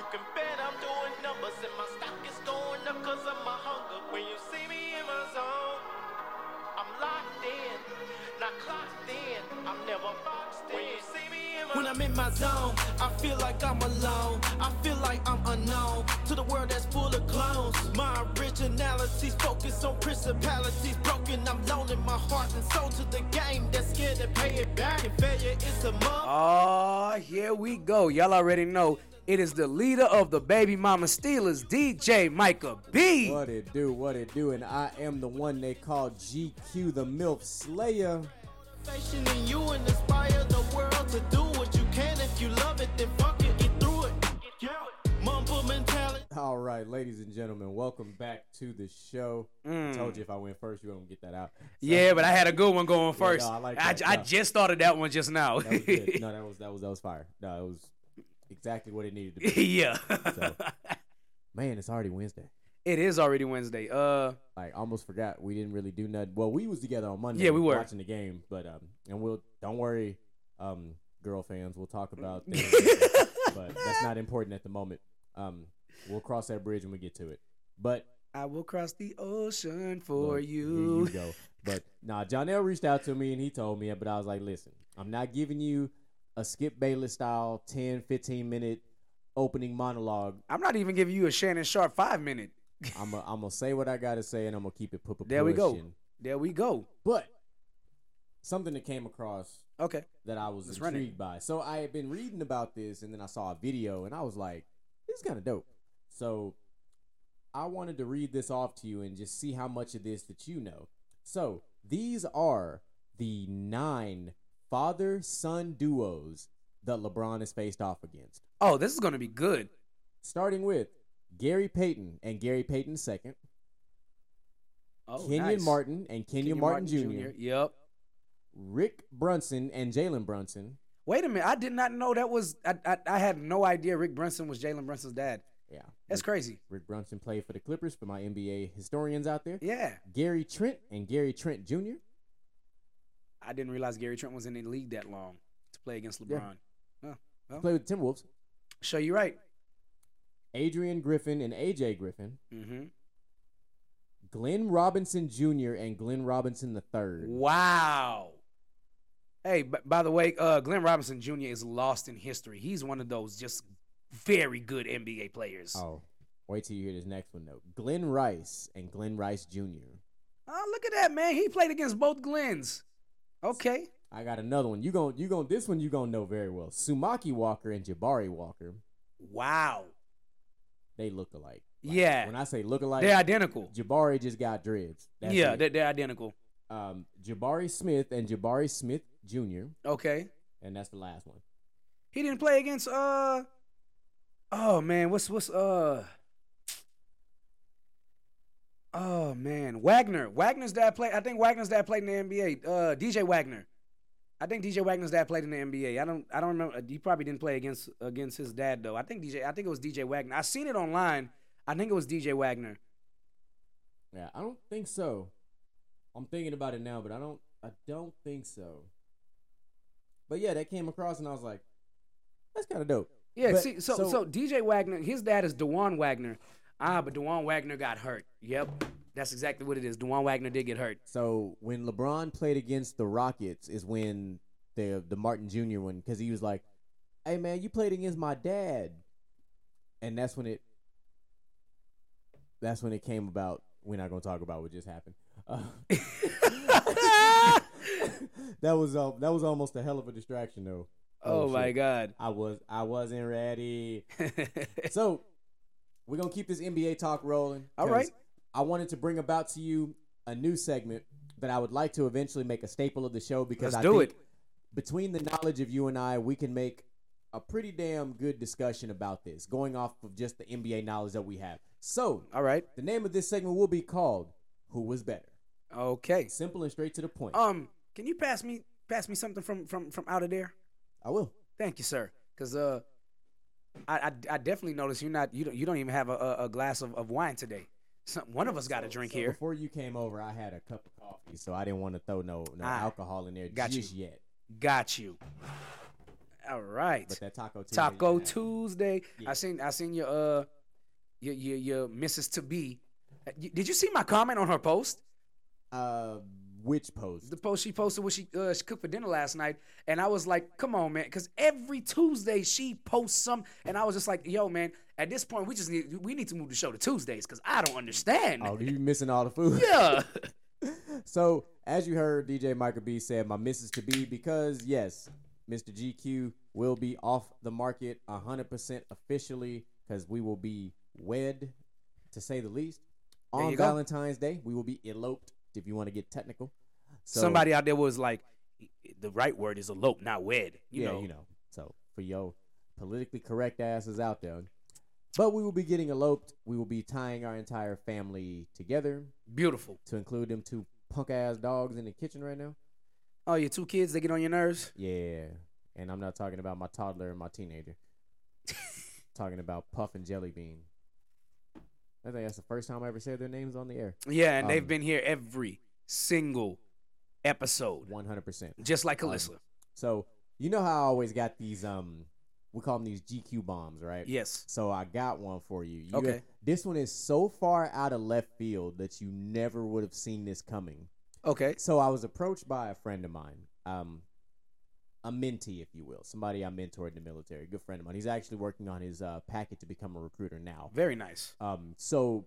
You can bet I'm doing numbers and my stock is going up cause of my hunger. When you see me in my zone, I'm locked in, not clocked in. I'm never boxed in. When you see me in my When I'm in my zone, I feel like I'm alone. I feel like I'm unknown to the world that's full of clones. My originality's focused on principalities broken. I'm loaning my heart and soul to the game that's scared to pay it back. And failure is a mother. Oh, here we go. Y'all already know it is the leader of the Baby Mama Steelers, DJ Micah B. What it do, what it do, and I am the one they call GQ the MILF Slayer. in you inspire the world to do what you can. If you love it, then fuck it, get through it. Mumble mentality. All right, ladies and gentlemen, welcome back to the show. I mm. told you if I went first, you're gonna get that out. So- Yeah, but I had a good one going first. no, I like I, that. I No. just started that one just now. that was good. No, that was that was that was fire. No, it was exactly what it needed to be. yeah. So, man, it's already Wednesday. it is already Wednesday. Uh, Like almost forgot we didn't really do nothing. Well, we was together on Monday. Yeah, we were. watching the game, but um, and we'll don't worry, um, girl fans, we'll talk about things, but that's not important at the moment. Um, we'll cross that bridge when we get to it. But I will cross the ocean for you. Here you go. But nah, Jonell reached out to me and he told me, but I was like, listen, I'm not giving you a Skip Bayless style 10, 15 minute opening monologue. I'm not even giving you a Shannon Sharpe five minute. I'm gonna say what I gotta say and I'm gonna keep it pu- There we go. There we go. But something that came across Okay. that I was Let's intrigued by. So I had been reading about this and then I saw a video and I was like, this is kind of dope. So I wanted to read this off to you and just see how much of this that you know. So these are the nine father son duos that LeBron has faced off against. Oh, this is gonna be good. Starting with Gary Payton and Gary Payton II, Oh, Kenyon nice. Martin and Kenyon, Martin, Jr., Yep. Rick Brunson and Jalen Brunson. Wait a minute. I did not know that was. I, I, I had no idea Rick Brunson was Jalen Brunson's dad. Yeah. That's Rick, crazy. Rick Brunson played for the Clippers for my NBA historians out there. Yeah. Gary Trent and Gary Trent Jr. I didn't realize Gary Trent was in the league that long to play against Yeah. LeBron. Oh, well, played with the Timberwolves. show you right. Adrian Griffin and AJ Griffin. Mm-hmm. Glenn Robinson Jr. and Glenn Robinson III. Wow. Hey, b- by the way, uh, Glenn Robinson Jr. is lost in history. He's one of those just very good NBA players. Oh, wait till you hear this next one though. Glenn Rice and Glenn Rice Jr. Oh, look at that, man. He played against both Glens. Okay. I got another one. You gon' you gon' this one you gonna know very well. Samaki Walker and Jabari Walker. Wow. They look alike. Like, Yeah. When I say look alike, They're identical. Jabari just got dreads. That's yeah, they're identical. um, Jabari Smith and Jabari Smith Jr. Okay. And that's the last one. He didn't play against uh Oh man, what's what's uh Oh man, Wagner. Wagner's dad played I think Wagner's dad played in the NBA. Uh DJ Wagner. I think DJ Wagner's dad played in the NBA. I don't I don't remember he probably didn't play against against his dad though. I think DJ I think it was DJ Wagner. I seen it online. I think it was DJ Wagner. Yeah, I don't think so. I'm thinking about it now, but I don't. I don't think so. But yeah, that came across, and I was like, "That's kind of dope." Yeah, But- see, so, so- so DJ Wagner, his dad is Dajuan Wagner. Ah, but Dajuan Wagner got hurt. Yep, that's exactly what it is. Dajuan Wagner did get hurt. So when LeBron played against the Rockets, is when the the Martin Jr. one, because he was like, "Hey man, you played against my dad," and that's when it. That's when it came about. We're not gonna talk about what just happened. Uh, that was uh, that was almost a hell of a distraction though. Oh, my. God. I was I wasn't ready. so we're gonna keep this NBA talk rolling. All right. I wanted to bring about to you a new segment that I would like to eventually make a staple of the show because Let's I do think it. between the knowledge of you and I, we can make a pretty damn good discussion about this, going off of just the NBA knowledge that we have. So, All right. the name of this segment will be called "Who Was Better." Okay. Simple and straight to the point. Um, can you pass me pass me something from from from out of there? I will. Thank you, sir. Cause uh, I I, I definitely noticed you're not you don't you don't even have a, a, a glass of, of wine today. Some, one of us got a drink So here. Before you came over, I had a cup of coffee, so I didn't want to throw no no Ah, alcohol in there got you. just yet. Got you. All right. But that Taco Tuesday. Taco. Tuesday. Yeah. I seen I seen your uh your your, your Mrs. to be. Uh, Did you see my comment on her post? Uh, which post? The post she posted when she uh, she cooked for dinner last night, and I was like, "Come on, man!" Because every Tuesday she posts some, and I was just like, "Yo, man! At this point, we just need we need to move the show to Tuesdays because I don't understand." Oh, you missing all the food? yeah, So, as you heard, DJ Michael B said, "My missus to be," because yes, Mr. GQ will be off the market hundred percent officially because we will be wed, to say the least. There On you go. Valentine's Day, we will be eloped, if you want to get technical. So, somebody out there was like, "The right word is elope, not wed." You yeah, know, you know. So for yo politically correct asses out there. But we will be getting eloped. We will be tying our entire family together beautiful. to include them two punk ass dogs in the kitchen right now. Oh, your two kids they get on your nerves. Yeah. And I'm not talking about my toddler and my teenager. talking about Puff and Jelly Bean. I think that's the first time I ever said their names on the air. Yeah, and they've Um, been here every single episode, 100%. just like Um, Alyssa. So, you know how I always got these, um, we call them these GQ bombs, right? yes. So I got one for you. you Okay. This one is so far out of left field that you never would have seen this coming. Okay. So I was approached by a friend of mine, um, a mentee, if you will, somebody I mentored in the military, a good friend of mine. He's actually working on his uh, packet to become a recruiter now. Very nice. Um, so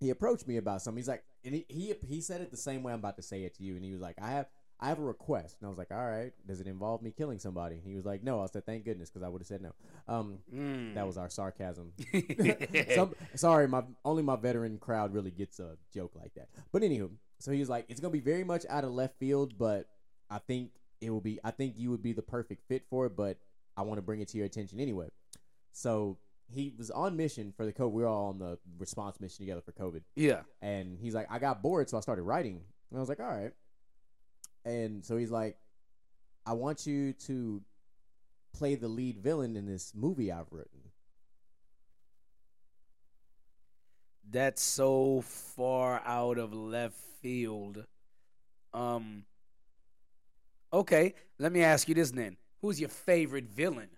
he approached me about something. He's like, and he, he he said it the same way I'm about to say it to you, and he was like, I have. I have a request, and I was like, "All right, does it involve me killing somebody?" He was like, "No." I said, "Thank goodness," because I would have said no. Um, Mm. that was our sarcasm. Some, sorry, my only my veteran crowd really gets a joke like that. But anywho, so he was like, it's gonna be very much out of left field, but I think it will be. I think you would be the perfect fit for it, but I want to bring it to your attention anyway. So he was on mission for the COVID. We were all on the response mission together for COVID, yeah. and he's like, I got bored, so I started writing, and I was like, all right. And so he's like, I want you to play the lead villain in this movie I've written. That's so far out of left field. Um. Okay, let me ask you this then: Who's your favorite villain?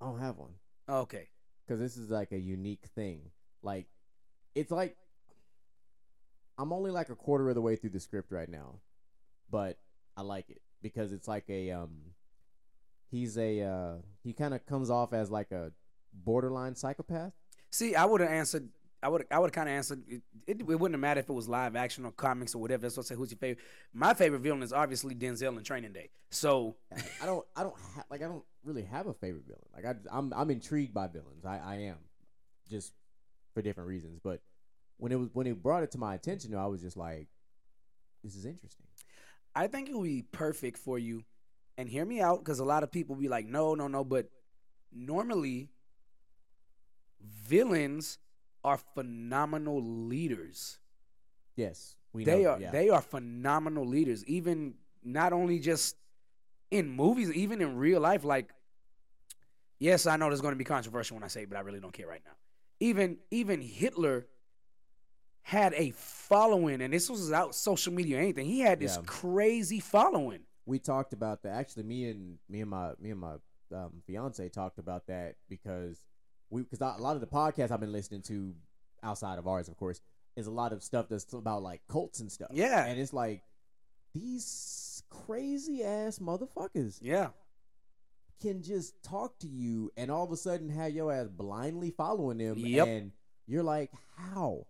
I don't have one. Okay. because this is like a unique thing. Like, it's like I'm only like a quarter of the way through the script right now, but I like it because it's like a um, he's a uh, he kind of comes off as like a borderline psychopath. See, I would have answered. I would. I would kind of answer. It, it, it wouldn't have mattered if it was live action or comics or whatever. That's what I say. Who's your favorite? My favorite villain is obviously Denzel in Training Day. So I don't I don't ha- like I don't really have a favorite villain. Like I I'm I'm intrigued by villains. I I am just for different reasons, but when it was when it brought it to my attention, I was just like, this is interesting. I think it would be perfect for you. And hear me out, because a lot of people be like, no, no, no. But normally, villains are phenomenal leaders. Yes, we they know, are yeah. they are phenomenal leaders. Even not only just in movies, even in real life. Like, yes, I know there's going to be controversial when I say, it, but I really don't care right now. Even even Hitler had a following, and this was without social media or anything. He had this Yeah. crazy following. we talked about that. Actually, me and me and my me and my um, fiance talked about that because we because a lot of the podcasts I've been listening to outside of ours, of course, is a lot of stuff that's about like cults and stuff. Yeah. and it's like these crazy ass motherfuckers Yeah, can just talk to you and all of a sudden have your ass blindly following them. Yep. and you're like, how?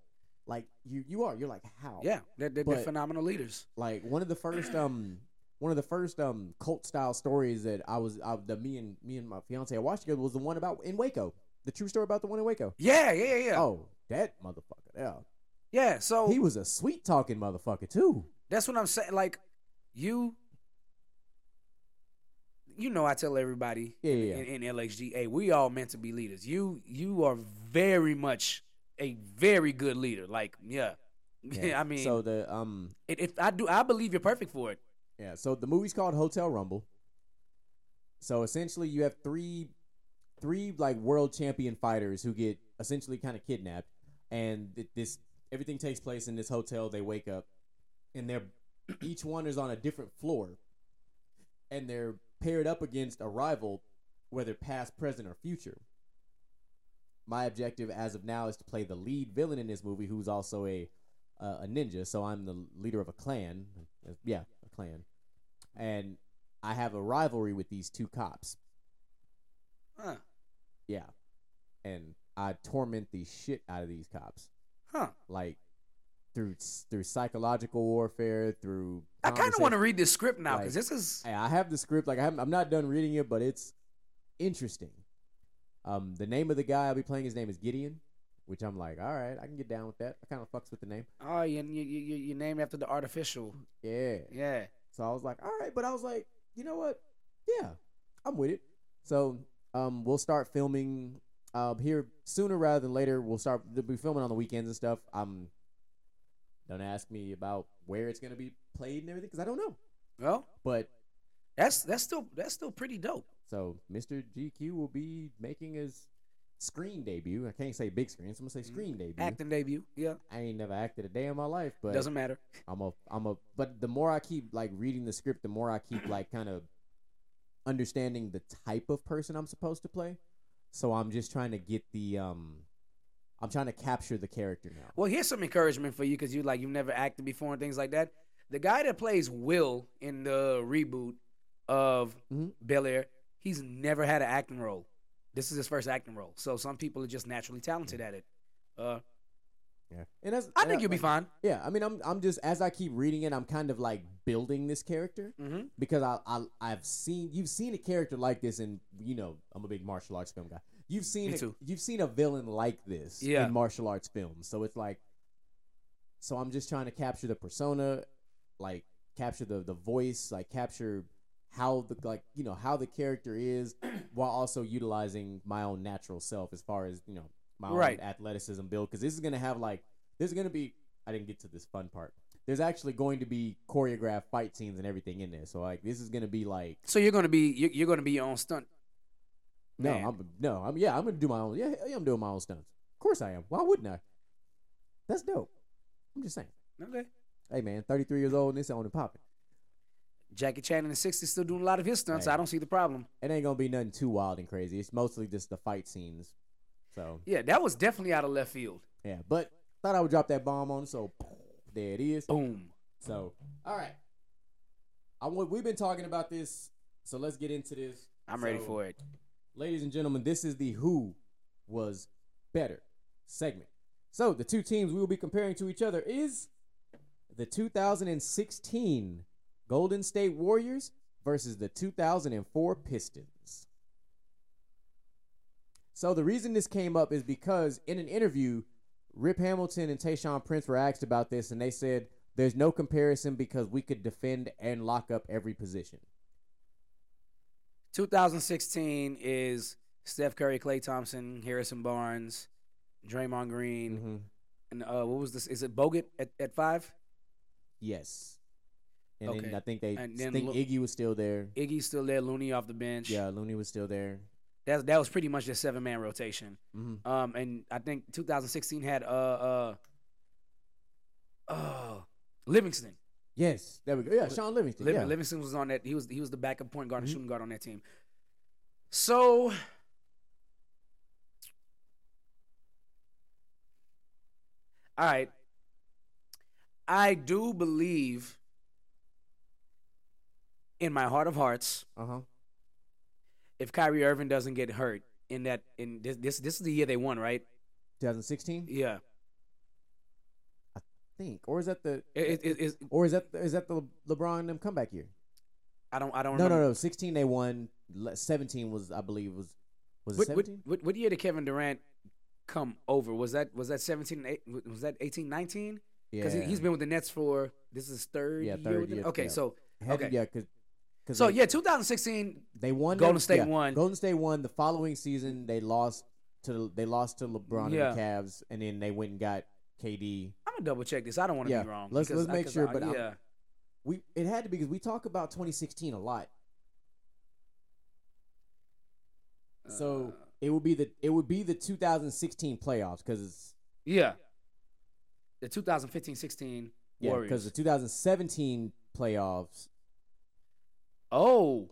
Like you you are. You're like how? yeah, they're, they're, they're phenomenal leaders. like one of the first um one of the first um cult style stories that I was uh, that me and me and my fiance I watched together was the one about in Waco. The true story about the one in Waco. Yeah, yeah, yeah. Oh, that motherfucker. Yeah. yeah. So He was a sweet talking motherfucker too. That's what I'm saying. Like you, you know, I tell everybody Yeah, yeah, in, in LXG, hey, we all meant to be leaders. You, you are very much a very good leader. Like, yeah, Yeah. I mean, so the um if I do, I believe you're perfect for it. yeah, so the movie's called Hotel Rumble. So essentially you have three three like world champion fighters who get essentially kind of kidnapped and th- this everything takes place in this hotel they wake up and they're each one is on a different floor and they're paired up against a rival, whether past, present, or future. My objective as of now is to play the lead villain in this movie, who's also a uh, a ninja. So I'm the leader of a clan. Uh, Yeah, a clan, and I have a rivalry with these two cops. Huh. Yeah, and I torment the shit out of these cops, Huh. like through through psychological warfare, through. I kind of want to read this script now because Like- this is. I have the script. Like I I'm not done reading it, but it's interesting. Um, the name of the guy I'll be playing, his name is Gideon, which I'm like, all right, I can get down with that. I kind of fucks with the name. Oh, you you you you named after the artificial. Yeah. Yeah. So I was like, all right, but I was like, you know what? Yeah, I'm with it. So um, we'll start filming uh, here sooner rather than later. We'll start we'll be filming on the weekends and stuff. Um, don't ask me about where it's gonna be played and everything because I don't know. Well, But that's that's still that's still pretty dope. So Mr. GQ will be making his screen debut. I can't say big screen, so I'm gonna say screen debut. Acting debut. Yeah. I ain't never acted a day in my life, but Doesn't matter. I'm a I'm a but the more I keep like reading the script, the more I keep like kind of understanding the type of person I'm supposed to play. So I'm just trying to get the um I'm trying to capture the character now. Well, here's some encouragement for you because you like you've never acted before and things like that. The guy that plays Will in the reboot of Mhm. Bel Air, he's never had an acting role. This is his first acting role. So some people are just naturally talented at it. Uh, Yeah. And that's I and think you'll be like, fine. Yeah, I mean I'm I'm just as I keep reading it, I'm kind of like building this character. Mm-hmm. because I, I I've seen you've seen a character like this and you know I'm a big martial arts film guy. You've seen Me a, too. you've seen a villain like this Yeah. in martial arts films. So it's like so I'm just trying to capture the persona, like capture the the voice, like capture how the like you know how the character is while also utilizing my own natural self as far as, you know, my Right. athleticism build cuz this is going to have like there's going to be I didn't get to this fun part. There's actually going to be choreographed fight scenes and everything in there. So like this is going to be like So you're gonna be you're, you're gonna be your own stunt. no, Man. I'm no, I'm yeah, I'm gonna do my own. Yeah, yeah, I'm doing my own stunts. Of course I am. Why wouldn't I? That's dope. I'm just saying. Okay. Hey man, 33 years old and this on and popping. Jackie Chan in the '60s still doing a lot of his stunts. Hey. I don't see the problem. It ain't gonna be nothing too wild and crazy. It's mostly just the fight scenes. So Yeah, that was definitely out of left field. yeah, but thought I would drop that bomb on. So there it is. Boom. So all right, I w- we've been talking about this. So let's get into this. I'm ready for it. Ladies and gentlemen, this is the Who was better segment. So the two teams we will be comparing to each other is the 2016 Golden State Warriors versus the 2004 Pistons. So the reason this came up is because in an interview, Rip Hamilton and Tayshaun Prince were asked about this, and they said there's no comparison because we could defend and lock up every position. 2016 is Steph Curry, Klay Thompson, Harrison Barnes, Draymond Green, Mhm. and uh, what was this? Is it Bogut at, at five? Yes. And then Okay. I think they And think Lu- Iggy was still there. Iggy's still there. Looney off the bench. Yeah, Looney was still there. That that was pretty much the seven man rotation. hmm Um, and I think 2016 had uh uh uh Livingston. Yes, there we go. Yeah, Shaun Livingston. Liv- yeah. Livingston was on that. He was he was the backup point guard and Mhm. shooting guard on that team. So all right. I do believe in my heart of hearts, Uh huh. If Kyrie Irving doesn't get hurt in that in this this this is the year they won, right? 2016, Yeah. I think, or is that the, It, it, it, or is that is that the LeBron them comeback year? I don't I don't No, remember. no, no. 16 they won. 17 was, I believe, was was it What, what, 17? what, what year did Kevin Durant come over? Was that was that 17 eight, was that 18 19? Because Yeah, he, has been with the Nets for this is his third Yeah, year. third year, Okay, yeah. so okay. yeah, because so yeah, 2016. they won. Golden State yeah, won. Golden State won. The following season, they lost to they lost to LeBron Yeah. and the Cavs, and then they went and got KD. I'm gonna double check this. I don't want to Yeah, be wrong. let's- because let's make sure, I- but I'm- yeah, We it had to be because we talk about 2016 a lot. So Uh, it would be the it would be the 2016 playoffs because it's. yeah, the 2015-16 yeah because the 2017 playoffs oh,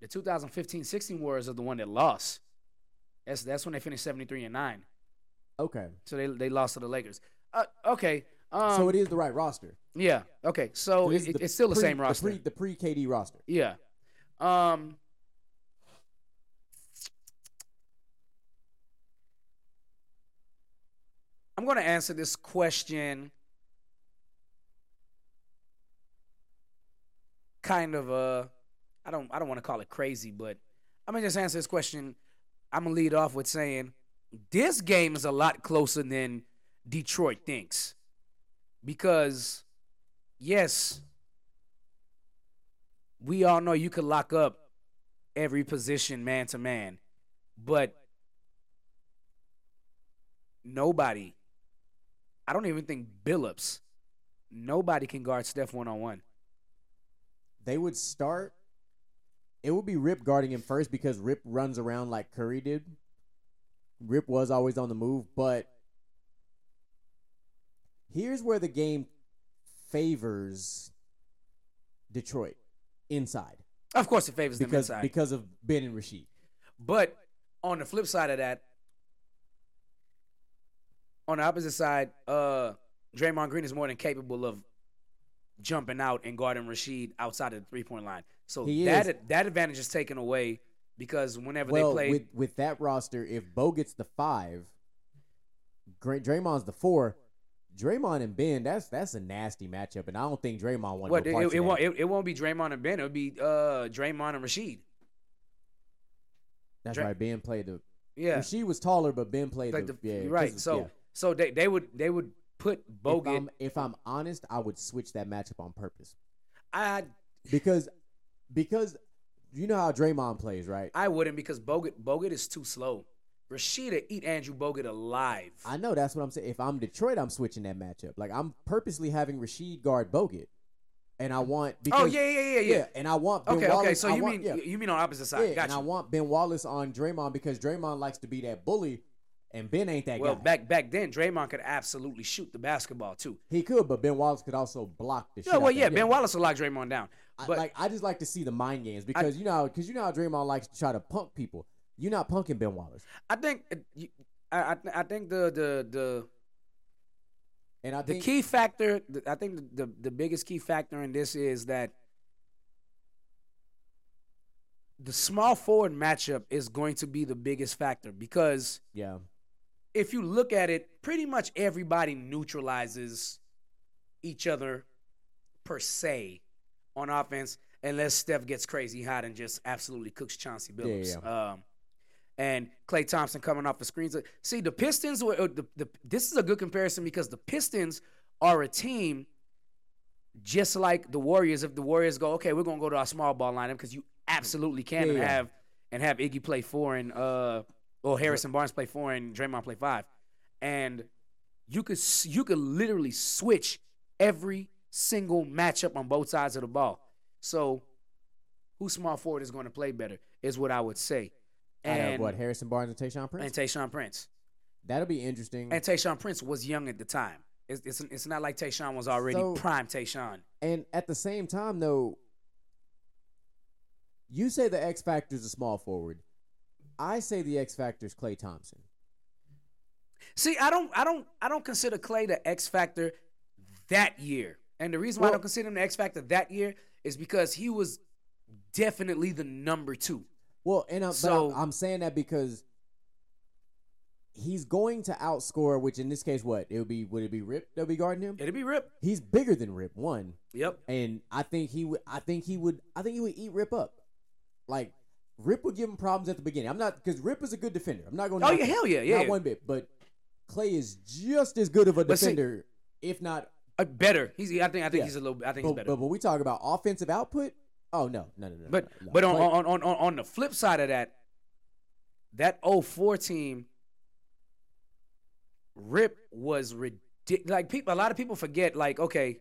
The 2015-16 Warriors are the one that lost. That's that's when they finished 73 and nine. Okay. So they they lost to the Lakers. Uh, okay. Um, so it is the right roster. yeah. Okay. So is it, it- it's still the same roster. The pre, the pre KD roster. Yeah. Um I'm going to answer this question kind of uh I don't I don't want to call it crazy, but I'm to just answer this question. I'm to lead off with saying this game is a lot closer than Detroit thinks. Because yes, we all know you could lock up every position man to man, but nobody, I don't even think Billups, nobody can guard Steph one on one. They would start. It would be Rip guarding him first because Rip runs around like Curry did. Rip was always on the move, but here's where the game favors Detroit inside Of course, it favors them because inside. because of Ben and Rasheed. But on the flip side of that, on the opposite side, uh, Draymond Green is more than capable of jumping out and guarding Rasheed outside of the three point line. So He that is. that advantage is taken away because whenever Well, they play, with with that roster, if Bo gets the five, Draymond's the four. Draymond and Ben, that's that's a nasty matchup, and I don't think Draymond won. no it, parts it, won't it, it won't be Draymond and Ben. It'll be uh, Draymond and Rasheed. That's Dra- right. Ben played the. Yeah, She was taller, but Ben played like the. the, yeah, right. So yeah. so they, they would they would put if I'm, if I'm honest, I would switch that matchup on purpose I because because you know how Draymond plays, right? I wouldn't because Bogut Bogut is too slow. Rashida eat Andrew Bogut alive. I know that's what I'm saying. If I'm Detroit, I'm switching that matchup. Like I'm purposely having Rasheed guard Bogut, and I want oh, because oh yeah, yeah, yeah, yeah. and I want Ben Okay, Wallace, okay. So I you want- mean yeah. you mean on opposite side? Yeah, side? and I want Ben Wallace on Draymond because Draymond likes to be that bully, and Ben ain't that good. well, guy. back back then, Draymond could absolutely shoot the basketball too. he could, but Ben Wallace could also block the. Yeah, well, yeah. Ben Wallace will lock Draymond down. I, But like I just like to see the mind games because you know because you know how Draymond likes to try to punk people. You're not punking Ben Wallace, I think uh, I I, I think the the the and I the key factor. the- I think the, the the biggest key factor in this is that the small forward matchup is going to be the biggest factor because yeah, if you look at it, pretty much everybody neutralizes each other per se on offense, unless Steph gets crazy hot and just absolutely cooks Chauncey Yeah, Billups. Um, and Klay Thompson coming off the screens. See, the Pistons were uh, the, the this is a good comparison because the Pistons are a team just like the Warriors. If the Warriors go, okay, we're gonna go to our small ball lineup because you absolutely can Yeah, and yeah. have and have Iggy play four and uh or Harrison Barnes play four and Draymond play five, and you could you could literally switch every single matchup on both sides of the ball. So, who small forward is going to play better is what I would say. And what Harrison Barnes and Tayshaun Prince? and Prince. Tayshaun Prince. That'll be interesting. And Tayshaun Prince was young at the time. It's, it's, it's not like Tayshaun was already So- prime Tayshaun. And at the same time, though, you say the X Factor is a small forward. I say the X Factor is Klay Thompson. See, I don't, I don't, I don't consider Klay the X factor that year. And the reason why I don't consider him the X factor that year is because he was definitely the number two. Well, and uh, I'm, So- I'm, I'm saying that because he's going to outscore, which in this case, what it would be? Would it be Rip that'll be guarding him? It'd be Rip. He's bigger than Rip, one, Yep. and I think he would. I think he would. I think he would eat Rip up. Like Rip would give him problems at the beginning. I'm not because Rip is a good defender. I'm not going. to Oh, yeah, hell yeah, yeah. not one bit. But Klay is just as good of a But see- defender, if not. Uh, better. He's. I think. I think Yeah. he's a little. I think But, he's better. but when we talk about offensive output, oh no, no, no, no. But no, no. but on, Klay- on on on on the flip side of that, that 04 team, Rip was ridiculous. Like people, a lot of people forget. Like okay,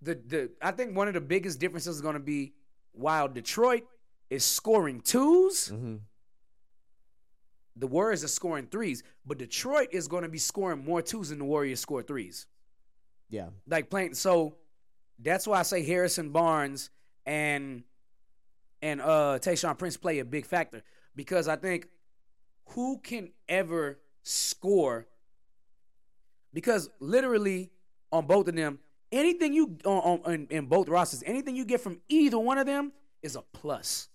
the the I think one of the biggest differences is going to be while Detroit is scoring 2s Mhm. the Warriors are scoring threes, but Detroit is going to be scoring more twos than the Warriors score threes. yeah, like playing. So that's why I say Harrison Barnes and and uh Tayshaun Prince play a big factor because I think who can ever score because literally on both of them, anything you on, on in, in both rosters, anything you get from either one of them is a plus.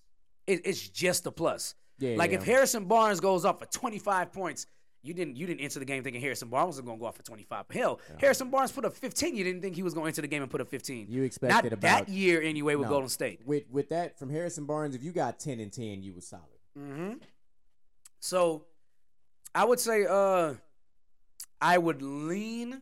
It, it's just a plus. Yeah, like yeah. if Harrison Barnes goes off for 25 points, you didn't you didn't enter the game thinking Harrison Barnes was going to go off for 25. Hell, Harrison Barnes put up 15. You didn't think he was going to enter the game and put up 15. You Not expected that year anyway with No. Golden State. with with that from Harrison Barnes. If you got ten and ten, you was solid. Mm-hmm. So I would say uh I would lean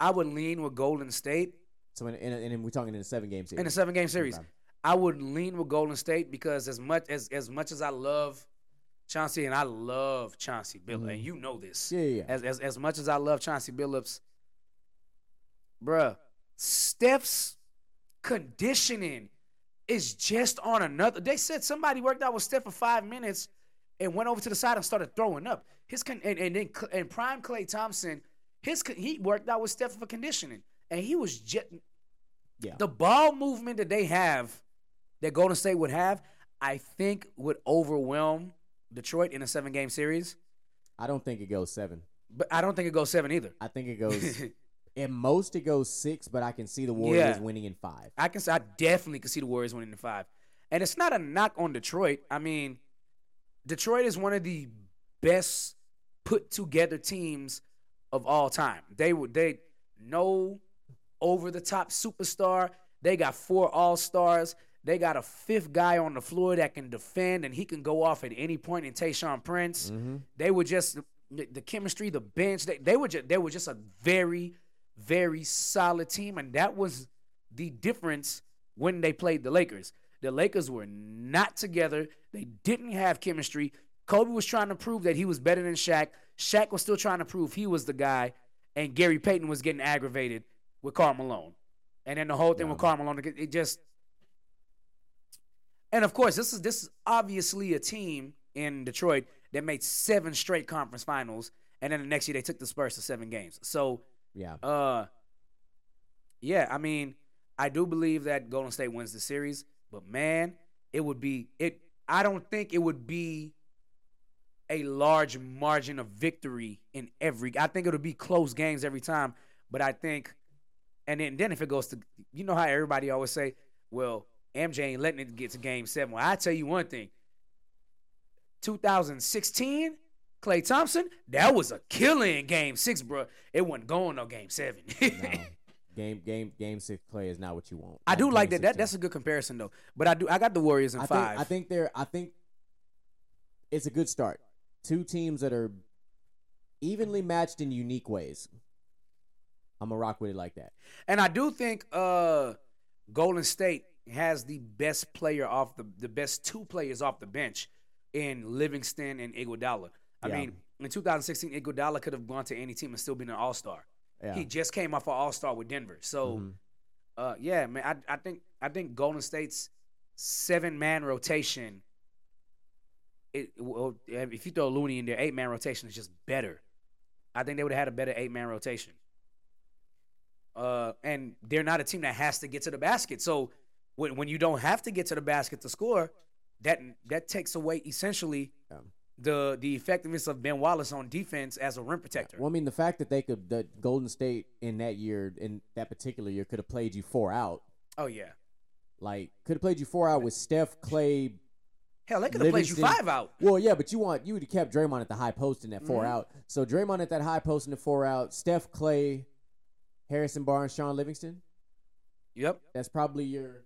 I would lean with Golden State So in, in, in, we're talking in a seven game series. in a seven game series. Okay. I would lean with Golden State because as much as as much as I love Chauncey and I love Chauncey Billups, and mm-hmm. you know this. Yeah, yeah, yeah. As, as as much as I love Chauncey Billups, bruh, Steph's conditioning is just on another. They said somebody worked out with Steph for five minutes and went over to the side and started throwing up. His con- and, and then and prime Klay Thompson, his con- he worked out with Steph for conditioning, and he was just Yeah. the ball movement that they have, that Golden State would have, I think would overwhelm Detroit in a seven game series. I don't think it goes seven. But I don't think it goes seven either. I think it goes at most it goes six, but I can see the Warriors Yeah. winning in five. I can. I definitely can see the Warriors winning in five, and it's not a knock on Detroit. I mean, Detroit is one of the best put together teams of all time. They would they no over the top superstar. They got four all stars. They got a fifth guy on the floor that can defend and he can go off at any point in Tayshaun Prince. Mm-hmm. They were just the, chemistry, the bench. They, they were just they were just a very very solid team, and that was the difference when they played the Lakers. The Lakers were not together. They didn't have chemistry. Kobe was trying to prove that he was better than Shaq. Shaq was still trying to prove he was the guy, and Gary Payton was getting aggravated with Karl Malone. And then the whole thing with Karl Malone, it just. And of course, this is this is obviously a team in Detroit that made seven straight conference finals, and then the next year they took the Spurs to seven games. So Yeah. uh, yeah, I mean, I do believe that Golden State wins the series, but man, it would be it. I don't think it would be a large margin of victory in every. I think it'll be close games every time, but I think, and then then if it goes to, you know how everybody always say, well, MJ ain't letting it get to Game Seven. Well, I tell you one thing. 2016, Klay Thompson, that was a killing Game Six, bro. It wasn't going no Game Seven. No. game game game six Klay is not what you want. I do like that. That is- a good comparison though. But I do I got the Warriors in I five. think I think they're I think it's a good start. Two teams that are evenly matched in unique ways. I'm gonna rock with it like that. and I do think uh Golden State has the best player off the the best two players off the bench in Livingston and Iguodala. I Yeah. mean, in 2016, Iguodala could have gone to any team and still been an All Star. Yeah. He just came off an All Star with Denver. So, Mhm. uh, yeah, man, I, I think I think Golden State's seven man rotation. It, well, if you throw Looney in there, eight man rotation is just better. I think they would have had a better eight man rotation. Uh, and they're not a team that has to get to the basket. So when when you don't have to get to the basket to score, that that takes away essentially Yeah. the the effectiveness of Ben Wallace on defense as a rim protector. Well, I mean, the fact that they could, that Golden State in that year, in that particular year, could have played you four out. Oh yeah, Like, could have played you four out with Steph, Klay. hell, they could have played you five out. Well, yeah, but you want you would have kept Draymond at the high post in that 4 Mhm. out. So Draymond at that high post in the four out. Steph, Klay, Harrison Barnes, Shaun Livingston. Yep. That's probably your.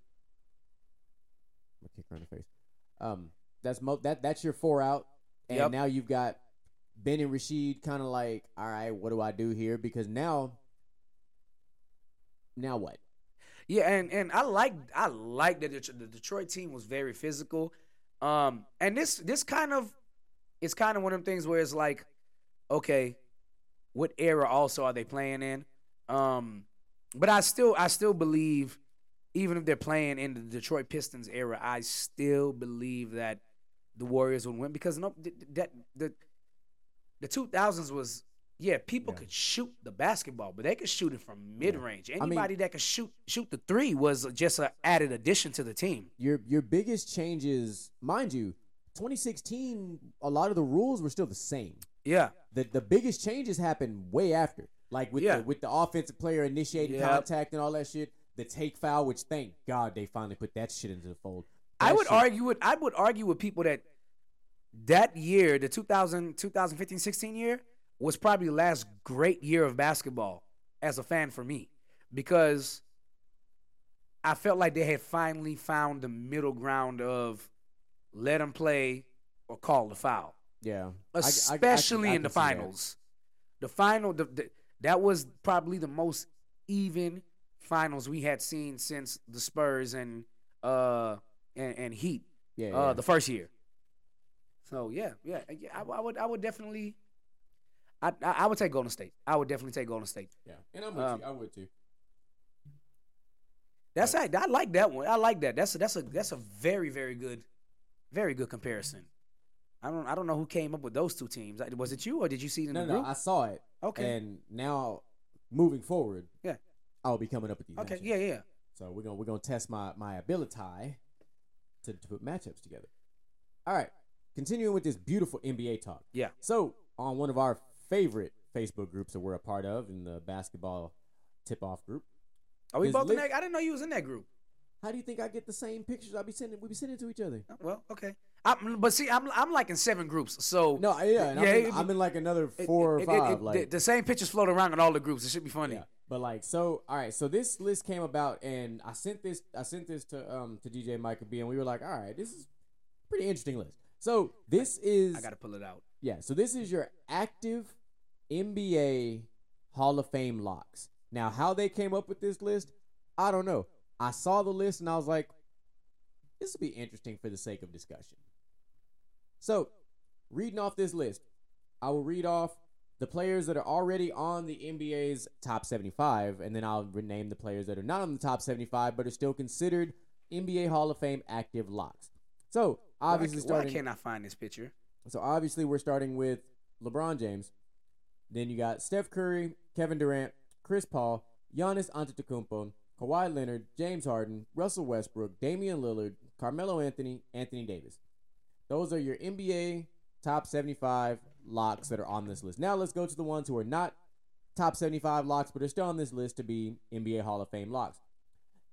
I'm gonna kick her in the face. Um, that's mo- that that's your four out, and Yep. now you've got Ben and Rasheed kind of like, all right, what do I do here? Because now, now what? Yeah, and and I like I like that the, the Detroit team was very physical. Um, and this this kind of it's kind of one of them things where it's like, okay, what era also are they playing in? Um, but I still I still believe, even if they're playing in the Detroit Pistons era, I still believe that the Warriors would win because no that the the two thousands was Yeah, people Yeah. could shoot the basketball, but they could shoot it from mid range. mean- Anybody that could shoot shoot the three was just an added addition to the team. Your your biggest changes, mind you, 2016, a lot of the rules were still the same. Yeah, The the biggest changes happened way after. Like with Yeah. the with the offensive player initiating Yep. contact and all that shit. The take foul, which thank God they finally put that shit into the fold. I would shit- argue with I would argue with people that that year, the 2000 2015 16 year was probably the last great year of basketball as a fan for me because I felt like they had finally found the middle ground of let them play or call the foul. Yeah. I- I- I especially I in the that. finals. The final, the, the, that was probably the most even finals we had seen since the Spurs and uh and, and Heat Yeah. uh yeah. the first year. So yeah, yeah, yeah. I, I would, I would definitely, I, I, I would take Golden State. I would definitely take Golden State. yeah. And I'm with um, you. I would too. That's I, I like that one. I like that. That's a, that's a that's a very very good, very good comparison. I don't I don't know who came up with those two teams. Was it you or did you see it in No, the no, group? I saw it. okay. And now moving forward, Yeah. I'll be coming up with these. Okay. matchups. Yeah. Yeah. So we're gonna we're gonna test my my ability to, to put matchups together. All right, continuing with this beautiful NBA talk. Yeah. So on one of our favorite Facebook groups that we're a part of in the basketball tip off group, Are we Is both in that? I didn't know you was in that group. how do you think I get the same pictures I'll be sending? We be sending to each other. Oh, Well, okay. I, but see, I'm I'm like in seven groups, so No, yeah, and Yeah, I'm, in, it- I'm in like another four it- or five. it- like the, the same pictures float around in all the groups. It should be funny. Yeah. But like so all right, so this list came about and I sent this I sent this to um to DJ Michael B and we were like, all right, this is a pretty interesting list. So this is I gotta pull it out. yeah, so this is your active NBA Hall of Fame locks. Now how they came up with this list, I don't know. I saw the list and I was like, this will be interesting for the sake of discussion. So, reading off this list, I will read off the players that are already on the NBA's top 75, and then I'll rename the players that are not on the top 75 but are still considered NBA Hall of Fame active locks. So, obviously, why, starting. why can't I find this picture? So obviously we're starting with LeBron James. Then you got Steph Curry, Kevin Durant, Chris Paul, Giannis Antetokounmpo, Kawhi Leonard, James Harden, Russell Westbrook, Damian Lillard, Carmelo Anthony, Anthony Davis. Those are your NBA top 75 locks that are on this list. Now let's go to the ones who are not top 75 locks but are still on this list to be NBA Hall of Fame locks.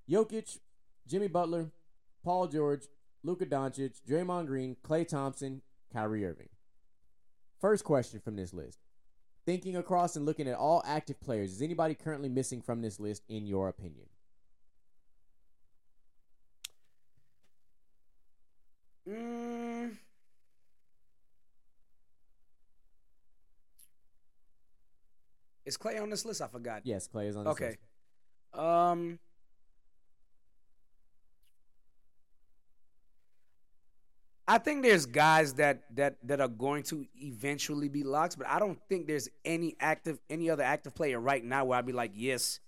Jokic, Jimmy Butler, Paul George, Luka Doncic, Draymond Green, Klay Thompson, Kyrie Irving. First question from this list. Thinking across and looking at all active players, is anybody currently missing from this list in your opinion? Mm. Is Klay on this list? I forgot. Yes, Klay is on this Okay. list. Um. I think there's guys that that that are going to eventually be locks, but I don't think there's any active any other active player right now where I'd be like, yes,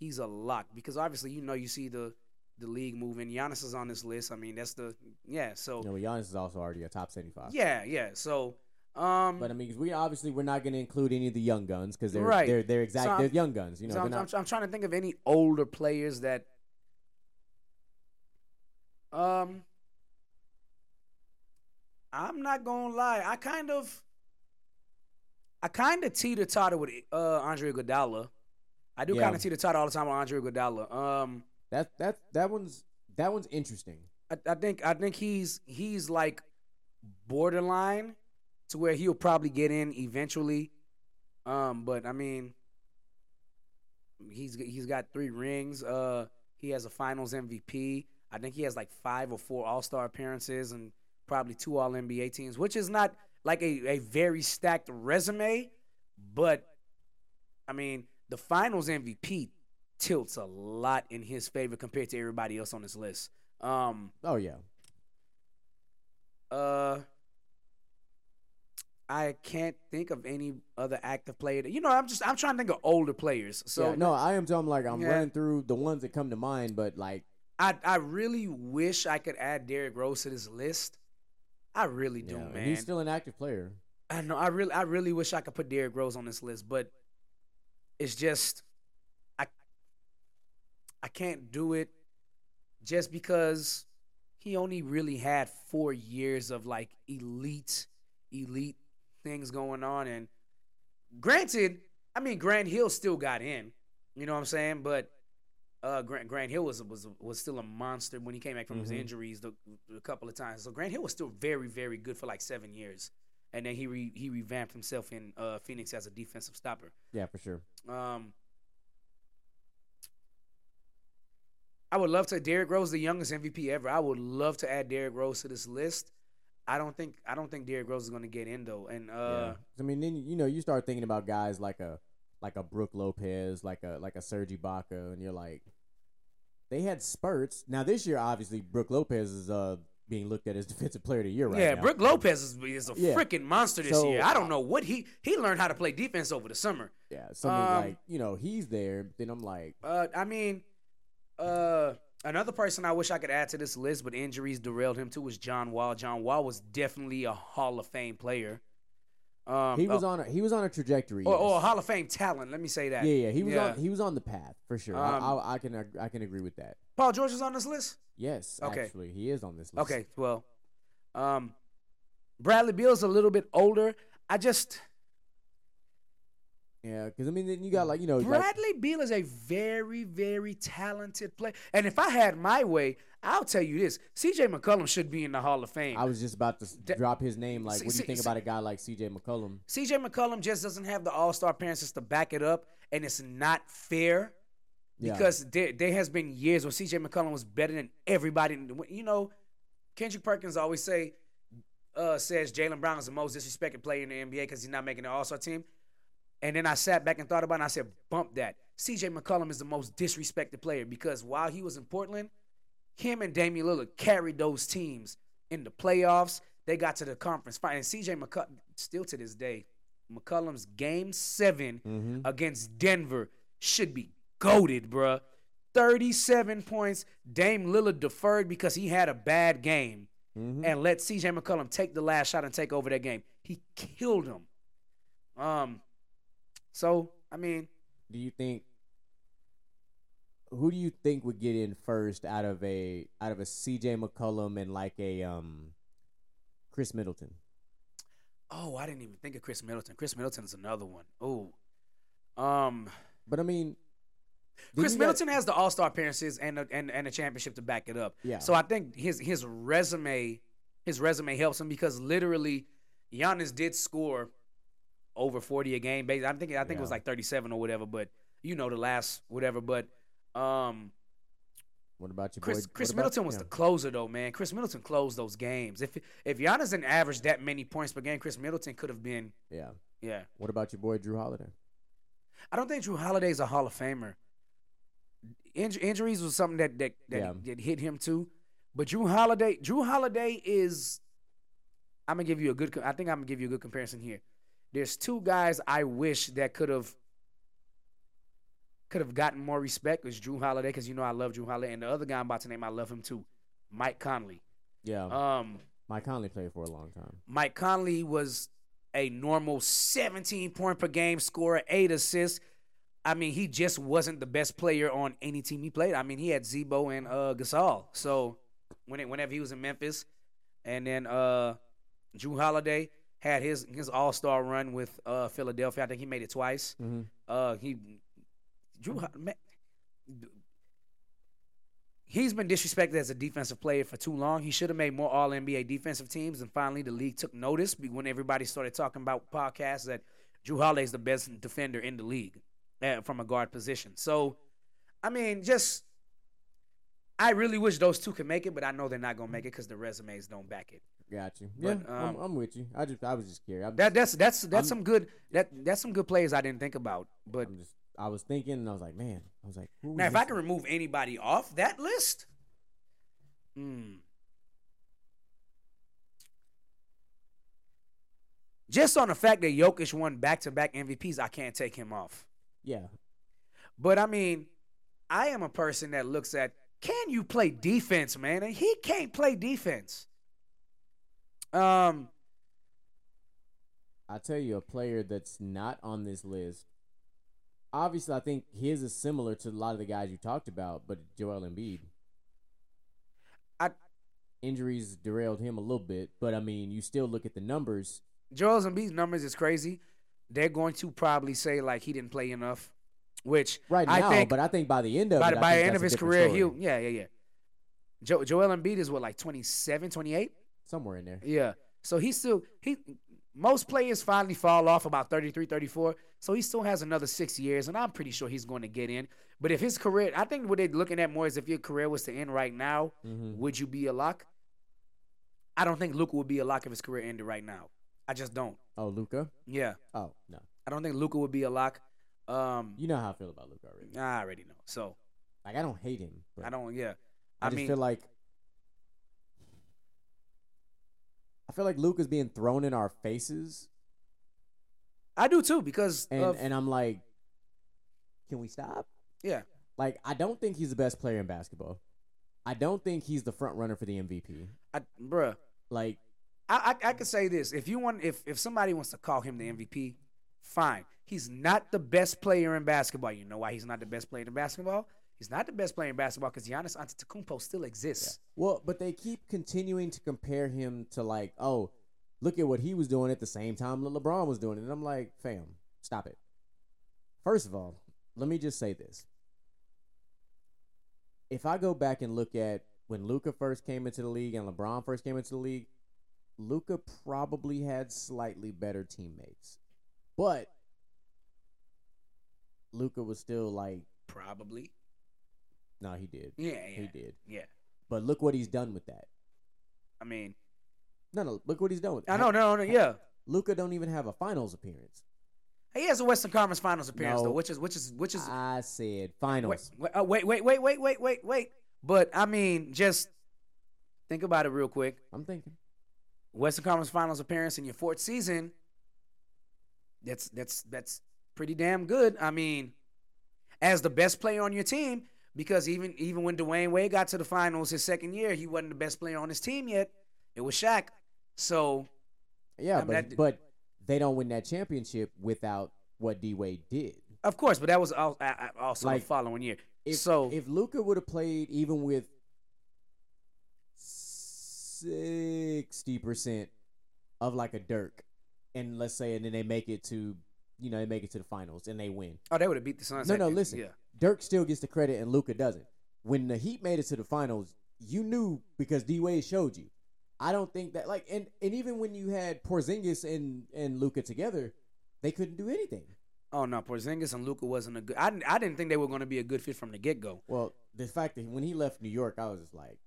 he's a lock because obviously you know you see the the league moving. Giannis is on this list. I mean that's the yeah. So You know, Giannis is also already a top 75. yeah, yeah. So um, But I mean, we obviously we're not going to include any of the young guns because they're Right. they're they're exact So they're young guns. You know, so I'm, not. I'm, I'm trying to think of any older players that. Um, I'm not gonna lie. I kind of, I kind of teeter totter with uh Andre Iguodala. I do Yeah. kind of teeter totter all the time with Andre Iguodala. Um, that that that one's that one's interesting. I, I think I think he's he's like borderline to where he'll probably get in eventually. Um, but I mean, he's he's got three rings. Uh, he has a Finals MVP. I think he has like five or four All Star appearances and probably two All NBA teams, which is not like a, a very stacked resume. But I mean, the Finals MVP tilts a lot in his favor compared to everybody else on this list. Um, Oh yeah, uh, I can't think of any other active player. That, you know, I'm just I'm trying to think of older players. So yeah. No, I am talking like I'm Yeah. running through the ones that come to mind, but like I I really wish I could add Derrick Rose to this list. I really do, yeah, man. he's still an active player. I know. I really, I really wish I could put Derrick Rose on this list, but it's just, I, I can't do it, just because he only really had four years of like elite, elite things going on, and granted, I mean Grant Hill still got in, you know what I'm saying, but. Uh, Grant, Grant Hill was was was still a monster when he came back from his Mhm. injuries the, a couple of times. So Grant Hill was still very very good for like seven years and then he re, he revamped himself in uh, Phoenix as a defensive stopper. Yeah, for sure. Um, I would love to. Derrick Rose, the youngest MVP ever. I would love to add Derrick Rose to this list. I don't think I don't think Derrick Rose is going to get in though. And yeah. uh, 'Cause, I mean, then you know you start thinking about guys like a like a Brook Lopez, like a like a Serge Ibaka, and you're like, they had spurts. Now this year, obviously, Brook Lopez is uh being looked at as defensive player of the year right yeah, now. Brook Lopez is, is a Yeah. freaking monster this So, year. I don't know what he he learned how to play defense over the summer. Yeah, so Um, like you know he's there. Then I'm like, Uh, I mean, uh, another person I wish I could add to this list, but injuries derailed him too, was John Wall. John Wall was definitely a Hall of Fame player. Um, he was uh, on a, he was on a trajectory. or, or a. Hall of Fame talent. Let me say that. yeah, yeah, he was Yeah. on he was on the path for sure. Um, I, I, I can I can agree with that. Paul George is on this list. Yes, Okay. actually, he is on this list. Okay, well, um, Bradley Beal's a little bit older. I just yeah, because I mean, then you got like you know, like, Bradley Beal is a very, very talented player. And if I had my way, I'll tell you this: C.J. McCollum should be in the Hall of Fame. I was just about to drop his name. Like, See- what do you think see- about a guy like C.J. McCollum? CJ McCollum just doesn't have the All Star appearances to back it up, and it's not fair Yeah. because there, there has been years where CJ McCollum was better than everybody. You know, Kendrick Perkins always say uh, says Jaylen Brown is the most disrespected player in the NBA because he's not making the All Star team. And then I sat back and thought about it, and I said, bump that. CJ McCollum is the most disrespected player because while he was in Portland, him and Damian Lillard carried those teams in the playoffs. They got to the conference final. And CJ McCollum, still to this day, McCollum's game 7 Mm-hmm. against Denver should be goaded, bruh. 37 points. Dame Lillard deferred because he had a bad game Mm-hmm. and let CJ McCollum take the last shot and take over that game. He killed him. Um, so I mean, Do you think? Who do you think would get in first out of a out of a C.J. McCollum and like a um, Khris Middleton? oh, I didn't even think of Khris Middleton. Khris Middleton is another one. Oh, um, But I mean, Chris you got- Middleton has the All Star appearances and a, and and a championship to back it up. Yeah. So I think his his resume his resume helps him because literally, Giannis did score over forty a game. Basically, I think I think it was like thirty seven or whatever. But you know the last whatever. But um, What about you, Chris boy? Chris about- Middleton was yeah. the closer though, man. Khris Middleton closed those games. If if Giannis didn't average that many points per game, Khris Middleton could have been. yeah. Yeah, What about your boy Jrue Holiday? I don't think Jrue Holiday's a Hall of Famer. Inj- injuries was something that that that, Yeah. that hit him too. But Jrue Holiday, Jrue Holiday is. I'm gonna give you a good. I think I'm gonna give you a good comparison here. There's two guys I wish that could have could have gotten more respect. Was Jrue Holiday because you know I love Jrue Holiday, and the other guy I'm about to name I love him too, Mike Conley. Yeah, Um, Mike Conley played for a long time. Mike Conley was a normal 17 point per game scorer, eight assists. I mean, he just wasn't the best player on any team he played. I mean, he had Z-Bo and uh, Gasol. So when it, whenever he was in Memphis, and then uh, Jrue Holiday had his his All Star run with uh, Philadelphia. I think he made it twice. Mm-hmm. Uh, he Jrue. Man, he's been disrespected as a defensive player for too long. He should have made more All NBA defensive teams, and finally the league took notice when everybody started talking about podcasts that Jrue Holiday is the best defender in the league uh, from a guard position. So, I mean, just I really wish those two could make it, but I know they're not gonna make it because the resumes don't back it. Got you. Yeah, But, I'm, um, I'm with you. I just I was just curious. I'm That that's that's that's I'm- some good that that's some good players I didn't think about, but. I'm just I was thinking and I was like, man, I was like, Now, if I can remove anybody off that list, hmm. Just on the fact that Jokic won back-to-back MVPs, I can't take him off. yeah, But I mean, I am a person that looks at can you play defense, man? And he can't play defense. Um, I tell you, a player that's not on this list. Obviously, I think his is similar to a lot of the guys you talked about, but Joel Embiid. I- injuries derailed him a little bit, but I mean, you still look at the numbers. Joel Embiid's numbers is crazy. They're going to probably say like he didn't play enough, which Right I now, think but I think by the end of by, it, the- by the end of his career, story. he'll yeah yeah yeah. Jo- Joel Embiid is what like 27, 28? Somewhere in there. Yeah. So he still he most players finally fall off about 33, 34. So he still has another six years, and I'm pretty sure he's going to get in. But if his career, I think what they're looking at more is if your career was to end right now, Mhm. would you be a lock? I don't think Luka would be a lock if his career ended right now. I just don't. Oh, Luka. Yeah, Oh no, I don't think Luka would be a lock. Um, you know how I feel about Luka already. I already know. So Like I don't hate him. I don't. Yeah, I, I, just mean, feel like I feel like Luke is being thrown in our faces, I do too because and of, and I'm like, can we stop? yeah. Like I don't think he's the best player in basketball. I don't think he's the front runner for the MVP. I, bruh, Like I, I I could say this: if you want, if if somebody wants to call him the MVP, fine. He's not the best player in basketball. You know why he's not the best player in basketball? He's not the best player in basketball because Giannis Antetokounmpo still exists. Well, but they keep continuing to compare him to like, oh, look at what he was doing at the same time LeBron was doing it. And I'm like, fam, stop it. First of all, let me just say this. If I go back and look at when Luka first came into the league and LeBron first came into the league, Luka probably had slightly better teammates. But Luka was still like, Probably. No, he did. Yeah, He did. yeah. But look what he's done with that. I mean, No, no, look what he's done with that. I know, no, no, yeah. Luka don't even have a finals appearance. He has a Western Conference Finals appearance No. though, which is which is which is I said wait, finals. wait, uh, wait, wait, wait, wait, wait, wait, wait. But I mean, just think about it real quick. I'm thinking. Western Conference Finals appearance in your fourth season. That's that's that's pretty damn good. I mean, as the best player on your team, because even even when Dwyane Wade got to the finals his second year, he wasn't the best player on his team yet. It was Shaq. So Yeah, I mean, but that- but they don't win that championship without what D Wade did. of course, but that was al- a- a- also Like, the following year. If so if Luka would have played even with sixty percent of like a Dirk, and let's say, and then they make it to, you know, they make it to the finals and they win. oh, they would have beat the Suns. No, no, listen. Yeah, Dirk still gets the credit and Luka doesn't. When the Heat made it to the finals, you knew because D Wade showed you. I don't think that like and and even when you had Porzingis and and Luka together, they couldn't do anything. Oh no, Porzingis and Luka wasn't a good. I didn't, I didn't think they were going to be a good fit from the get go. Well, the fact that when he left New York, I was just like,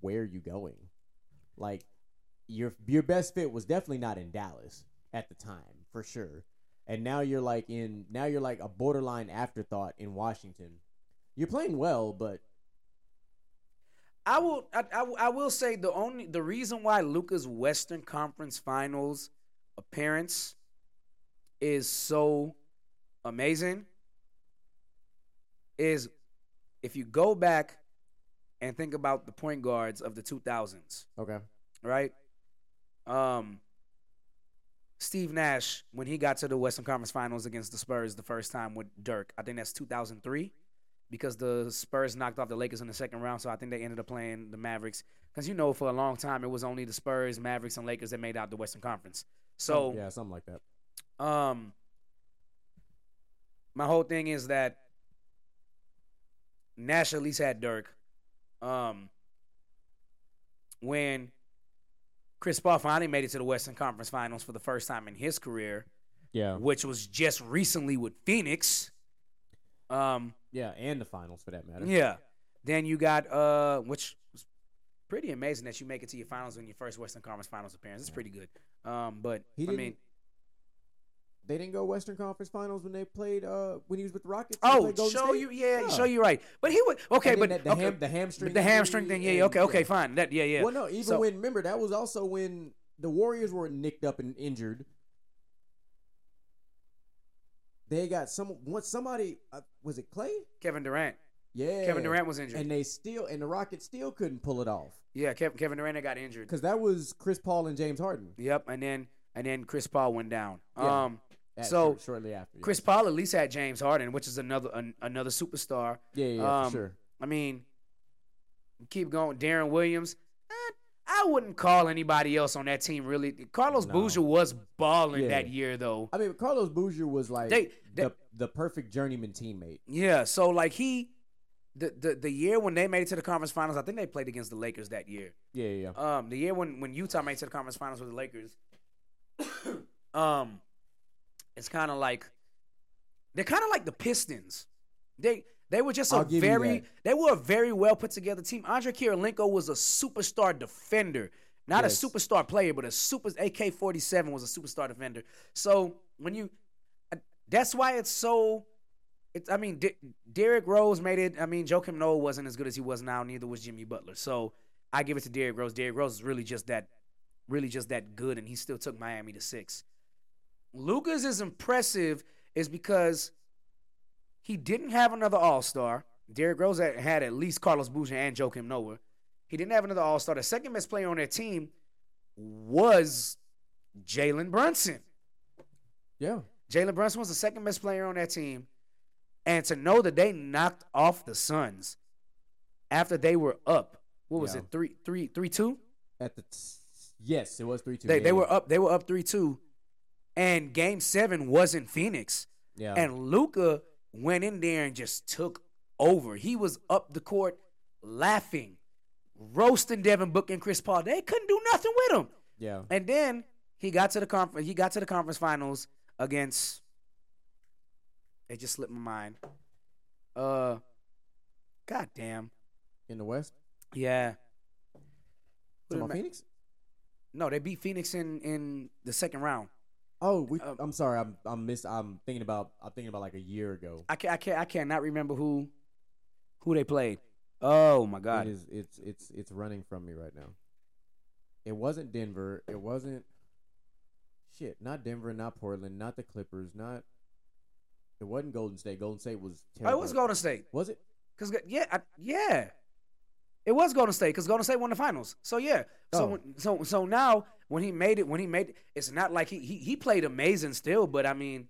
"Where are you going?" Like your your best fit was definitely not in Dallas at the time, for sure. And now you're like in now you're like a borderline afterthought in Washington. You're playing well, but I will. I, I, will- I will say the only the reason why Luka's Western Conference Finals appearance is so amazing is if you go back and think about the point guards of the 2000s, okay. right? Um, Steve Nash when he got to the Western Conference Finals against the Spurs the first time with Dirk, I think that's 2003 because the Spurs knocked off the Lakers in the second round, so I think they ended up playing the Mavericks. Because you know, for a long time, it was only the Spurs, Mavericks, and Lakers that made out the Western Conference. So, yeah, something like that. um, my whole thing is that Nash at least had Dirk. Um, when Chris Paul finally made it to the Western Conference Finals for the first time in his career, Yeah, which was just recently with Phoenix. Um, yeah, and the finals for that matter. yeah. Then you got uh, which was pretty amazing that you make it to your finals in your first Western Conference Finals appearance. It's pretty good. Um, but He I didn't- mean, They didn't go Western Conference Finals when they played uh when he was with the Rockets. Oh, show State? you, yeah, Yeah. show you right. But he would okay, but that- the, okay, ham, the hamstring, the hamstring thing, yeah, yeah, okay, okay, fine. That, yeah, yeah. Well, no, even So- when remember that was also when the Warriors were nicked up and injured. They got some once somebody uh, was it Klay? Kevin Durant, Yeah, Kevin Durant was injured. and they still and the Rockets still couldn't pull it off yeah, Kevin, Kevin Durant got injured. because that was Chris Paul and James Harden. Yep, and then and then Chris Paul went down. Yeah. Um, so shortly after. yeah. Chris Paul at least had James Harden, which is another an, another superstar. Yeah, yeah, yeah, um, for sure. I mean, keep going. Deron Williams. eh, I wouldn't call anybody else on that team really. Carlos No. Boozer was balling Yeah. that year though. I mean, Carlos Boozer was like They- they- the the perfect journeyman teammate. Yeah, so like he, the, the the year when they made it to the conference finals, I think they played against the Lakers that year. Yeah, yeah, yeah. Um, the year when when Utah made it to the conference finals with the Lakers, um, it's kind of like they're kind of like the Pistons. They they were just a I'll very they were a very well put together team. Andrei Kirilenko was a superstar defender, not Yes. a superstar player, but a super AK forty seven was a superstar defender. So when you, uh, that's why it's so. It's, I mean, D- Derrick Rose made it. I mean, Joakim Noah wasn't as good as he was now. Neither was Jimmy Butler. So I give it to Derrick Rose. Derrick Rose is really just that, really just that good, and he still took Miami to six. Luka's is impressive is because he didn't have another All Star. Derrick Rose had, at least Carlos Boozer and Joakim Noah. He didn't have another All Star. The second best player on their team was Jalen Brunson. Yeah. Jalen Brunson was the second best player on that team. And to know that they knocked off the Suns after they were up, what was Yeah. it, three, three, three, two? At the t- yes, it was three two. They, yeah, they were up. They were up three two, and Game Seven was in Phoenix, Yeah. and Luka went in there and just took over. He was up the court, laughing, roasting Devin Booker and Chris Paul. They couldn't do nothing with him. yeah. And then he got to the conference. He got to the conference finals against. It just slipped my mind. Uh, goddamn. In the West. Yeah. Who Talking did about Ma- Phoenix. No, they beat Phoenix in in the second round. Oh, we, Um, I'm sorry. I'm I'm miss. I'm thinking about. I'm thinking about like a year ago. I can't. I can't. I cannot remember who who they played. Oh my god. It is. It's it's it's running from me right now. It wasn't Denver. It wasn't. Shit, not Denver, not Portland, not the Clippers, not. It wasn't Golden State. Golden State was. Oh, it was Golden State. Was it? Cause yeah, I, yeah, it was Golden State. Cause Golden State won the finals. So yeah. So Oh. when, so so now when he made it, when he made it, it's not like he he, he played amazing still, but I mean,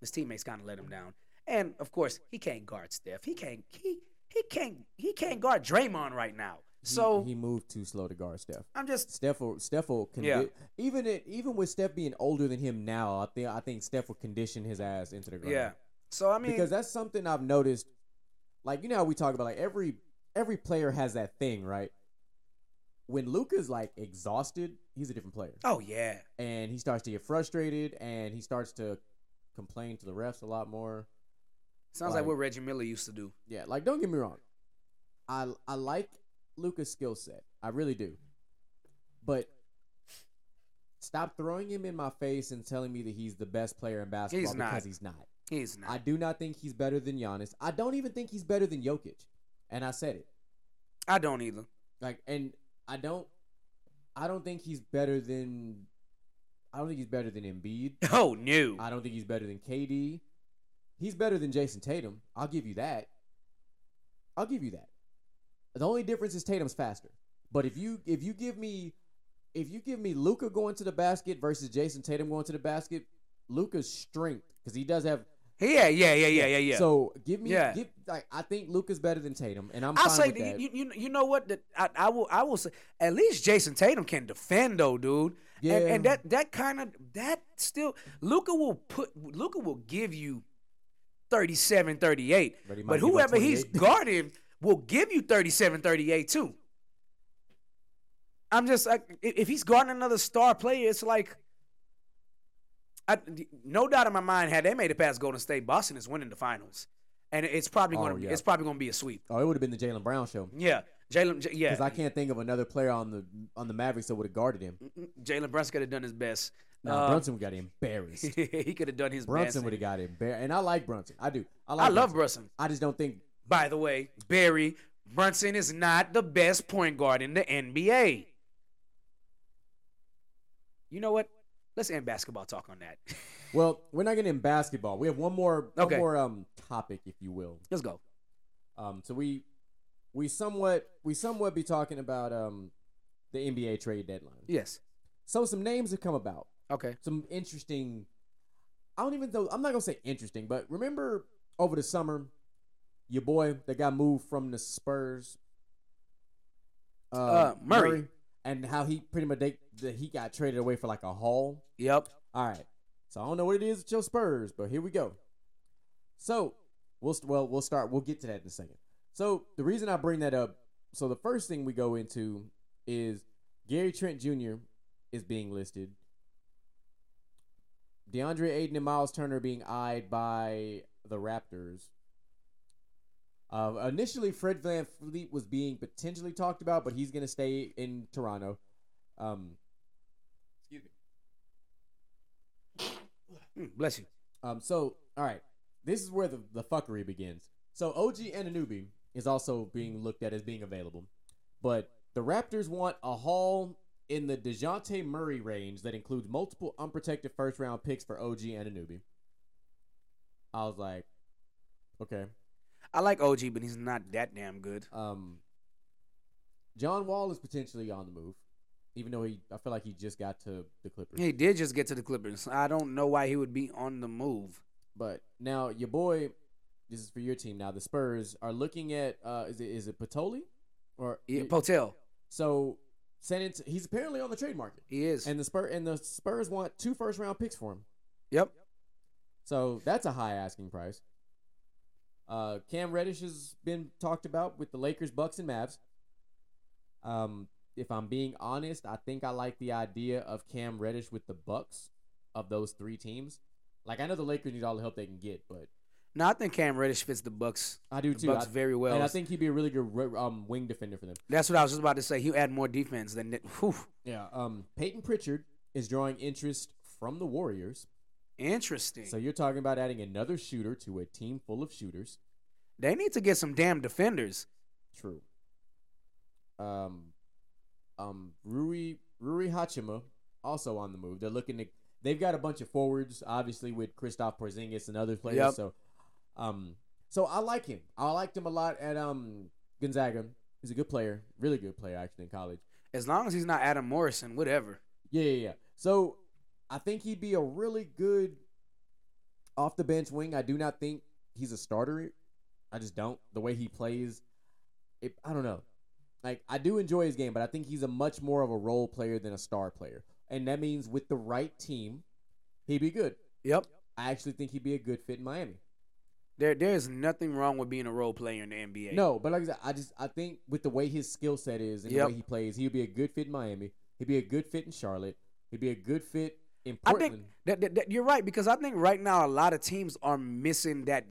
his teammates kind of let him down. And of course, he can't guard Steph. He can't he he can't he can't guard Draymond right now. He- So he, moved too slow to guard Steph. I'm just Steph will, Steph will condi- Yeah. even it, even with Steph being older than him now, I think I think Steph will condition his ass into the ground. yeah. So I mean, because that's something I've noticed. Like you know how we talk about like every every player has that thing, right? When Luka's like exhausted, he's a different player, oh yeah, and he starts to get frustrated, and he starts to complain to the refs a lot more. sounds like Like- what Reggie Miller used to do. Yeah, like don't get me wrong, I I like Luka's skill set, I really do, but stop throwing him in my face and telling me that he's the best player in basketball He's because he's not. He's not. I do not think he's better than Giannis. I don't even think he's better than Jokic. And I said it. I don't either. Like and I don't I don't think he's better than I don't think he's better than Embiid. Oh no. I don't think he's better than KD. He's better than Jayson Tatum. I'll give you that. I'll give you that. The only difference is Tatum's faster. But if you if you give me if you give me Luka going to the basket versus Jayson Tatum going to the basket, Luka's strength because he does have Yeah, yeah, yeah, yeah, yeah, yeah. So give me, Yeah. give like I think Luka's better than Tatum, and I'm. I'll say with that. you, you you know what that I, I will I will say at least Jayson Tatum can defend though, dude. And, and that that kind of that still Luka will put Luka will give you 37 38. But he But whoever he's guarding will give you 37 38 too. I'm just like if he's guarding another star player, it's like I, no doubt in my mind, had they made it past Golden State, Boston is winning the finals, and it's probably Oh, going to yeah. it's probably going to be a sweep. oh, it would have been the Jaylen Brown show Yeah, Jalen. J- Yeah, because I can't think of another player on the on the Mavericks that would have guarded him. Jalen Brunson could have done his best. No, Uh, Brunson got embarrassed. he could have done his Brunson would have got embarrassed, and I like Brunson. I do. I like. I love Brunson. Brunson. I just don't think. By the way, Barry Brunson is not the best point guard in the NBA. You know what? Let's end basketball talk on that. Well, we're not getting in basketball. We have one more, one Okay. more um topic, if you will. Let's go. Um, so we we somewhat we somewhat be talking about um the NBA trade deadline. Yes. So some names have come about. Okay. some interesting. I don't even know. I'm not gonna say interesting, but remember over the summer, your boy that got moved from the Spurs, Uh, Murray. And how he pretty much they, that he got traded away for like a haul. Yep. All right, so I don't know what it is at your Spurs, but here we go. So we'll well we'll start. We'll get to that in a second. So the reason I bring that up, so the first thing we go into is Gary Trent Jr. is being listed. DeAndre Ayton and Miles Turner being eyed by the Raptors. Uh, initially, Fred Van Fleet was being potentially talked about, but he's going to stay in Toronto. Um, excuse me. Mm, bless you. Um, so, all right, this is where the, the fuckery begins. So, OG Anunoby is also being looked at as being available, but the Raptors want a haul in the Dejounte Murray range that includes multiple unprotected first round picks for OG Anunoby. I was like, okay. I like OG, but he's not that damn good. Um, John Wall is potentially on the move, even though he, I feel like he just got to the Clippers. He did just get to the Clippers. I don't know why he would be on the move. But now your boy, this is for your team now. The Spurs are looking at uh, is it is it Patoli or Yeah, Potel. so San Ant- he's apparently on the trade market, He is. and the Spur and the Spurs want two first round picks for him. yep. So that's a high asking price. Uh, Cam Reddish has been talked about with the Lakers, Bucks, and Mavs. Um, if I'm being honest, I think I like the idea of Cam Reddish with the Bucks of those three teams. Like I know the Lakers need all the help they can get, but No, I think Cam Reddish fits the Bucks. I do the too. Bucks I- very well. and I think he'd be a really good um, wing defender for them. That's what I was just about to say. He'll add more defense than. Whew. Yeah. Um, Payton Pritchard is drawing interest from the Warriors. Interesting. So you're talking about adding another shooter to a team full of shooters. they need to get some damn defenders. True. Um, um, Rui Rui Hachimura also on the move. They're looking to. They've got a bunch of forwards, obviously with Kristaps Porzingis and other players. Yep. So, um, so I like him. I liked him a lot at um Gonzaga. He's a good player, really good player actually in college. As long as he's not Adam Morrison, whatever. Yeah, yeah, yeah. So I think he'd be a really good off the bench wing. I do not think he's a starter. I just don't. The way he plays, it, I don't know. Like I do enjoy his game, but I think he's a much more of a role player than a star player. And that means with the right team, he'd be good. Yep. I actually think he'd be a good fit in Miami. There, there is nothing wrong with being a role player in the NBA. No, but like I said, I just I think with the way his skill set is and Yep. the way he plays, he'd be a good fit in Miami. He'd be a good fit in Charlotte. He'd be a good fit in I think that, that, that you're right because I think right now a lot of teams are missing that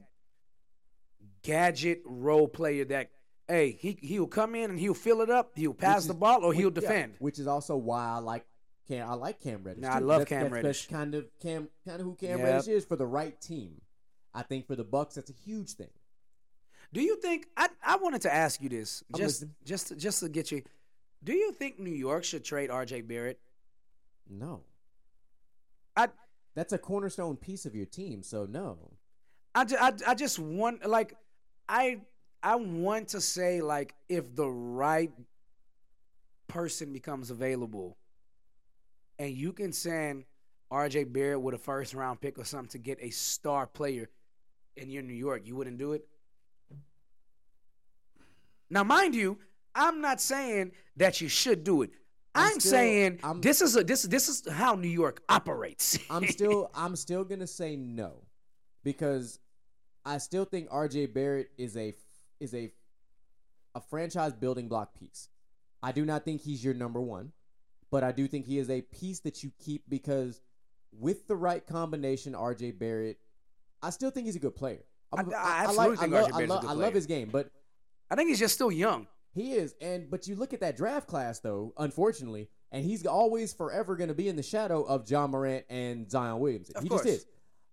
gadget role player that hey he he'll come in and he'll fill it up, he'll pass Which the ball or which- he'll yeah, defend. which is also why I like Cam. I like Cam Reddish. Nah, I love That's- Cam that's, Reddish. That's kind of Cam, kind of who Cam Yep. Reddish is for the right team. I think for the Bucks, that's a huge thing. Do you think I I wanted to ask you this I'm just listening. just to, just to get you? Do you think New York should trade R.J. Barrett? No, I that's a cornerstone piece of your team. So no, I, ju- I, I just want like I I want to say like if the right person becomes available and you can send RJ Barrett with a first round pick or something to get a star player and you're New York, you wouldn't do it? Now mind you, I'm not saying that you should do it. I'm I'm, still- saying I'm- this is a this this is how New York operates. I'm still I'm still gonna say no because I still think R.J. Barrett is a is a a franchise building block piece. I do not think he's your number one, but I do think he is a piece that you keep because with the right combination, R.J. Barrett, I still think he's a good player. I'm- I- I I love. Barrett's a I I love his game, but I think he's just still young. He is, and but you look at that draft class though, unfortunately, and he's always forever going to be in the shadow of John Morant and Zion Williamson. Of he course. just is.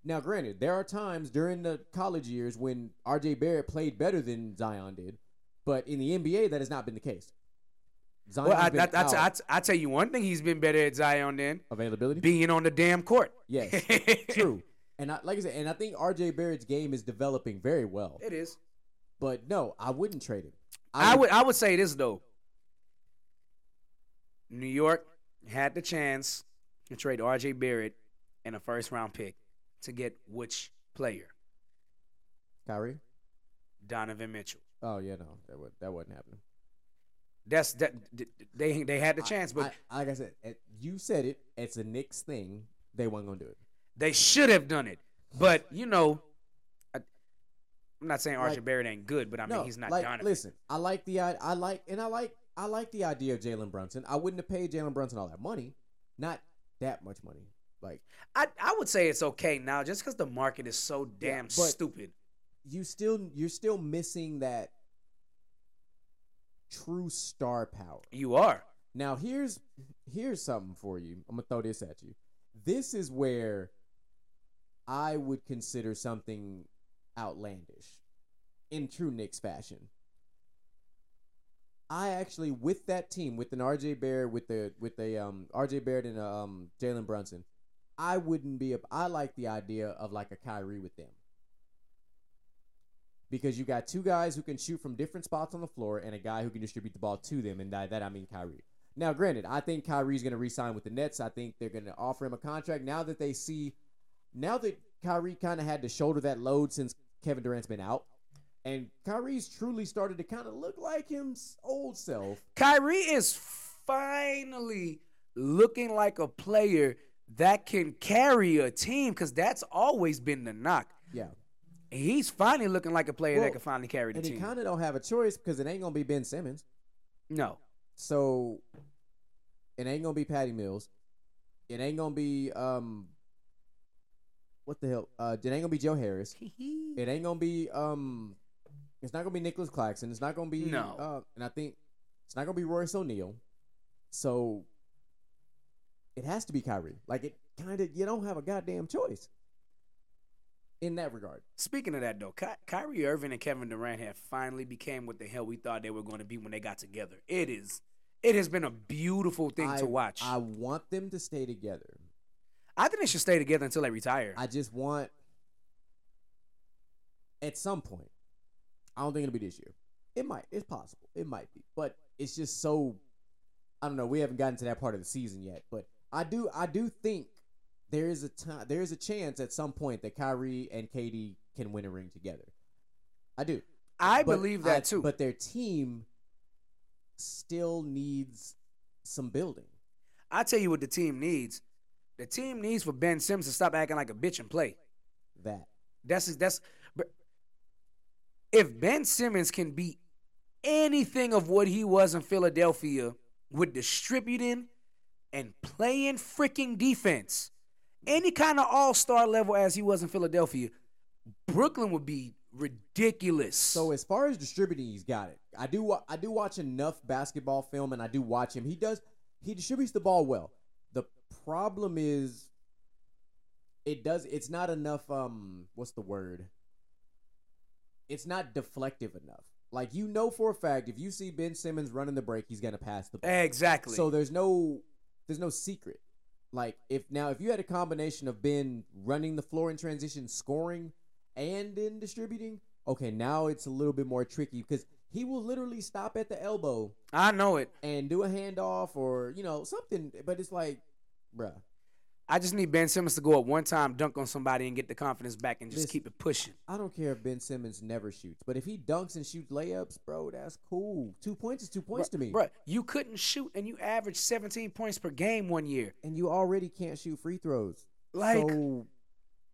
Now, granted, there are times during the college years when R.J. Barrett played better than Zion did, but in the NBA, that has not been the case. Zion's Well, I, been I, I, out. I, I tell you one thing he's been better at Zion than availability. being on the damn court. yes, true. And I, like I said, and I think R.J. Barrett's game is developing very well. It is. But no, I wouldn't trade him. I would I would say this though. New York had the chance to trade R.J. Barrett and a first round pick to get which player? Kyrie. Donovan Mitchell. Oh yeah, no, that would that wasn't happening. That's that. They they had the chance, but I, like I said, you said it. It's a Knicks thing. They weren't gonna do it. they should have done it. But you know, I, I'm not saying R.J. Like- Barrett ain't good, but I mean no, he's not like, Donovan. Listen, I like the I, like and I like I like the idea of Jalen Brunson. I wouldn't have paid Jalen Brunson all that money, not that much money. Like I I would say it's okay now, just because the market is so damn but- stupid. you still you're still missing that true star power. You are. Now here's here's something for you. I'm gonna throw this at you. This is where I would consider something outlandish in true Knicks fashion. I actually with that team with an RJ Barrett with the with the um RJ Barrett and a, um Jalen Brunson, I wouldn't be a I like the idea of like a Kyrie with them. Because you got two guys who can shoot from different spots on the floor and a guy who can distribute the ball to them, and that I mean Kyrie. Now, granted, I think Kyrie's going to re-sign with the Nets. I think they're going to offer him a contract now that they see, now that Kyrie kind of had to shoulder that load since Kevin Durant's been out, and Kyrie's truly started to kind of look like his old self. Kyrie is finally looking like a player that can carry a team because that's always been the knock. Yeah, He's finally looking like a player Well, that can finally carry the team. and he kind of don't have a choice because it ain't going to be Ben Simmons. no, So it ain't gonna be Patty Mills. It ain't gonna be um what the hell? Uh it ain't gonna be Joe Harris. It ain't gonna be um it's not gonna be Nicholas Claxton. It's not gonna be No. uh and I think it's not gonna be Royce O'Neale. So it has to be Kyrie. Like it kinda you don't have a goddamn choice. In that regard. Speaking of that though, Ky- Kyrie Irving and Kevin Durant have finally became what the hell we thought they were going to be when they got together. It is, it has been a beautiful thing I, to watch. I want them to stay together. I think they should stay together until they retire. I just want at some point. I don't think it'll be this year. It might. It's possible. It might be, but it's just so. I don't know. We haven't gotten to that part of the season yet, but I do. I do think there is a time. There is a chance at some point that Kyrie and KD can win a ring together. I do. I But believe that I- too. But their team still needs some building. I tell you what the team needs. The team needs for Ben Simmons to stop acting like a bitch and play. That That's that's. If Ben Simmons can be anything of what he was in Philadelphia with distributing and playing freaking defense, any kind of all star level as he was in Philadelphia, Brooklyn would be ridiculous. So as far as distributing, he's got it. I do. I do watch enough basketball film, and I do watch him. He does. He distributes the ball well. Problem is, it does. It's not enough. Um, what's the word? It's not deflective enough. Like you know for a fact, if you see Ben Simmons running the break, he's gonna pass the ball. exactly. So there's no there's no secret. Like if now if you had a combination of Ben running the floor in transition, scoring, and in distributing, okay, now it's a little bit more tricky because he will literally stop at the elbow I know it. and do a handoff or you know something. But it's like, bruh, I just need Ben Simmons to go up one time, dunk on somebody, and get the confidence back, and just Listen, keep it pushing. I don't care if Ben Simmons never shoots, but if he dunks and shoots layups, bro, that's cool. Two points is two points to me. bro. you couldn't shoot, and you averaged 17 points per game one year. and you already can't shoot free throws. Like- so,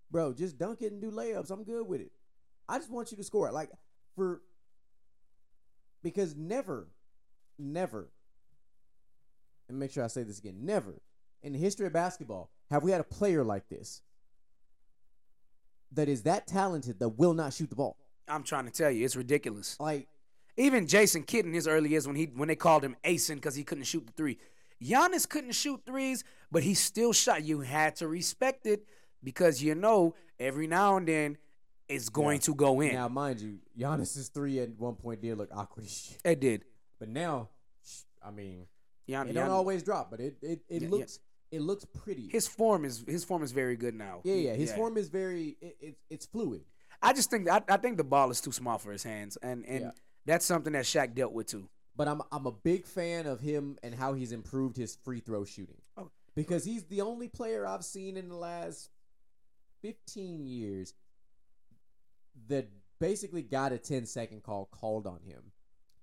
bro, just dunk it and do layups. I'm good with it. I just want you to score. Like for because never, never, and make sure I say this again, never in the history of basketball have we had a player like this that is that talented that will not shoot the ball. I'm trying to tell you, it's ridiculous. Like Even Jason Kidd in his early years when he when they called him Ason because he couldn't shoot the three. Giannis couldn't shoot threes, but he still shot. You had to respect it because you know every now and then it's going Yeah. to go in. now, mind you, Giannis's three at one point did look awkward as shit, it did. but now, I mean, Gian- it don't Gian- always drop, but it it, it yeah. looks it looks pretty. his form is his form is very good now. Yeah, yeah. His form is very it, it's it's fluid. I just think I, I think the ball is too small for his hands, and and Yeah. that's something that Shaq dealt with too. But I'm I'm a big fan of him and how he's improved his free throw shooting. Oh, because he's the only player I've seen in the last 15 years that basically got a 10 second call called on him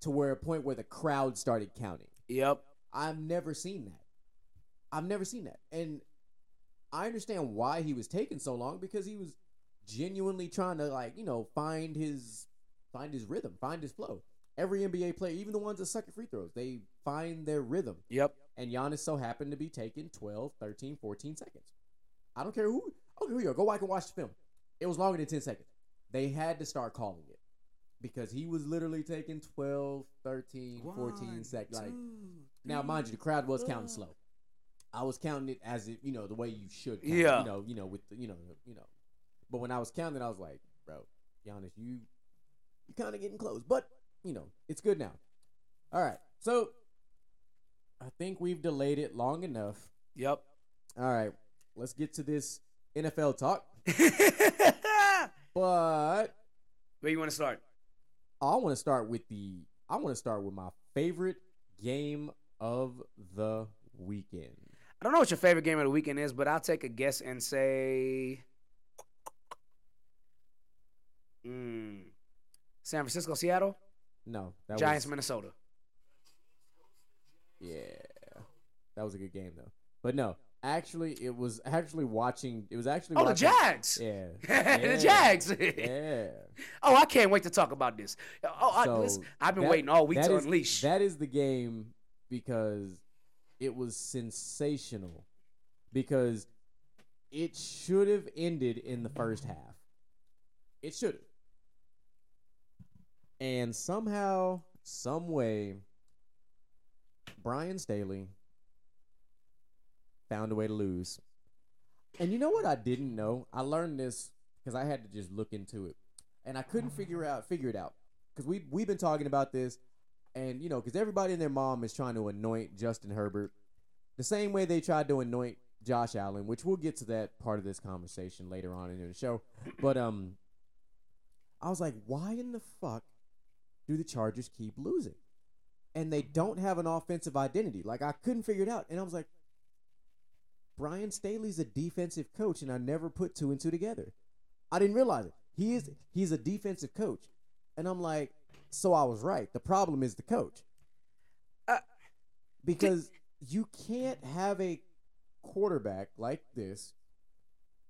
to where a point where the crowd started counting. Yep. I've never seen that. I've never seen that. And I understand why he was taking so long because he was genuinely trying to like, you know, find his find his rhythm, find his flow. Every NBA player, even the ones that suck at free throws, they find their rhythm. Yep. And Giannis so happened to be taking 12, 13, 14 seconds. I don't care who. Don't who you are. Go back and watch the film. It was longer than 10 seconds. They had to start calling it because he was literally taking 12, 13, 14 seconds. Like, now, mind you, the crowd was counting slow. I was counting it as if you know the way you should. Count, Yeah. You know, you know, with the, you know, you know. But when I was counting, I was like, bro, Giannis, you, you kind of getting close. But you know, it's good now. All right, so I think we've delayed it long enough. Yep. All right, let's get to this NFL talk. But where you want to start? I want to start with the. I want to start with my favorite game of the weekend. I don't know what your favorite game of the weekend is, but I'll take a guess and say, mm, San Francisco, Seattle, No, that Giants, was Minnesota. yeah, that was a good game though. But no, actually, it was actually watching. It was actually Oh, the Jags. Yeah, the Jags. yeah. oh, I can't wait to talk about this. Oh, I, So, listen, I've been that- waiting all week to is- unleash. That is the game because it was sensational. Because it should have ended in the first half. It should have. And somehow, some way, Brian Staley found a way to lose. And you know what I didn't know? I learned this because I had to just look into it, and I couldn't figure out figure it out because we we've been talking about this, and you know because everybody and their mom is trying to anoint Justin Herbert the same way they tried to anoint Josh Allen, which we'll get to that part of this conversation later on in the show. But um, I was like, why in the fuck do the Chargers keep losing? And they don't have an offensive identity. Like I couldn't figure it out, and I was like, Brian Staley's a defensive coach, and I never put two and two together. I didn't realize it. He is he's a defensive coach, and I'm like, so I was right. The problem is the coach, Uh, because you can't have a quarterback like this,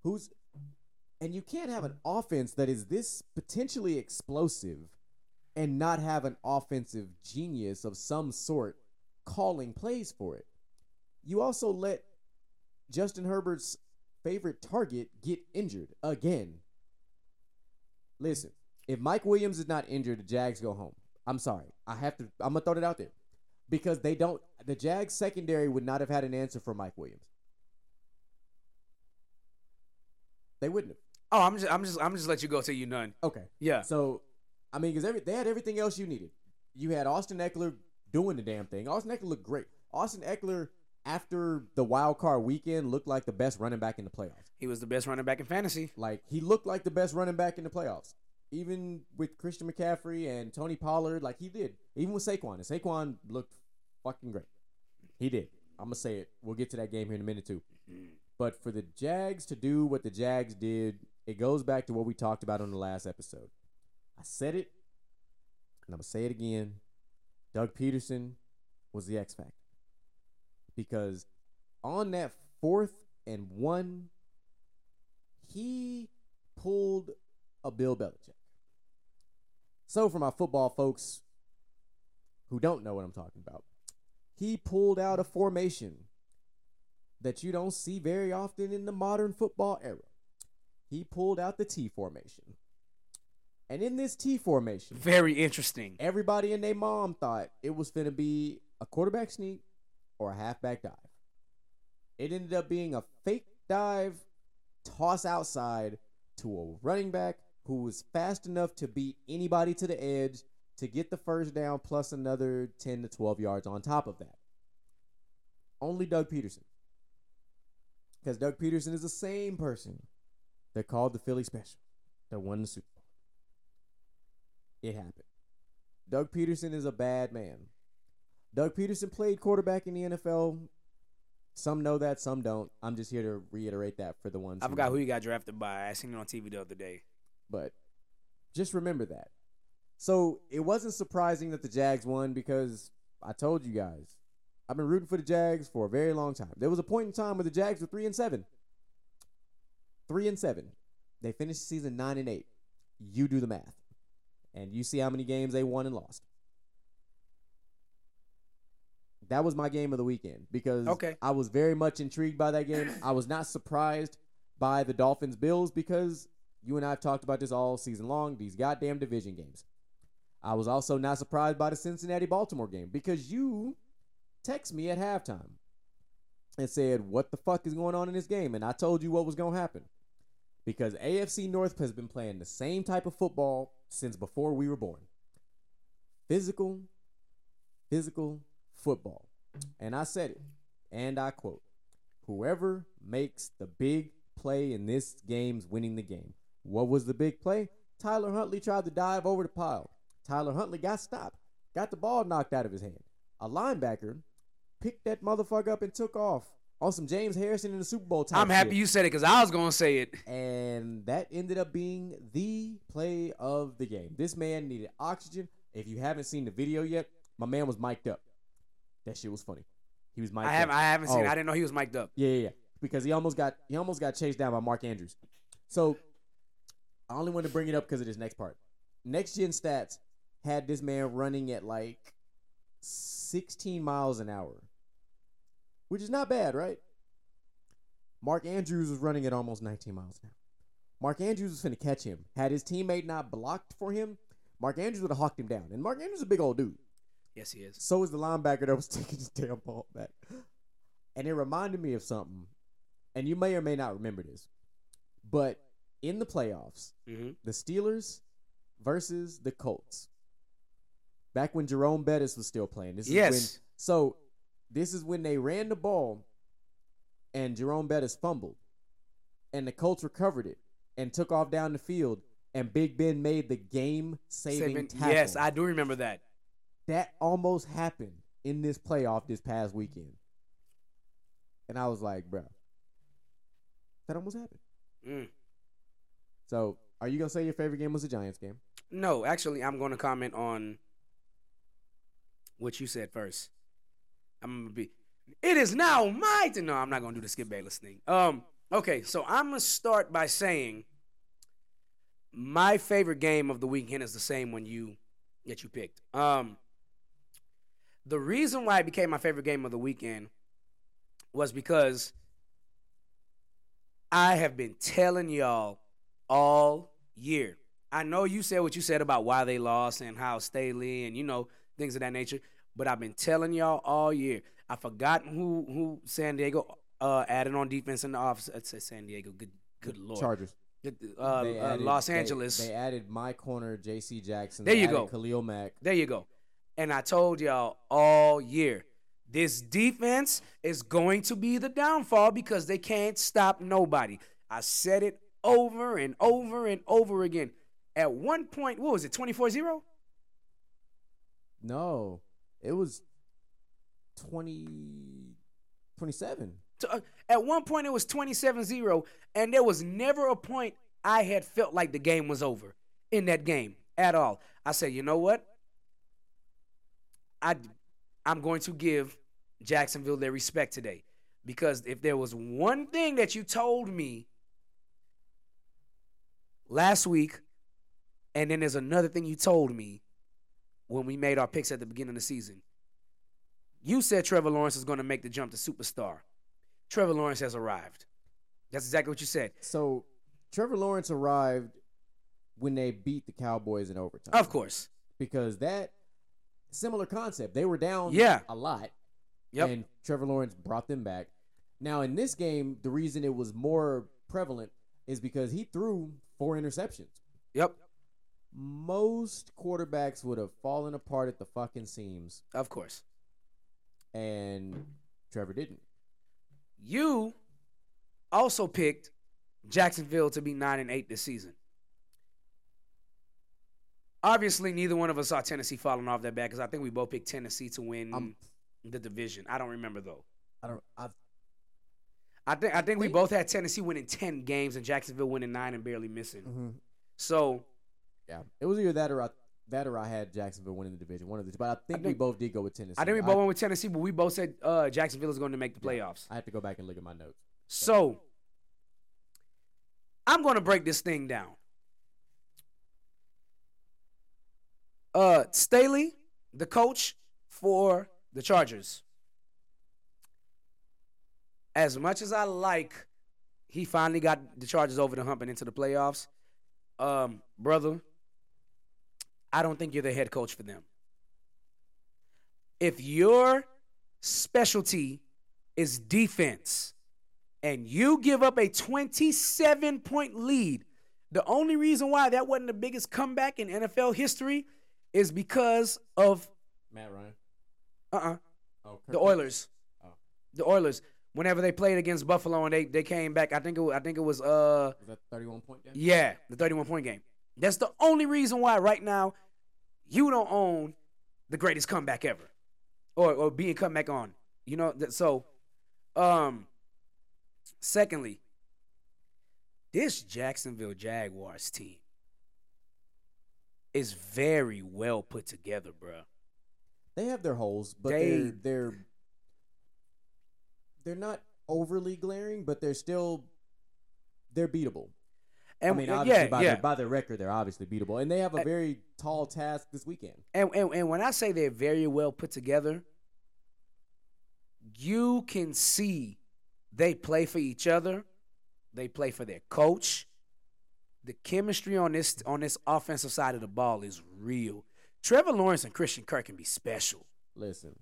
who's, and you can't have an offense that is this potentially explosive, and not have an offensive genius of some sort calling plays for it. You also let Justin Herbert's favorite target get injured again. Listen, if Mike Williams is not injured, the Jags go home. I'm sorry. I have to I'm gonna throw it out there. Because they don't the Jags secondary would not have had an answer for Mike Williams. They wouldn't have. oh, I'm just, I'm just, I'm just let you go till you none. Okay. Yeah. So, I mean, because every they had everything else you needed. You had Austin Ekeler doing the damn thing. Austin Ekeler looked great. Austin Ekeler, after the wild card weekend, looked like the best running back in the playoffs. He was the best running back in fantasy. Like he looked like the best running back in the playoffs. Even with Christian McCaffrey and Tony Pollard, like he did. Even with Saquon, and Saquon looked fucking great. He did. I'm gonna say it. We'll get to that game here in a minute too. But for the Jags to do what the Jags did, it goes back to what we talked about on the last episode. I said it, and I'm gonna say it again. Doug Pederson was the X factor because on that fourth and one, he pulled a Bill Belichick. So, for my football folks who don't know what I'm talking about, he pulled out a formation that you don't see very often in the modern football era. He pulled out the T formation. And in this T formation, Very interesting. everybody and their mom thought it was going to be a quarterback sneak or a halfback dive. It ended up being a fake dive, toss outside to a running back who was fast enough to beat anybody to the edge to get the first down plus another 10 to 12 yards on top of that. Only Doug Pederson. Because Doug Pederson is the same person that called the Philly special that won the Super Bowl. It happened. Doug Pederson is a bad man. Doug Pederson played quarterback in the NFL Some know that, some don't. I'm just here to reiterate that for the ones. I forgot know. who you got drafted by. I seen it on TV the other day. But just remember that. So it wasn't surprising that the Jags won because I told you guys I've been rooting for the Jags for a very long time. There was a point in time where the Jags were three and seven. Three and seven. They finished the season nine and eight. You do the math, and you see how many games they won and lost. That was my game of the weekend because Okay. I was very much intrigued by that game. I was not surprised by the Dolphins Bills because you and I have talked about this all season long. These goddamn division games. I was also not surprised by the Cincinnati Baltimore game because you text me at halftime and said, What the fuck is going on in this game? And I told you what was going to happen. Because AFC North has been playing the same type of football since before we were born physical, physical football. And I said it, and I quote Whoever makes the big play in this game's winning the game. What was the big play? Tyler Huntley tried to dive over the pile. Tyler Huntley got stopped, got the ball knocked out of his hand. A linebacker picked that motherfucker up and took off on some James Harrison in the Super Bowl time. I'm happy you said it because I was gonna say it. And that ended up being the play of the game. This man needed oxygen. If you haven't seen the video yet, my man was mic'd up. That shit was funny. He was mic'd I haven't. up. I haven't seen. Oh. it. I didn't know he was mic'd up. Yeah, yeah, yeah. Because he almost got he almost got chased down by Mark Andrews. So I only want to bring it up because of this next part. Next gen stats had this man running at like 16 miles an hour, which is not bad, right? Mark Andrews was running at almost 19 miles an hour. Mark Andrews was going to catch him. Had his teammate not blocked for him, Mark Andrews would have hawked him down. And Mark Andrews is a big old dude. Yes, he is. So is the linebacker that was taking his damn ball back. And it reminded me of something. And you may or may not remember this. But in the playoffs, Mm-hmm. the Steelers versus the Colts. Back when Jerome Bettis was still playing. This is Yes. when so this is when they ran the ball and Jerome Bettis fumbled. And the Colts recovered it and took off down the field. And Big Ben made the game saving tackle Yes, I do remember that. that almost happened in this playoff this past weekend. And I was like, bro, that almost happened. Mm. So, are you to say your favorite game was the Giants game? No, actually, I'm to comment on what you said first. I'm gonna be. It is now my. No, I'm not gonna do the Skip Bayless thing. Um. Okay, so I'm gonna start by saying my favorite game of the weekend is the same one you that you picked. Um. The reason why it became my favorite game of the weekend was because I have been telling y'all all year. I know you said what you said about why they lost and how Staley and you know things of that nature, but I've been telling y'all all year. I forgot who who San Diego uh, added on defense in the office. It said San Diego. Good good lord. Chargers. Good, Uh, uh, added- Los they- Angeles. They, added my corner, J.C. Jackson. There They you added go. Khalil Mack. There you go. And I told y'all all year, this defense is going to be the downfall because they can't stop nobody. I said it over and over and over again. At one point, what was it, 24 0? No, it was 20, 27. uh, At one point, it was 27 0, and there was never a point I had felt like the game was over in that game at all. I said, you know what? I, I'm going to give Jacksonville their respect today. Because if there was one thing that you told me last week, and then there's another thing you told me when we made our picks at the beginning of the season, you said Trevor Lawrence is going to make the jump to superstar. Trevor Lawrence has arrived. That's exactly what you said. So, Trevor Lawrence arrived when they beat the Cowboys in overtime. Of course. Because that similar concept. They were down Yeah. a lot. Yep. And Trevor Lawrence brought them back. Now, in this game, the reason it was more prevalent is because he threw four interceptions. Yep. Most quarterbacks would have fallen apart at the fucking seams, Of course. and Trevor didn't. You also picked Jacksonville to be 9 and 8 this season. Obviously, neither one of us saw Tennessee falling off that bad because I think we both picked Tennessee to win I'm- the division. I don't remember though. I don't. I I think I think we both had Tennessee winning ten games and Jacksonville winning nine and barely missing. Mm-hmm. So Yeah, it was either that or I, that or I had Jacksonville winning the division. One of the, but I think, we think- both did go with Tennessee. I think we both went with Tennessee, but we both said uh, Jacksonville is going to make the playoffs. I have to go back and look at my notes. So I'm going to break this thing down. Uh, Staley, the coach for the Chargers. As much as I like, he finally got the Chargers over the hump and into the playoffs. Um, brother, I don't think you're the head coach for them. If your specialty is defense, and you give up a 27 point lead, the only reason why that wasn't the biggest comeback in NFL history is because of Matt Ryan. uh uh Oh, the Oilers. Oh. The Oilers. Whenever they played against Buffalo and they, they came back, I think it was, I think it was uh Was that thirty-one point game? yeah, the 31 point game. That's the only reason why right now you don't own the greatest comeback ever. Or or being come back on. You know, that so um secondly, this Jacksonville Jaguars team is very well put together, bruh. They have their holes, but They- they're they're they're not overly glaring, but they're still they're beatable. And I mean, obviously yeah, by yeah. their by their record, they're obviously beatable, and they have a very tall task this weekend. And, and and when I say they're very well put together, you can see they play for each other. They play for their coach. The chemistry on this on this offensive side of the ball is real. Trevor Lawrence and Christian Kirk can be special. Listen,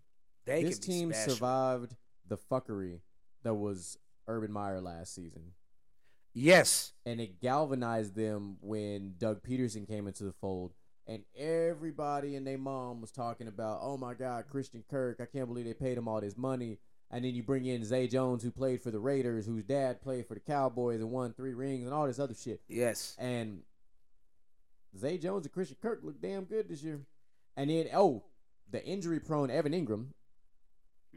They this can be team special. survived the fuckery that was Urban Meyer last season, Yes, and it galvanized them when Doug Pederson came into the fold. And everybody and their mom was talking about, oh my God, Christian Kirk, I can't believe they paid him all this money. And then you bring in Zay Jones, who played for the Raiders, whose dad played for the Cowboys and won three rings and all this other shit. yes. And Zay Jones and Christian Kirk look damn good this year. And then, oh, the injury prone Evan Engram,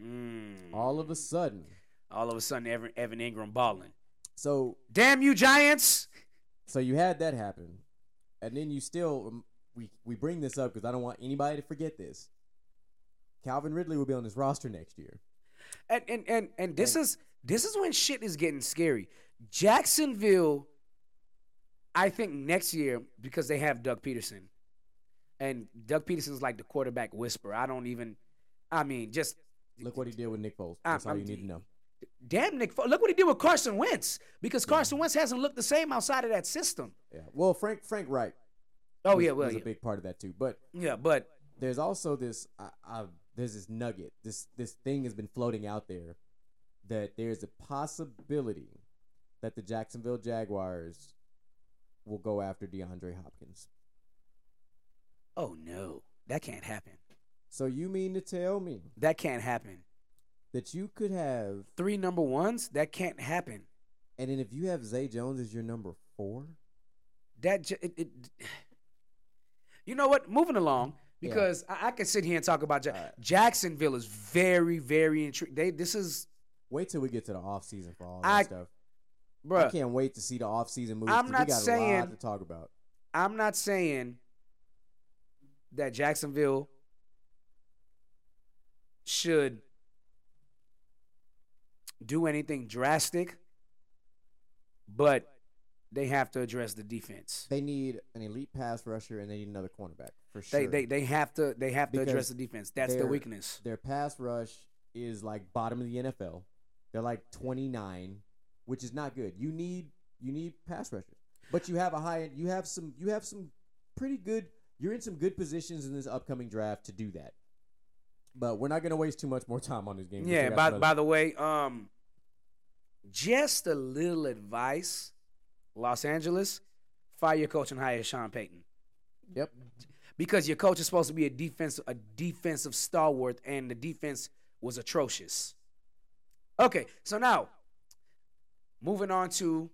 Mm. all of a sudden. All of a sudden, Evan, Evan Engram balling. So, Damn you, Giants! so you had that happen. And then you still, um, we, we bring this up because I don't want anybody to forget this. Calvin Ridley will be on this roster next year. And and and and this is this is when shit is getting scary. Jacksonville, I think next year because they have Doug Pederson, and Doug Pederson's like the quarterback whisperer. I don't even. I mean, just Look what he did with Nick Foles. I'm- That's all you I'm- need to know. damn Nick. Fo- Look what he did with Carson Wentz because Carson Wentz hasn't looked the same outside of that system. Yeah. Well, Frank Frank Reich. Oh was, yeah, well was yeah, a big part of that too. But yeah, but there's also this I, I, there's this nugget this this thing has been floating out there that there's a possibility that the Jacksonville Jaguars will go after DeAndre Hopkins. oh no, that can't happen. So you mean to tell me That can't happen. that you could have Three number ones, that can't happen. and then if you have Zay Jones as your number 4? that j- it, it, you know what moving along Yeah. because I, I could sit here and talk about ja- Alright. jacksonville is very very intrigued they this is Wait till we get to the off season for all that I- stuff. I can't wait to see the offseason moves. I'm not we got a saying- lot to talk about. i'm not saying that jacksonville should do anything drastic but they have to address the defense They need an elite pass rusher and they need another cornerback for sure. they, they they have to they have to Because address the defense that's the they're- weakness Their pass rush is like bottom of the NFL. They're like 29, which is not good. You need you need pass rushers. But you have a high end you have some you have some pretty good you're in some good positions in this upcoming draft to do that. But we're not going to waste too much more time on this game. Yeah. By by the way, um, just a little advice, Los Angeles, fire your coach and hire Sean Payton Yep. because your coach is supposed to be a defensive a defensive stalwart, and the defense was atrocious. Okay, so now moving on to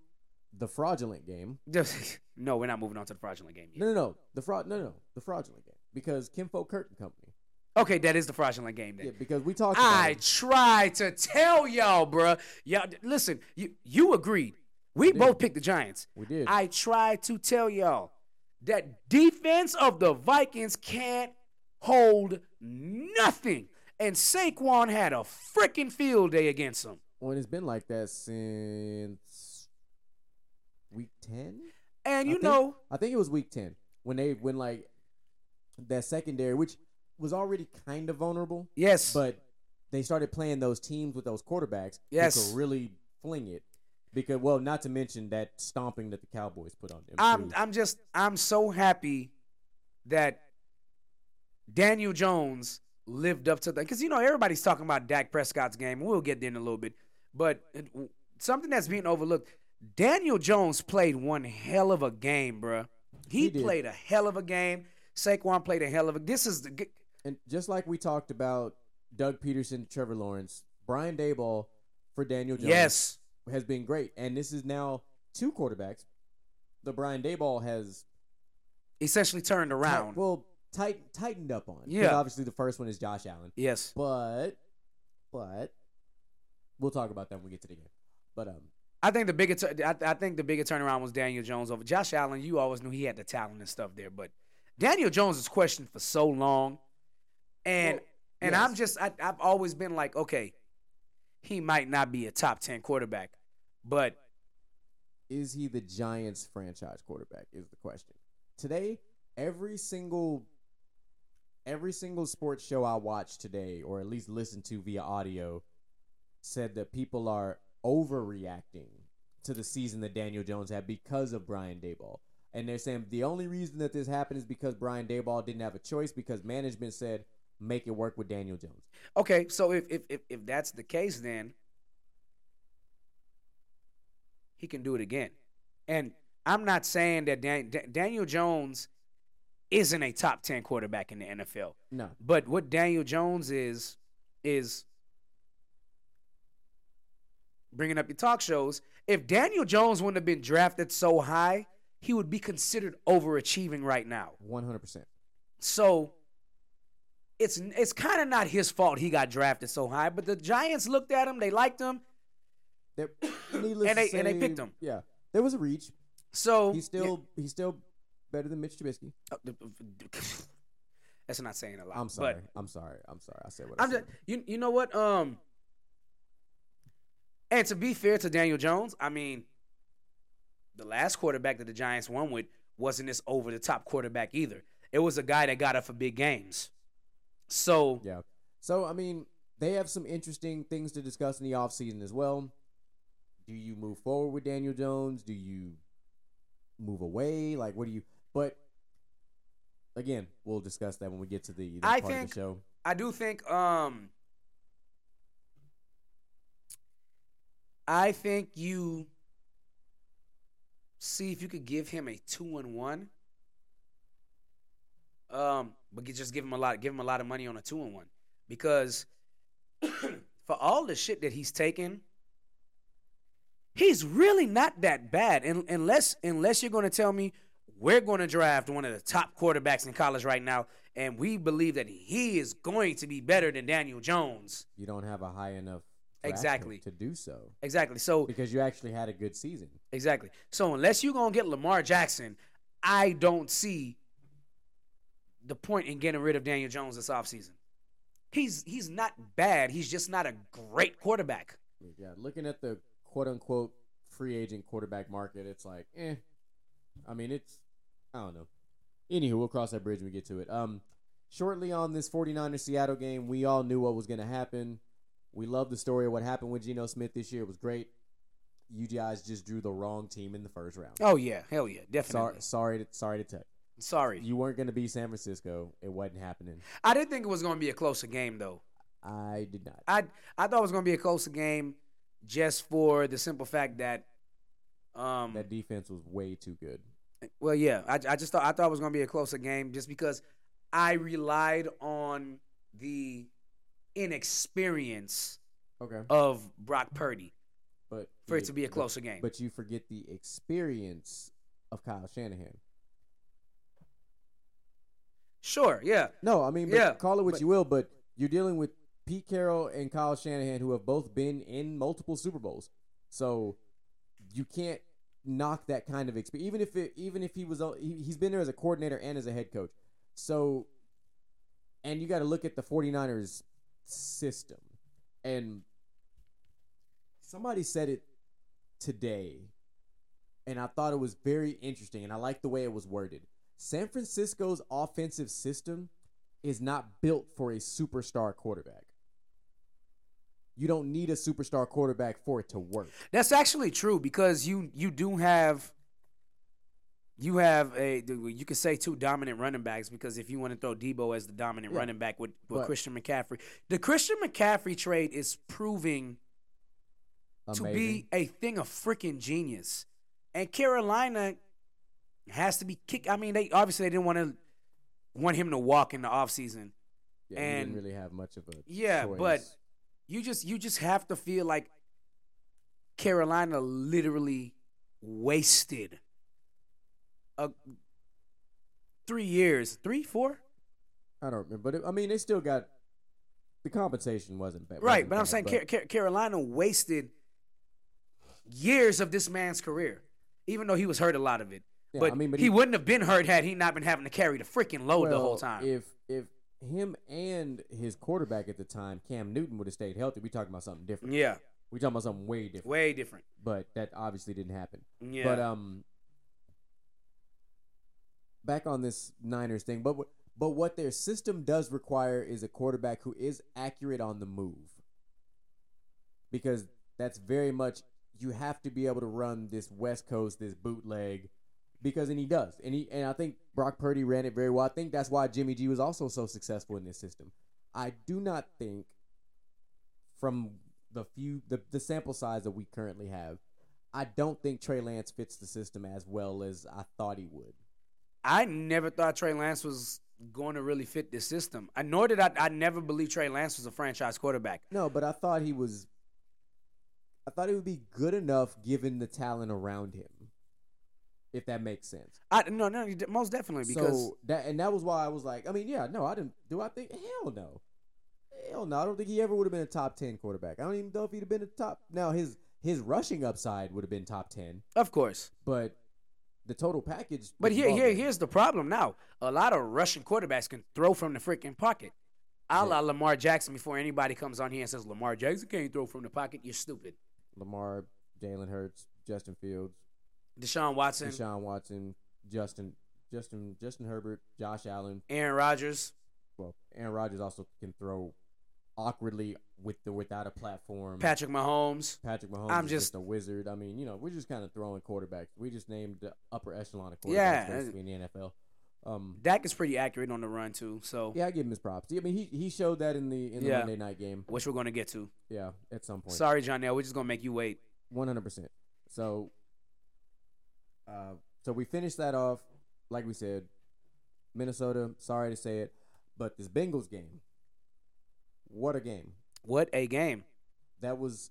The fraudulent game. no, we're not moving on to the fraudulent game yet. No, no, no. The fraud no, no, the fraudulent game because Kim Folk Kurt and Company. Okay, that is the fraudulent game then. Yeah, because we talked I tried to tell y'all, bruh. Y'all, listen, you you agreed. We did. both picked the Giants. We did. I tried to tell y'all that defense of the Vikings can't hold nothing. And Saquon had a freaking field day against them. Well, and it's been like that since week ten. And I you think- know, I think it was week ten when they when like that secondary, which was already kind of vulnerable, yes, but they started playing those teams with those quarterbacks. Yes. who could really fling it. Because well, not to mention that stomping that the Cowboys put on them. I'm too. I'm just I'm so happy that Daniel Jones lived up to that because you know everybody's talking about Dak Prescott's game. We'll get there in a little bit, but something that's being overlooked. Daniel Jones played one hell of a game, bruh. He, He played a hell of a game. Saquon played a hell of a. This is the. And just like we talked about Doug Pederson, Trevor Lawrence, Brian Daboll for Daniel Jones Yes, has been great. And this is now two quarterbacks. The Brian Daboll has essentially turned tight- around. well tight, tightened up on. Yeah. Obviously, the first one is Josh Allen, yes, but but we'll talk about that when we get to the game. But um, I think the bigger. I, I think the bigger turnaround was Daniel Jones over Josh Allen. You always knew he had the talent and stuff there, but Daniel Jones was questioned for so long, and Well, and yes. I'm just I, I've always been like, okay, he might not be a top ten quarterback, but is he the Giants franchise quarterback? Is the question. Today, every single every single sports show I watched today, or at least listened to via audio, said that people are overreacting to the season that Daniel Jones had because of Brian Daboll. And they're saying the only reason that this happened is because Brian Daboll didn't have a choice because management said make it work with Daniel Jones. okay. So if if if, if that's the case, then he can do it again. And I'm not saying that Dan, Da- Daniel Jones isn't a top ten quarterback in the NFL. No. But what Daniel Jones is is bringing up your talk shows. If Daniel Jones wouldn't have been drafted so high, he would be considered overachieving right now. 100%. So it's it's kind of not his fault he got drafted so high. But the Giants looked at him, they liked him. Needless And they- to and they picked him. Yeah. There was a reach. So He's still he's still better than Mitch Trubisky. that's not saying a lot. I'm sorry. But I'm sorry. I'm sorry. I said what I I'm said. just you you know what um and to be fair to Daniel Jones, I mean the last quarterback that the Giants won with wasn't this over the top quarterback either. It was a guy that got up for big games. So yeah. So I mean, they have some interesting things to discuss in the offseason as well. Do you move forward with Daniel Jones? Do you move away? Like what do you but again, we'll discuss that when we get to the, the I part think- of the show. I do think um I think you see if you could give him a two and one. Um, but just give him a lot, give him a lot of money on a two and one because for all the shit that he's taken, he's really not that bad. And unless unless you're going to tell me we're going to draft one of the top quarterbacks in college right now, and we believe that he is going to be better than Daniel Jones. You don't have a high enough Exactly. to do so Exactly. So because you actually had a good season. Exactly. So unless you're gonna get Lamar Jackson, I don't see the point in getting rid of Daniel Jones this offseason. He's he's not bad. He's just not a great quarterback. Yeah, looking at the quote unquote free agent quarterback market, it's like, eh. I mean, it's I don't know. Anywho, we'll cross that bridge when we get to it. Um, shortly on this 49ers Seattle game, we all knew what was going to happen. We love the story of what happened with Geno Smith this year. It was great. You guys just drew the wrong team in the first round. Oh yeah, hell yeah, definitely. sorry, to, sorry to tell. Sorry. You weren't going to be San Francisco. It wasn't happening. I didn't think it was gonna be a closer game though. I did not. I I thought it was gonna be a closer game just for the simple fact that um That defense was way too good. Well, yeah, I, I just thought I thought it was gonna be a closer game just because I relied on the inexperience Okay, of Brock Purdy but for it to be a but- closer game. But you forget the experience of Kyle Shanahan. Sure, yeah. No, I mean, Yeah, call it what but- you will, but you're dealing with Pete Carroll and Kyle Shanahan, who have both been in multiple Super Bowls. So you can't knock that kind of experience, even if it, even if he was he, he's been there as a coordinator and as a head coach. So, and you got to look at the 49ers system, and somebody said it today, and I thought it was very interesting, and I like the way it was worded. San Francisco's offensive system is not built for a superstar quarterback. You don't need a superstar quarterback for it to work. That's actually true because you you do have you have a you could say two dominant running backs because if you want to throw Deebo as the dominant Yeah. running back with, with But- Christian McCaffrey, the Christian McCaffrey trade is proving to be a thing of freaking genius. And Carolina has to be kicked. I mean, they obviously they didn't want to want him to walk in the offseason. yeah, he and- didn't really have much of a Yeah, choice. but you just you just have to feel like Carolina literally wasted a three years, three, four, I don't remember. But it, I mean, they still got the compensation wasn't bad. right? wasn't But I'm saying but- Car- Carolina wasted years of this man's career, even though he was hurt a lot of it. Yeah, but, I mean, but he, he- wouldn't have been hurt had he not been having to carry the freaking load the whole time. If if him and his quarterback at the time, Cam Newton, would have stayed healthy, we talking about something different. yeah, We talking about something way different. way different. But that obviously didn't happen. Yeah, But um, back on this Niners thing, but but what their system does require is a quarterback who is accurate on the move, because that's very much you have to be able to run this West Coast, this bootleg, because and he does, and he and I think Brock Purdy ran it very well. I think that's why Jimmy G was also so successful in this system. I do not think from the few the, the sample size that we currently have I don't think Trey Lance fits the system as well as I thought he would. I never thought Trey Lance was going to really fit this system. I nor did I. I never believed Trey Lance was a franchise quarterback. No, but I thought he was. I thought he would be good enough given the talent around him. If that makes sense. I no no most definitely because so that and that was why I was like, I mean, yeah, no, I didn't. Do I think? Hell no, hell no. I don't think he ever would have been a top ten quarterback. I don't even know if he'd have been a top. Now his his rushing upside would have been top ten, of course. but the total package. But here here here's the problem now. A lot of Russian quarterbacks can throw from the freaking pocket. A la Yeah. Lamar Jackson. Before anybody comes on here and says Lamar Jackson can't throw from the pocket, you're stupid. Lamar, Jalen Hurts, Justin Fields, Deshaun Watson, Deshaun Watson, Justin, Justin, Justin Herbert, Josh Allen. Aaron Rodgers. Well, Aaron Rodgers also can throw awkwardly with the without a platform. Patrick Mahomes. Patrick Mahomes I'm is just- just a wizard. I mean, you know, we're just kind of throwing quarterbacks. We just named the upper echelon of quarterbacks Yeah, basically in the NFL. Um, Dak is pretty accurate on the run too. So yeah, I give him his props. I mean, he he showed that in the in the Yeah. Monday night game. which we're gonna get to. Yeah, at some point. Sorry, John We're just gonna make you wait. One hundred percent. So, uh, so we finished that off, like we said, Minnesota. Sorry to say it, but this Bengals game, what a game! What a game. That was.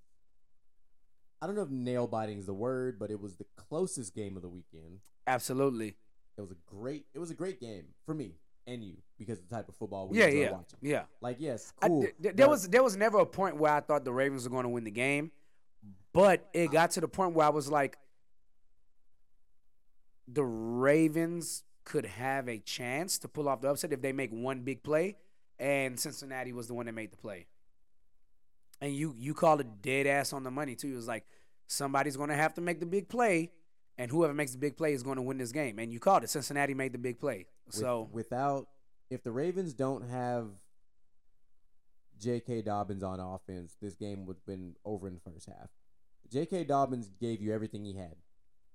I don't know if nail biting is the word, but it was the closest game of the weekend. Absolutely. It was a great. It was a great game for me and you because of the type of football we Yeah, yeah, watching. yeah. Like yes, I- th- th- there was there was never a point where I thought the Ravens were going to win the game, but it got to the point where I was like, the Ravens could have a chance to pull off the upset if they make one big play, and Cincinnati was the one that made the play. And you you called it dead ass on the money too. It was like somebody's going to have to make the big play, and whoever makes the big play is going to win this game. And you called it. Cincinnati made the big play. with- So without if the Ravens don't have J.K. Dobbins on offense, this game would have been over in the first half. J.K. Dobbins gave you everything he had.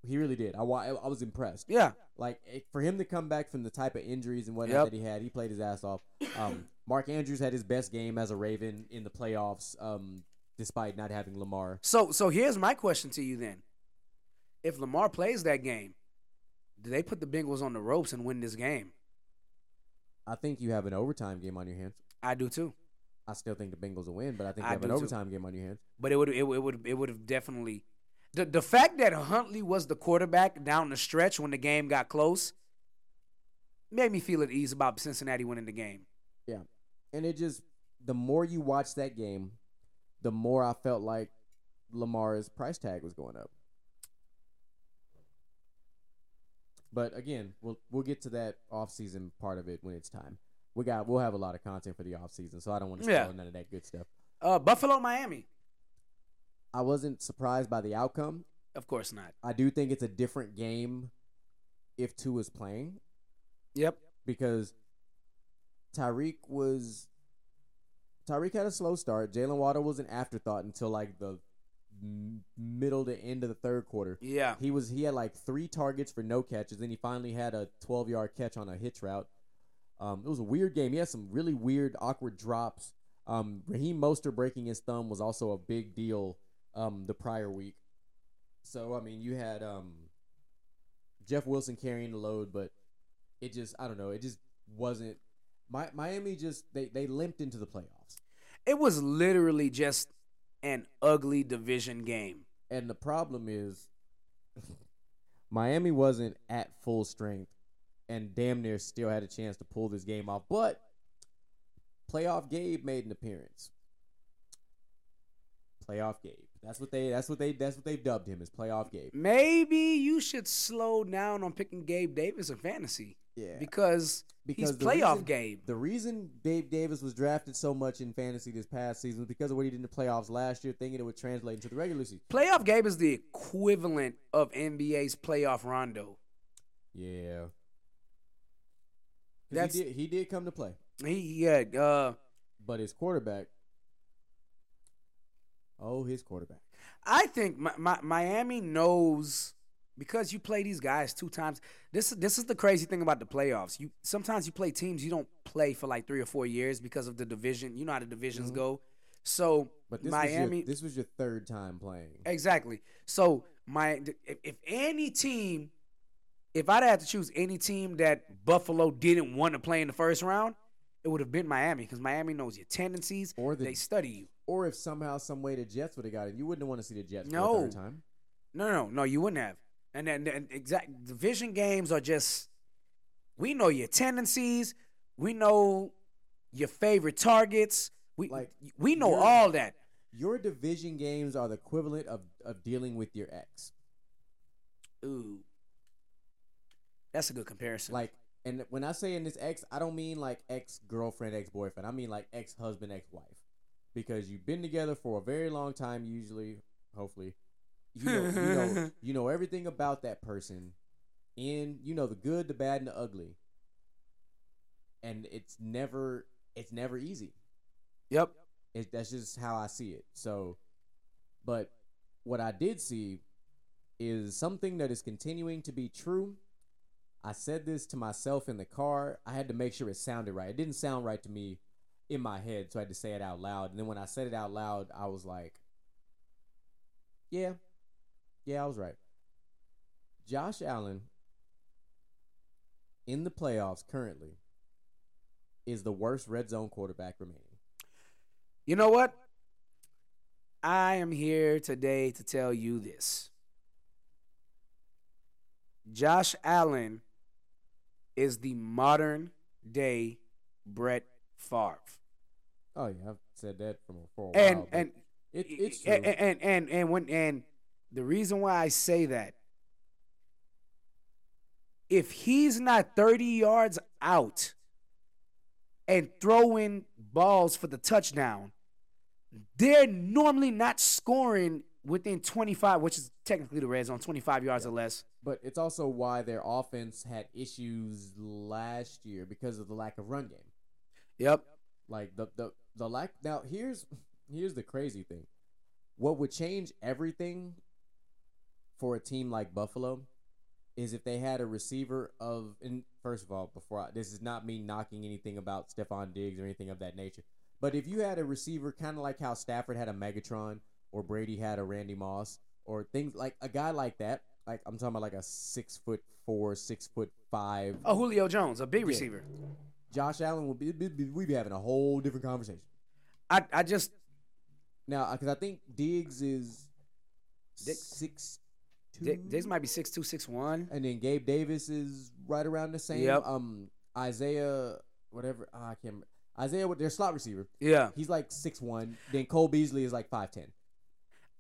He really did. I, wa- I was impressed. yeah, Like it, for him to come back from the type of injuries and whatnot Yep. that he had, he played his ass off. Um, Mark Andrews had his best game as a Raven in the playoffs, um, despite not having Lamar. So so here's my question to you then. If Lamar plays that game, do they put the Bengals on the ropes and win this game? I think you have an overtime game on your hands. I do too. I still think the Bengals will win, but I think you I have an do too. overtime game on your hands. But it would it would it would, it would have definitely the the fact that Huntley was the quarterback down the stretch when the game got close made me feel at ease about Cincinnati winning the game. Yeah. And it just the more you watch that game, the more I felt like Lamar's price tag was going up. But again, we'll we'll get to that offseason part of it when it's time. We got we'll have a lot of content for the offseason, so I don't want to spoil Yeah. none of that good stuff. Uh, Buffalo, Miami. I wasn't surprised by the outcome. Of course not. I do think it's a different game if Tua is playing Yep. because Tyreek was Tyreek had a slow start. Jaylen Waddle was an afterthought until like the middle to end of the third quarter. Yeah. He was he had like three targets for no catches. Then he finally had a 12 yard catch on a hitch route. Um, it was a weird game. He had some really weird, awkward drops. Um, Raheem Mostert breaking his thumb was also a big deal um, the prior week. So I mean, you had um, Jeff Wilson carrying the load, but it just I don't know. It just wasn't. Mi- Miami just they they limped into the playoffs. It was literally just an ugly division game. And the problem is, Miami wasn't at full strength, and damn near still had a chance to pull this game off. But playoff Gabe made an appearance. Playoff Gabe. That's what they. That's what they. That's what they've dubbed him as playoff Gabe. Maybe you should slow down on picking Gabe Davis in fantasy Yeah. because, Because he's playoff reason- Gabe. The reason Gabe Davis was drafted so much in fantasy this past season was because of what he did in the playoffs last year, thinking it would translate into the regular season. Playoff Gabe is the equivalent of NBA's playoff Rondo. Yeah, That's- he did, he did come to play, He yeah, uh, but his quarterback. Oh, his quarterback. I think Mi- Mi- Miami knows because you play these guys two times. This this is the crazy thing about the playoffs. You sometimes you play teams you don't play for like three or four years because of the division. You know how the divisions go. So Mm-hmm. But this Miami, was your, this was your third time playing. exactly. So my if, if any team, if I'd had to choose any team that Buffalo didn't want to play in the first round, it would have been Miami because Miami knows your tendencies. Or the- they study you. Or if somehow, some way, the Jets would have got it, you wouldn't want to see the Jets for No. a third time. No, no, no, you wouldn't have. And then and exact division games are just we know your tendencies, we know your favorite targets. We Like, we know you're- all that. Your division games are the equivalent of, of dealing with your ex. Ooh. That's a good comparison. Like, and when I say in this ex, I don't mean like ex girlfriend, ex boyfriend. I mean like ex husband, ex wife, because you've been together for a very long time. Usually, hopefully, you know, you know, you know everything about that person, and you know the good, the bad, and the ugly. And it's never, it's never easy. yep. It, that's just how I see it. So, but what I did see is something that is continuing to be true. I said this to myself in the car. I had to make sure it sounded right. It didn't sound right to me in my head, so I had to say it out loud. And then when I said it out loud, I was like, yeah, yeah, I was right. Josh Allen in the playoffs currently is the worst red zone quarterback remaining. You know what? I am here today to tell you this. Josh Allen is the modern day Brett Favre. Oh yeah, I've said that from for a while. And and it, it's true. and, and and and when and the reason why I say that if he's not 30 yards out and throwing balls for the touchdown, they're normally not scoring within 25, which is technically the red zone, 25 yards or less. but it's also why their offense had issues last year because of the lack of run game. Yep. Like the the the lack. Now here's here's the crazy thing. What would change everything for a team like Buffalo is if they had a receiver of. And first of all, before I, this is not me knocking anything about Stefon Diggs or anything of that nature, but if you had a receiver kind of like how Stafford had a Megatron or Brady had a Randy Moss or things like a guy like that. Like I'm talking about like a six foot four, six foot five. Oh, Julio Jones, a big Yeah. Josh Allen would be, be- be- we'd be having a whole different conversation. I, I just Now, because I think Diggs is Dig- six two, Dick, Diggs might be six two, six one. and then Gabe Davis is right around the same. Yep. Um, Isaiah, whatever. ah, I can't remember. Isaiah, with their slot receiver. Yeah, He's like six one. Then Cole Beasley is like five ten.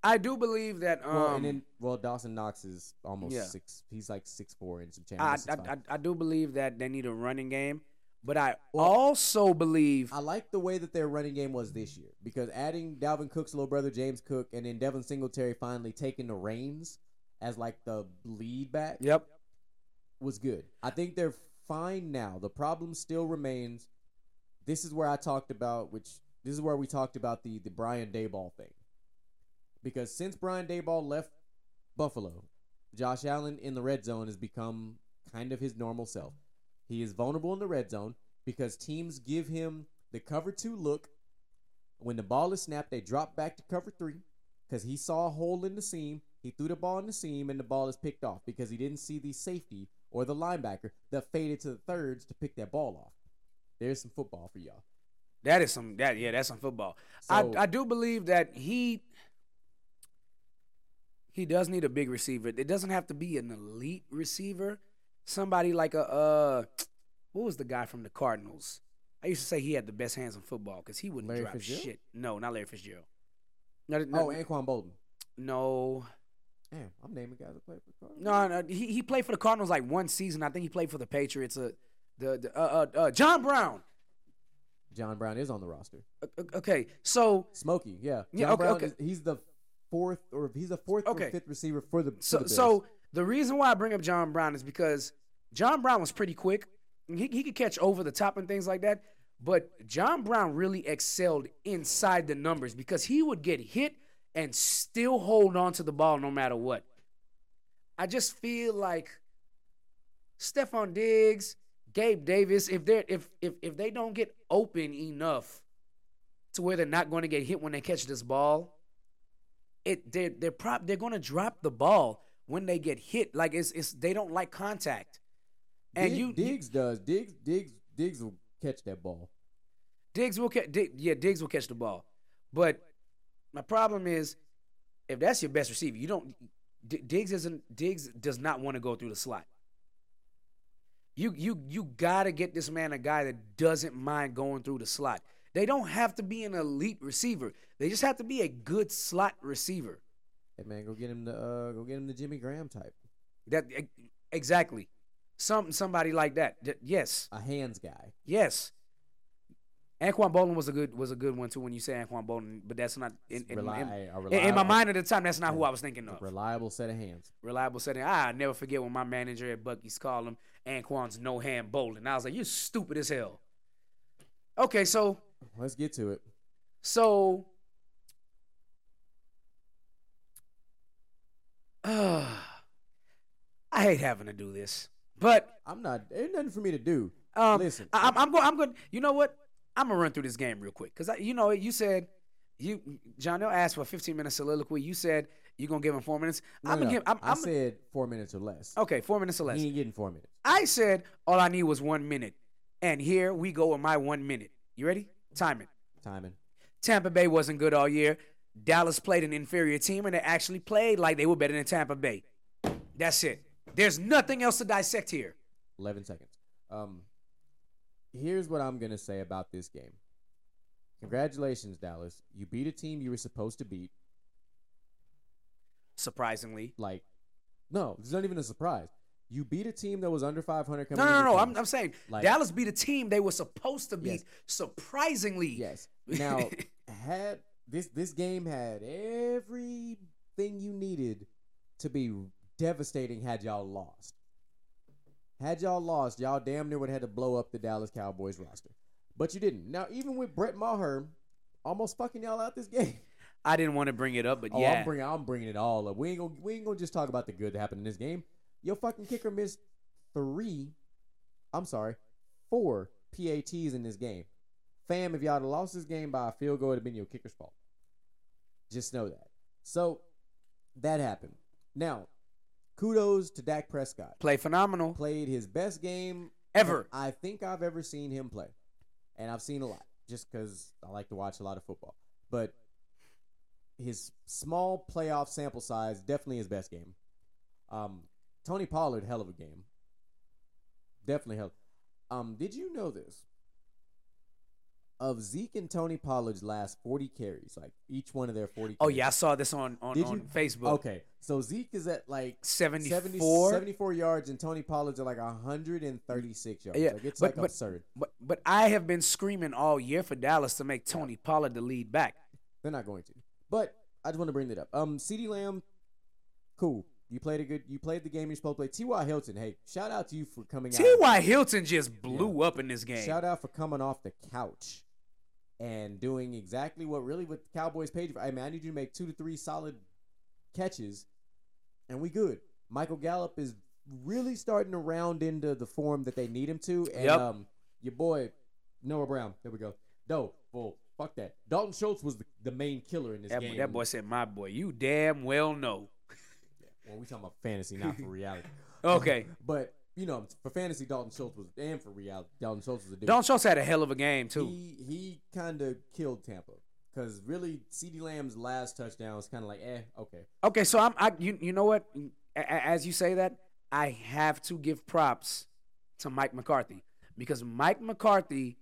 I do believe that. Um, Well, and then well, Dawson Knox is almost Yeah. six. He's like six four in some change. I, I. I I do believe that they need a running game, but I Well- also believe I like the way that their running game was this year because adding Dalvin Cook's little brother James Cook and then Devin Singletary finally taking the reins as like the lead back Yep. was good. I think they're fine now. The problem still remains. This is where I talked about which this is where we talked about the the Brian Daboll thing. Because since Brian Daboll left Buffalo, Josh Allen in the red zone has become kind of his normal self. He is vulnerable in the red zone because teams give him the cover two look. When the ball is snapped, they drop back to cover three because he saw a hole in the seam. He threw the ball in the seam and the ball is picked off because he didn't see the safety or the linebacker that faded to the thirds to pick that ball off. There's some football for y'all. That is some that yeah, that's some football. So- I I do believe that he he does need a big receiver. It doesn't have to be an elite receiver. Somebody like a uh what was the guy from the Cardinals? I used to say he had the best hands in football because he wouldn't Larry drop Fitzgerald? shit. No, not Larry Fitzgerald. No, no, Oh, Anquan Boldin. no, Damn, I'm naming guys that play for the Cardinals. no, no. He he played for the Cardinals like one season. I think he played for the Patriots. Uh, the, the uh, uh, uh, John Brown. John Brown is on the roster. Okay, so Smokey, yeah. Yeah, okay, Brown okay. is he's the fourth or he's the fourth Okay. or fifth receiver for the So, the so the reason why I bring up John Brown is because John Brown was pretty quick. He, he could catch over the top and things like that. But John Brown really excelled inside the numbers because he would get hit and still hold on to the ball no matter what. I just feel like Stefon Diggs, Gabe Davis, if they're if if if they don't get open enough to where they're not going to get hit when they catch this ball, it they're they're prop they're gonna drop the ball when they get hit. Like it's it's they don't like contact. And you Diggs does. Diggs Diggs Diggs will catch that ball. Diggs will catch Dig, yeah Diggs will catch the ball, but my problem is if that's your best receiver, you don't D- Diggs isn't Diggs does not want to go through the slot. You you you gotta get this man a guy that doesn't mind going through the slot. They don't have to be an elite receiver. They just have to be a good slot receiver. Hey man, go get him the uh, go get him the Jimmy Graham type, That exactly. Some somebody like that. Th- Yes. a hands guy. Yes. Anquan Boldin was a good was a good one too when you say Anquan Boldin, but that's not in, in, Reli- in- in- my mind at the time. That's not who I was thinking of. reliable set of hands. Reliable setting. Ah, I never forget when my manager at Bucky's called him Anquan's no hand bowling. I was like, "You stupid as hell." Okay, so Let's get to it. so I hate having to do this, but I'm not. Ain't nothing for me to do. Um, Listen. I, I'm, I'm going. I'm going. You know what? I'm gonna run through this game real quick because you know you said you John asked for a 15 minute soliloquy. You said you're gonna give him four minutes. No, I'm no, gonna give. I'm, I I'm said four minutes or less. okay. Four minutes or less. He ain't getting four minutes. I said all I need was one minute, and here we go with my one minute. You ready? Timing. Timing. Tampa Bay wasn't good all year. Dallas played an inferior team, and they actually played like they were better than Tampa Bay. That's it. There's nothing else to dissect here. 11 seconds. Um, here's what I'm gonna say about this game. Congratulations, Dallas. You beat a team you were supposed to beat. Surprisingly. Like, no, it's not even a surprise. You beat a team that was under 500 coming. No, no, no. no. I'm. I'm saying Like- Dallas beat a team they were supposed to beat. Yes. Surprisingly, Yes. Now, had this this game had everything you needed to be devastating had y'all lost. Had y'all lost, y'all damn near would have had to blow up the Dallas Cowboys roster. But you didn't. Now, even with Brett Maher almost fucking y'all out this game. I didn't want to bring it up, but Oh, yeah, I'm bringing I'm bringing it all up. We ain't gonna we ain't gonna just talk about the good that happened in this game. Your fucking kicker missed three. I'm sorry, four PATs in this game. Fam, if y'all had lost this game by a field goal, it'd have been your kicker's fault. Just know that. So that happened. Now, kudos to Dak Prescott. play phenomenal Played his best game ever. I think I've ever seen him play, and I've seen a lot just because I like to watch a lot of football. But his small playoff sample size definitely his best game. Um, Tony Pollard, hell of a game. Definitely hell. Um, did you know this? Of Zeke and Tony Pollard's last 40 carries, like each one of their 40 Oh yeah, I saw this on on, Did on you- Facebook. Okay, so Zeke is at like 74. 70, 74 yards, and Tony Pollard's at like 136 yards. Yeah, like, it's but- like but- absurd. But but I have been screaming all year for Dallas to make Tony Pollard the lead back. They're not going to. But I just want to bring that up. Um, CeeDee Lamb, cool. You played a good. You played the game you're supposed to play. T.Y. Hilton, hey, shout out to you for coming out. T.Y. Hilton just blew up in this game. Shout out for coming off the couch and doing exactly what really what the Cowboys paid for. I mean, I need you to make two to three solid catches, and we good. Michael Gallup is really starting to round into the form that they need him to. And Yep. um, your boy Noah Brown, there we go. No, well, fuck that. Dalton Schultz was the, the main killer in this that, game. that boy said, "My boy, you damn well know." yeah, Well, we talking about fantasy, not for reality. Okay, But you know, for fantasy, Dalton Schultz was, and for reality, Dalton Schultz was a dude. Don Schultz had a hell of a game too. He he kind of killed Tampa because really, CeeDee Lamb's last touchdown was kind of like, eh, okay. Okay, so I'm I you you know what? As you say that, I have to give props to Mike McCarthy because Mike McCarthy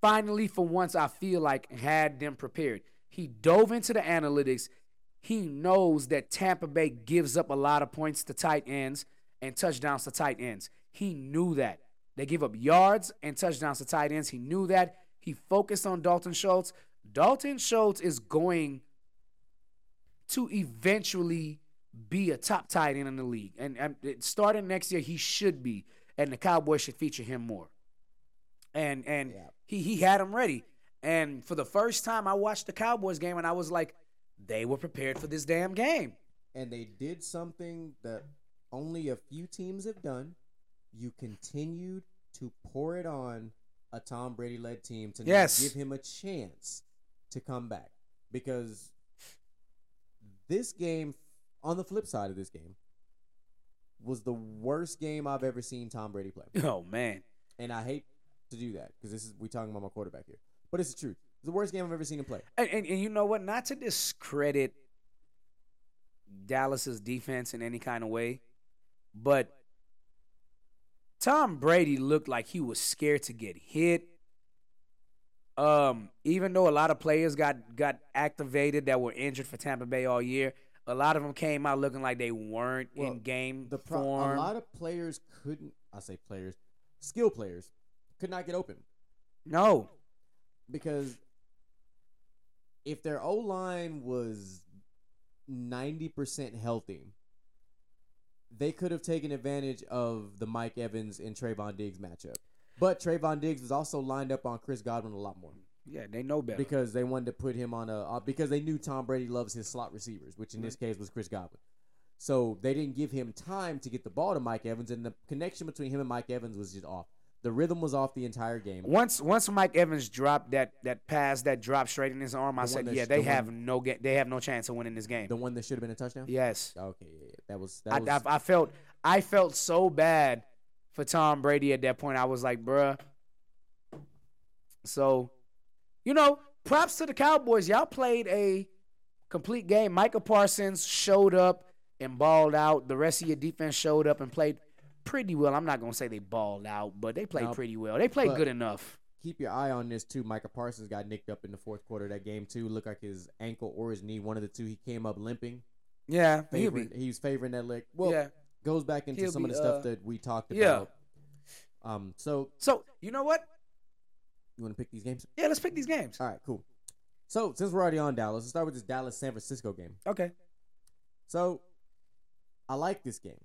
finally for once I feel like had them prepared. He dove into the analytics. He knows that Tampa Bay gives up a lot of points to tight ends and touchdowns to tight ends. He knew that. They give up yards and touchdowns to tight ends. He knew that. He focused on Dalton Schultz. Dalton Schultz is going to eventually be a top tight end in the league. And, and starting next year, he should be. And the Cowboys should feature him more. And and Yeah. he he had him ready. And for the first time, I watched the Cowboys game, and I was like, they were prepared for this damn game. And they did something that only a few teams have done. You continued to pour it on a Tom Brady led team to Yes. give him a chance to come back because this game, on the flip side of this game, was the worst game I've ever seen Tom Brady play. Oh man, and I hate to do that because this is we talking about my quarterback here, but it's the truth. It's the worst game I've ever seen him play. and, and, and you know what? Not to discredit Dallas's defense in any kind of way, but Tom Brady looked like he was scared to get hit. Um, even though a lot of players got got activated that were injured for Tampa Bay all year, a lot of them came out looking like they weren't Well, in game The pro- form. a lot of players couldn't. I say players, skill players, could not get open no, because if their O line was ninety percent healthy, they could have taken advantage of the Mike Evans and Trevon Diggs matchup. But Trevon Diggs was also lined up on Chris Godwin a lot more. yeah, they know better. because they wanted to put him on a uh, because they knew Tom Brady loves his slot receivers, which in this case was Chris Godwin. So they didn't give him time to get the ball to Mike Evans, and the connection between him and Mike Evans was just off. The rhythm was off the entire game. Once once Mike Evans dropped that that pass that dropped straight in his arm, I said, that yeah, sh- they the have one- no ga- they have no chance of winning this game. The one that should have been a touchdown. yes, Okay, yeah, yeah. that was that I, was. I, I felt I felt so bad for Tom Brady at that point. I was like, bruh. So, you know, props to the Cowboys. Y'all played a complete game. Michael Parsons showed up and balled out. The rest of your defense showed up and played pretty well. I'm not gonna say they balled out, but they played No, pretty well. They played good enough. keep your eye on this too. Micah Parsons got nicked up in the fourth quarter of that game too. Looked like his ankle or his knee, one of the two. He came up limping. Yeah, Favoring, he was favoring that leg. Well, yeah. goes back into He'll some of be, the stuff uh, that we talked yeah. about. Um. So So you know what? you want to pick these games? Yeah, let's pick these games. All right, cool. So since we're already on Dallas, let's start with this Dallas San Francisco game. Okay. So I like this game.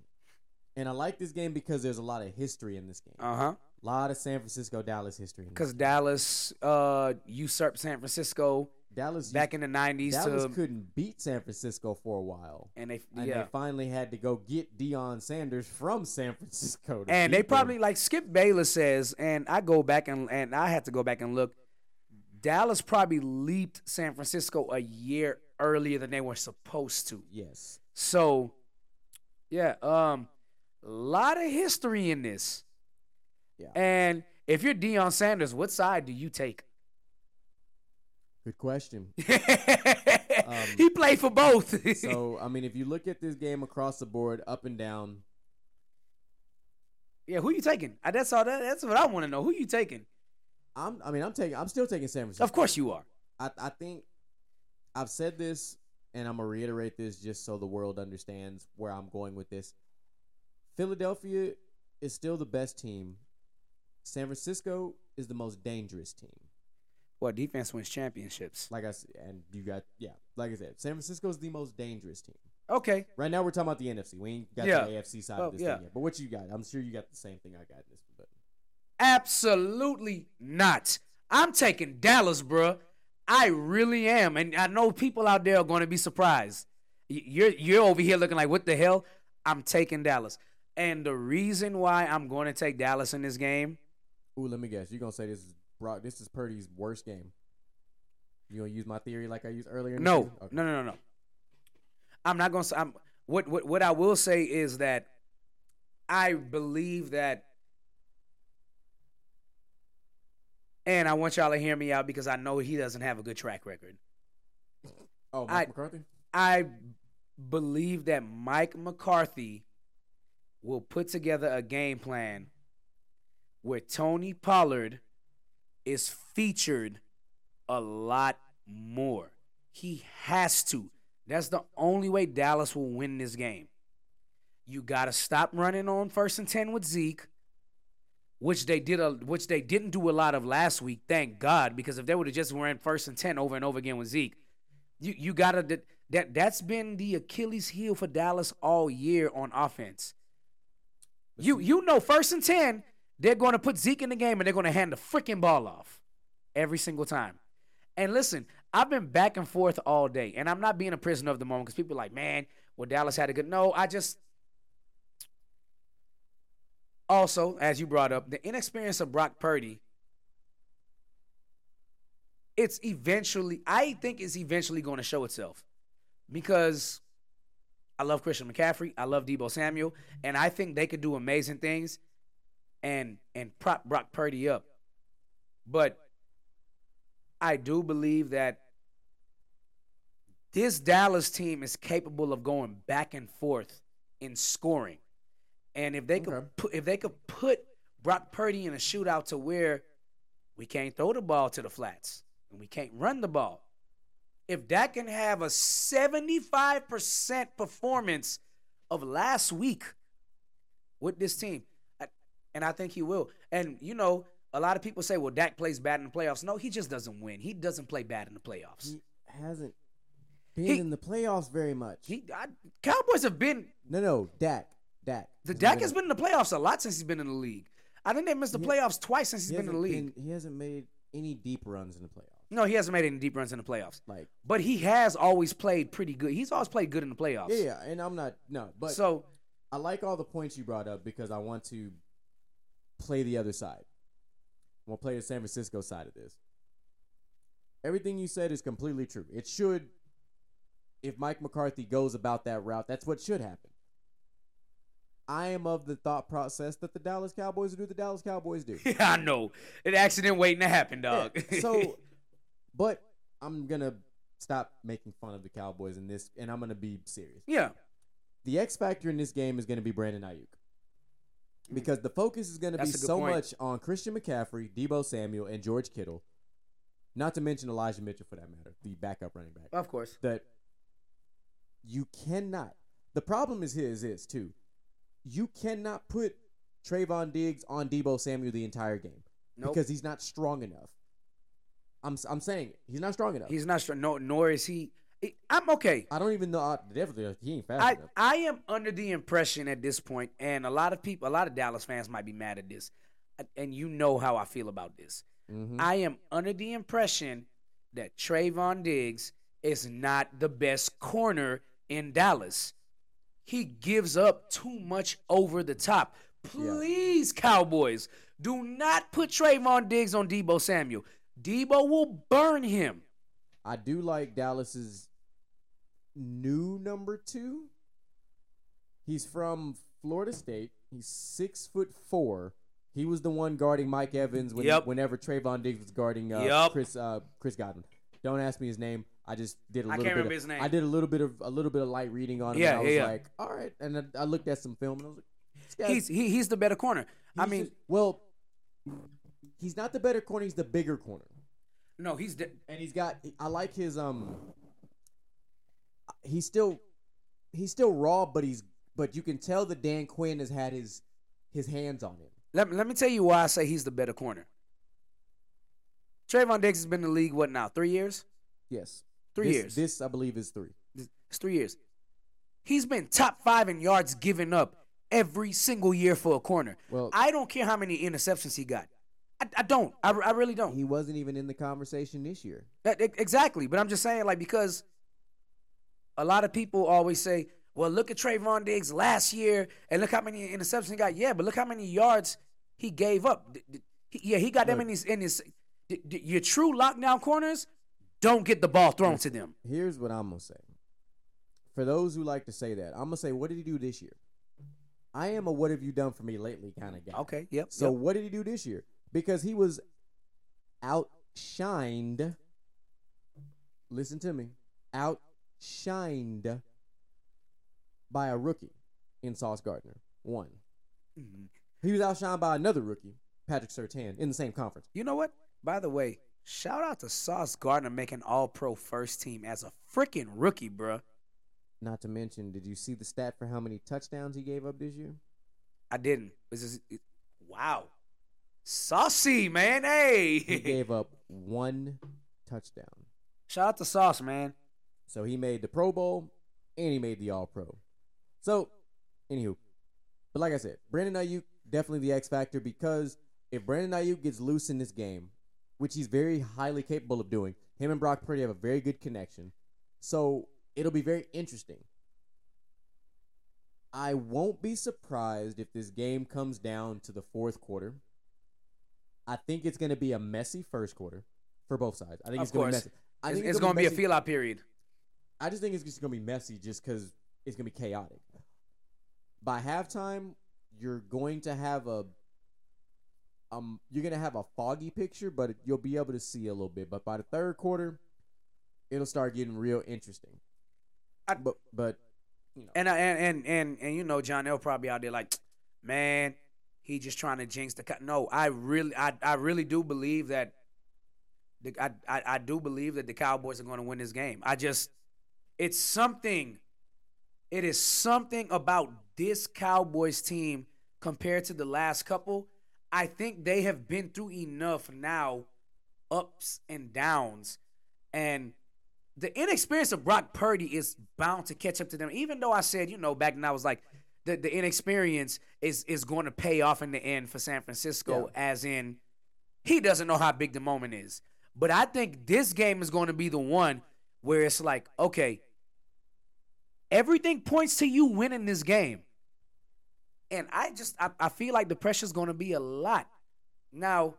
And I like this game because there's a lot of history in this game. Uh huh. A lot of San Francisco Dallas history. Because. Dallas uh, usurped San Francisco Dallas back in the '90s Dallas to, couldn't beat San Francisco for a while. and they And yeah, they finally had to go get Deion Sanders from San Francisco. and they them. probably like Skip Bayless says, and I go back and and I had to go back and look. Dallas probably leaped San Francisco a year earlier than they were supposed to. yes. So, yeah, um, a lot of history in this. Yeah. And if you're Deion Sanders, what side do you take? Good question. he played for both. so I mean, if you look at this game across the board, up and down, Yeah, who you taking? Uh, That's all. That, that's what I want to know. Who you taking? I'm. I mean, I'm taking. I'm still taking San Francisco. Of course you are. I, I think I've said this, and I'm gonna reiterate this just so the world understands where I'm going with this. Philadelphia is still the best team. San Francisco is the most dangerous team. Well, defense wins championships. Like I said, and you got yeah, like I said, San Francisco is the most dangerous team. Okay. Right now, we're talking about the NFC. We ain't got Yeah. the AFC side Well, of this yeah. thing yet. But what you got? I'm sure you got the same thing I got in this. But Absolutely not. I'm taking Dallas, bro. I really am, and I know people out there are going to be surprised. You're you're over here looking like what the hell? I'm taking Dallas, and the reason why I'm going to take Dallas in this game, ooh, let me guess. You're gonna say this is Brock. This is Purdy's worst game. You gonna use my theory like I used earlier? No. Okay. no, no, no, no. I'm not going to. I'm what what what I will say is that I believe that, and I want y'all to hear me out because I know he doesn't have a good track record. Oh, Mike I- McCarthy. I believe that Mike McCarthy will put together a game plan where Tony Pollard is featured a lot more. He has to. That's the only way Dallas will win this game. You got to stop running on first and 10 with Zeke, which they did a which they didn't do a lot of last week, thank God, because if they would have just ran first and 10 over and over again with Zeke, you you gotta that, that that's been the Achilles heel for Dallas all year on offense. You you know first and ten, they're gonna put Zeke in the game and they're gonna hand the freaking ball off every single time. And listen, I've been back and forth all day, and I'm not being a prisoner of the moment because people are like, man, well Dallas had a good. No, I just also, as you brought up, the inexperience of Brock Purdy it's eventually I think it's eventually going to show itself because I love Christian McCaffrey, I love Deebo Samuel, and I think they could do amazing things and and prop Brock Purdy up. But I do believe that this Dallas team is capable of going back and forth in scoring. And if they could put if they could put Brock Purdy in a shootout to where we can't throw the ball to the flats and we can't run the ball. If Dak can have a 75% performance of last week with this team, and I think he will. And, you know, a lot of people say, well, Dak plays bad in the playoffs. No, he just doesn't win. He doesn't play bad in the playoffs. He hasn't been He- in the playoffs very much. He, I, Cowboys have been, no, no, Dak, Dak. the Dak been has been in the playoffs a lot since he's been in the league. I think they missed the He- playoffs twice since he's he been in the league. been- he hasn't made any deep runs in the playoffs. No, he hasn't made any deep runs in the playoffs. Like, But he has always played pretty good. He's always played good in the playoffs. yeah, yeah, and I'm not no, but so I like all the points you brought up because I want to play the other side. I'm gonna play the San Francisco side of this. Everything you said is completely true. It should, if Mike McCarthy goes about that route, that's what should happen. I am of the thought process that the Dallas Cowboys do the Dallas Cowboys do. yeah, I know. An accident waiting to happen, dog. Yeah, So, but I'm gonna stop making fun of the Cowboys in this, and I'm gonna be serious. yeah. The X factor in this game is gonna be Brandon Aiyuk, mm. because the focus is gonna be That's a so point. much on Christian McCaffrey, Deebo Samuel, and George Kittle, not to mention Elijah Mitchell for that matter, the backup running back. Of course. That you cannot. The problem is his is too. You cannot put Trevon Diggs on Deebo Samuel the entire game Nope. because he's not strong enough. I'm I'm saying he's not strong enough. He's not strong. No, nor is he. I'm okay. I don't even know. I, definitely, he ain't fast I, enough. I am under the impression at this point, and a lot of people, a lot of Dallas fans might be mad at this, and you know how I feel about this. Mhm. I am under the impression that Trevon Diggs is not the best corner in Dallas. He gives up too much over the top. Please, Cowboys, do not put Trevon Diggs on Deebo Samuel. Deebo will burn him. I do like Dallas's new number two. He's from Florida State. He's six foot four. He was the one guarding Mike Evans when, Yep. whenever Trevon Diggs was guarding uh, Yep. Chris uh, Chris Godwin. Don't ask me his name. I just did a little I can't bit. remember of, his name. I did a little bit of a little bit of light reading on him. Yeah, and I was yeah, yeah. like, all right. And I, I looked at some film and I was like. He's he, he's the better corner. I mean, just- well, he's not the better corner. He's the bigger corner, no, he's de- and he's got. I like his um. He's still, he's still raw, but he's but you can tell that Dan Quinn has had his his hands on him. let, me- let me tell you why I say he's the better corner. Trevon Diggs has been in the league what now? Three years? Yes, Three This- years. This I believe is three. It's three years. He's been top five in yards given up every single year for a corner. Well- I don't care how many interceptions he got. I, I don't. I, I really don't. He wasn't even in the conversation this year. That, exactly. But I'm just saying, like, because a lot of people always say, well, look at Trevon Diggs last year and look how many interceptions he got. Yeah, but look how many yards he gave up. D- d- he- yeah, he got them in his, in his. Your true lockdown corners don't get the ball thrown to them. Here's what I'm gonna say. For those who like to say that, I'm gonna say, what did he do this year? I am a "What have you done for me lately" kind of guy. Okay, yep. So yep. what did he do this year? Because he was outshined. Listen to me. Outshined by a rookie in Sauce Gardner. One. Mhm. He was outshined by another rookie, Patrick Surtain, in the same conference. You know what? By the way, shout out to Sauce Gardner making All Pro first team as a freaking rookie, bruh. Not to mention, did you see the stat for how many touchdowns he gave up this year? I didn't. Is it, wow, saucy man. Hey, He gave up one touchdown. shout out to Sauce, man. So he made the Pro Bowl and he made the All Pro. So, anywho, but like I said, Brandon Aiyuk definitely the X factor because if Brandon Aiyuk gets loose in this game, which he's very highly capable of doing, him and Brock Purdy have a very good connection. So it'll be very interesting. I won't be surprised if this game comes down to the fourth quarter. I think it's going to be a messy first quarter for both sides. I think Of it's going to be messy. I It's, think it's gonna be a feel out period. I just think it's just gonna be messy, just because it's gonna be chaotic. By halftime, you're going to have a um, you're gonna have a foggy picture, but you'll be able to see a little bit. But by the third quarter, it'll start getting real interesting. I- but but you know, And I, and and and and you know, John L probably out there like, man, he just trying to jinx the. Co-. No, I really, I, I really do believe that. The, I, I, I do believe that the Cowboys are going to win this game. I just, it's something. It is something about this Cowboys team compared to the last couple. I think they have been through enough now, ups and downs, and the inexperience of Brock Purdy is bound to catch up to them. Even though I said, you know, back then I was like, the, the inexperience is is going to pay off in the end for San Francisco, as in he doesn't know how big the moment is. But I think this game is going to be the one where it's like, okay, everything points to you winning this game. And I just I, I feel like the pressure's going to be a lot. Now,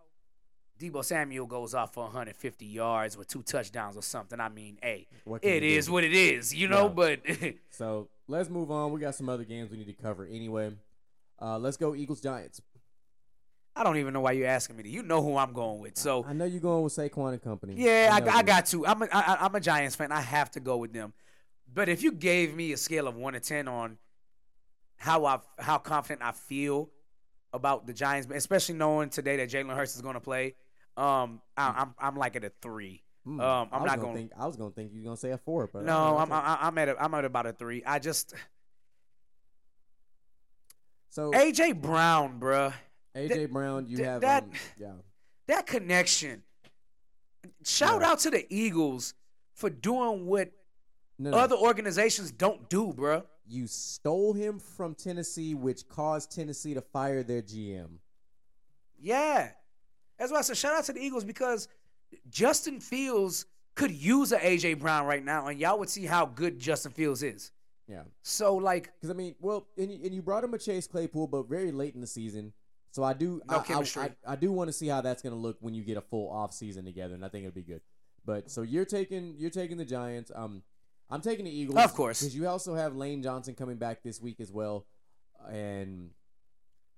Deebo Samuel goes off for 150 yards with two touchdowns or something. I mean, hey, it you do? what it is, you know. Yeah. But so let's move on. We got some other games we need to cover anyway. Uh, let's go Eagles Giants. I don't even know why you're asking me. that. You know who I'm going with. So I know you're going with Saquon and company. yeah, I, know I got to. I'm a, I, I'm a Giants fan. I have to go with them. But if you gave me a scale of one to ten on how I how confident I feel about the Giants, especially knowing today that Jalen Hurts is going to play, um, I, I'm I'm like at a three. Hmm, Um, I I'm was not gonna going. think. I was gonna think you were gonna say a four, but No, I'm. I, I'm at a, I'm at about a three. I just so AJ Brown, bruh. AJ Brown, you have that- um, yeah. that connection. Shout Yeah. out to the Eagles for doing what No, no. other organizations don't do, bruh. you stole him from Tennessee, which caused Tennessee to fire their GM. Yeah. That's why I said shout out to the Eagles because Justin Fields could use a AJ Brown right now, and y'all would see how good Justin Fields is. Yeah, So like, because I mean, well, and you, and you brought him a Chase Claypool, but very late in the season. So I do, No I, I-. I, I do want to see how that's going to look when you get a full off season together, and I think it'll be good. But so you're taking you're taking the Giants. Um, I'm taking the Eagles, Of course. because you also have Lane Johnson coming back this week as well, and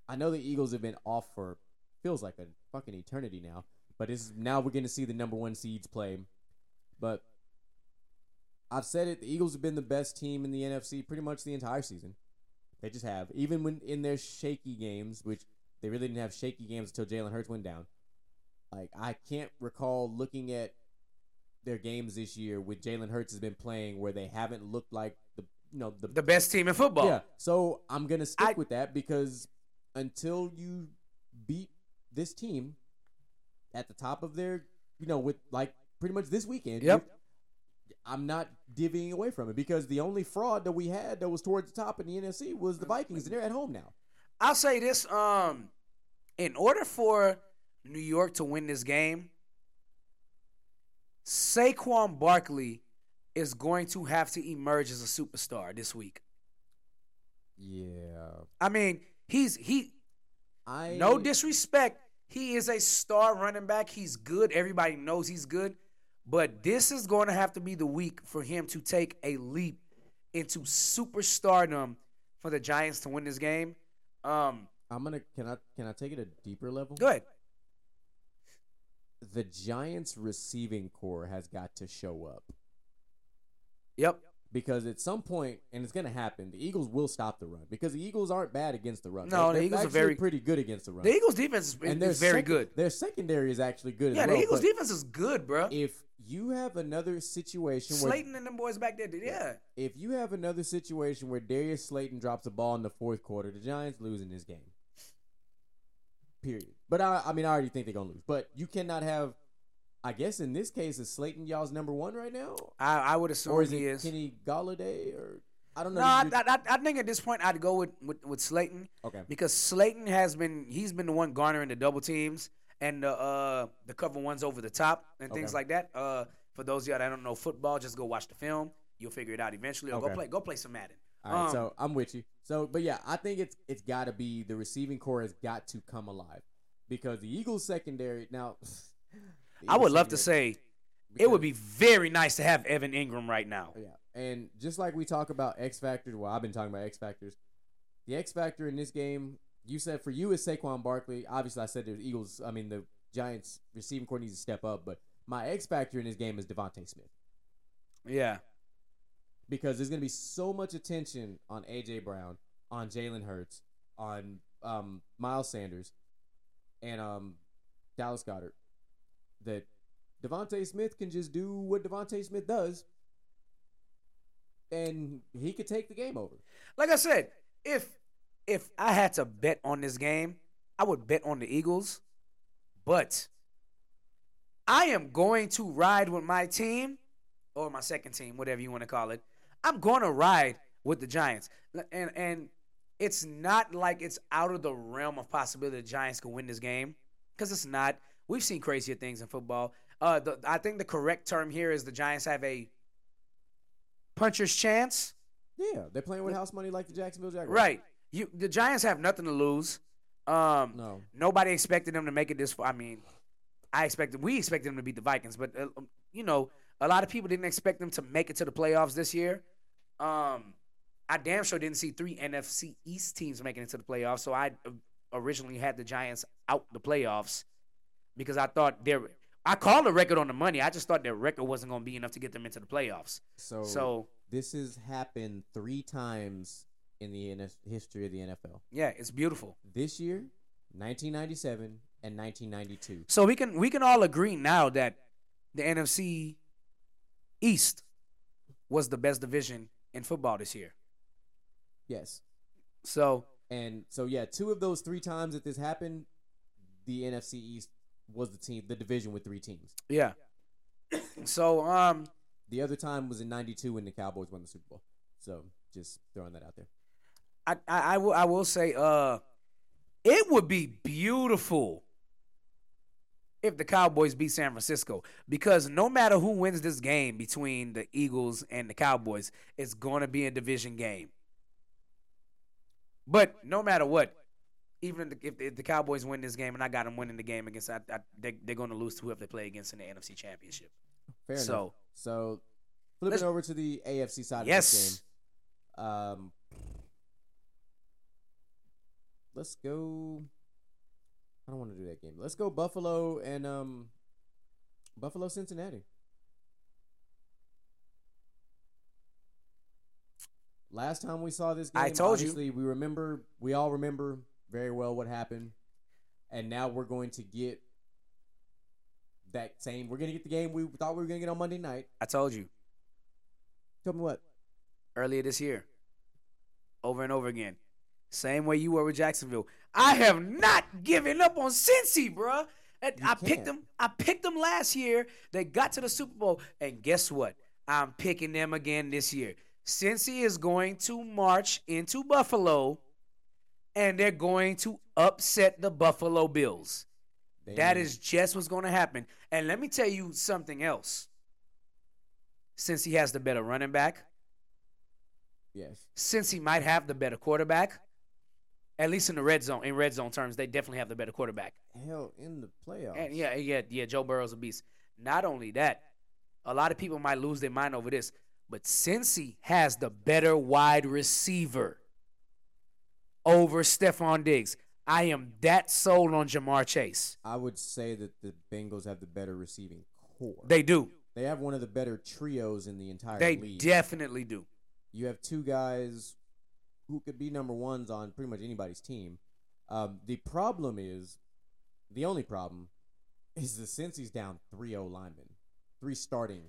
I know the Eagles have been off for feels like a fucking eternity now. But it's now we're going to see the number one seeds play. But I've said it. The Eagles have been the best team in the NFC pretty much the entire season. They just have. Even when in their shaky games, which they really didn't have shaky games until Jalen Hurts went down. Like I can't recall looking at their games this year with Jalen Hurts has been playing where they haven't looked like the you know the, The best team in football. yeah. So I'm gonna stick I- with that because until you beat this team at the top of their you know with like pretty much this weekend. Yep. I'm not divvying away from it because the only fraud that we had that was towards the top in the NFC was the Vikings, and they're at home now. I'll say this: um, in order for New York to win this game, Saquon Barkley is going to have to emerge as a superstar this week. Yeah, I mean, he's he. I No disrespect, he is a star running back. He's good. Everybody knows he's good. But this is going to have to be the week for him to take a leap into superstardom for the Giants to win this game. Um, I'm gonna can I can I take it a deeper level? Good. The Giants receiving corps has got to show up Yep. Because at some point, and it's gonna happen, the Eagles will stop the run because the Eagles aren't bad against the run. No, They're- the they're Eagles are very- pretty good against the run. The Eagles defense is, and is very sec- good. Their secondary is actually good. Yeah, the Eagles defense is good, bro. If you have another situation where Slayton and them boys back there, did- yeah. if you have another situation where Darius Slayton drops a ball in the fourth quarter, the Giants losing this game. Period. But I, I mean, I already think they're gonna lose. But you cannot have. I guess in this case, is Slayton y'all's number one right now, I, I would assume or is he it is. Kenny Golladay, or I don't know. no, I, I, I think at this point I'd go with, with, with Slayton okay. because Slayton has been he's been the one garnering the double teams and the uh the cover ones over the top and things like that. Uh, for those of y'all that don't know football, just go watch the film. You'll figure it out eventually. Or go play go play some Madden. All right, Um, so I'm with you. So, but yeah, I think it's it's got to be the receiving corps has got to come alive because the Eagles secondary now. I would love to say it would be very nice to have Evan Engram right now. Yeah, and just like we talk about X factors, well, I've been talking about X factors. The X factor in this game, you said for you is Saquon Barkley. Obviously, I said the Eagles. I mean, the Giants receiving corps needs to step up, but my X factor in this game is DeVonta Smith Yeah. because there's going to be so much attention on AJ Brown, on Jalen Hurts, on um, Miles Sanders, and um, Dallas Goedert that DeVonta Smith can just do what DeVonta Smith does, and he could take the game over. Like I said, if if I had to bet on this game, I would bet on the Eagles. But I am going to ride with my team or my second team, whatever you want to call it. I'm going to ride with the Giants. And and it's not like it's out of the realm of possibility the Giants can win this game cuz it's not. We've seen crazier things in football. Uh the, I think the correct term here is the Giants have a puncher's chance. Yeah, they're playing with house money like the Jacksonville Jaguars. Right. You the Giants have nothing to lose. Um No. nobody expected them to make it this far. I mean, I expected we expected them to beat the Vikings, but uh, um, you know, a lot of people didn't expect them to make it to the playoffs this year. Um I damn sure didn't see three NFC East teams making it to the playoffs, so I uh, originally had the Giants out the playoffs because I thought their I called the record on the money. I just thought their record wasn't going to be enough to get them into the playoffs. So, So this has happened three times in the NF- history of the NFL. yeah, it's beautiful. This year, 1997 and 1992. So we can we can all agree now that the NFC East was the best division in football this year. Yes. So And so yeah, two of those three times that this happened, the NFC East was the team, the division with three teams. yeah. So um The other time was in '92 when the Cowboys won the Super Bowl. So just throwing that out there. I, I, I will I will say uh it would be beautiful if the Cowboys beat San Francisco because no matter who wins this game between the Eagles and the Cowboys, it's going to be a division game. But no matter what, even if the, if the Cowboys win this game and I got them winning the game against, I, I, they, they're going to lose to whoever they play against in the NFC Championship. Fair enough. So- So flipping over to the AFC side of this game. Um, let's go. I don't want to do that game. Let's go Buffalo and um, Buffalo Cincinnati. last time we saw this game, I told you. obviously we remember, we all remember very well what happened, and now we're going to get that same. We're going to get the game we thought we were going to get on Monday night. I told you Tell me what? earlier this year, over and over again. Same way you were with Jacksonville. I have not given up on Cincy, bruh. I picked can't. them. I picked them last year. They got to the Super Bowl, and guess what? I'm picking them again this year. Cincy is going to march into Buffalo, and they're going to upset the Buffalo Bills. They That is just what's going to happen. And let me tell you something else. Cincy has the better running back, yes. Cincy might have the better quarterback, at least in the red zone, in red zone terms, they definitely have the better quarterback. Hell, in the playoffs. And yeah, yeah, yeah, Joe Burrow's a beast. Not only that, a lot of people might lose their mind over this, but Cincy has the better wide receiver over Stefon Diggs, I am that sold on Ja'Marr Chase. I would say that the Bengals have the better receiving corps. They do. They have one of the better trios in the entire They league. definitely do. you have two guys who could be number ones on pretty much anybody's team. Um, the problem is, the only problem is the Cincy's down three O linemen, three starting.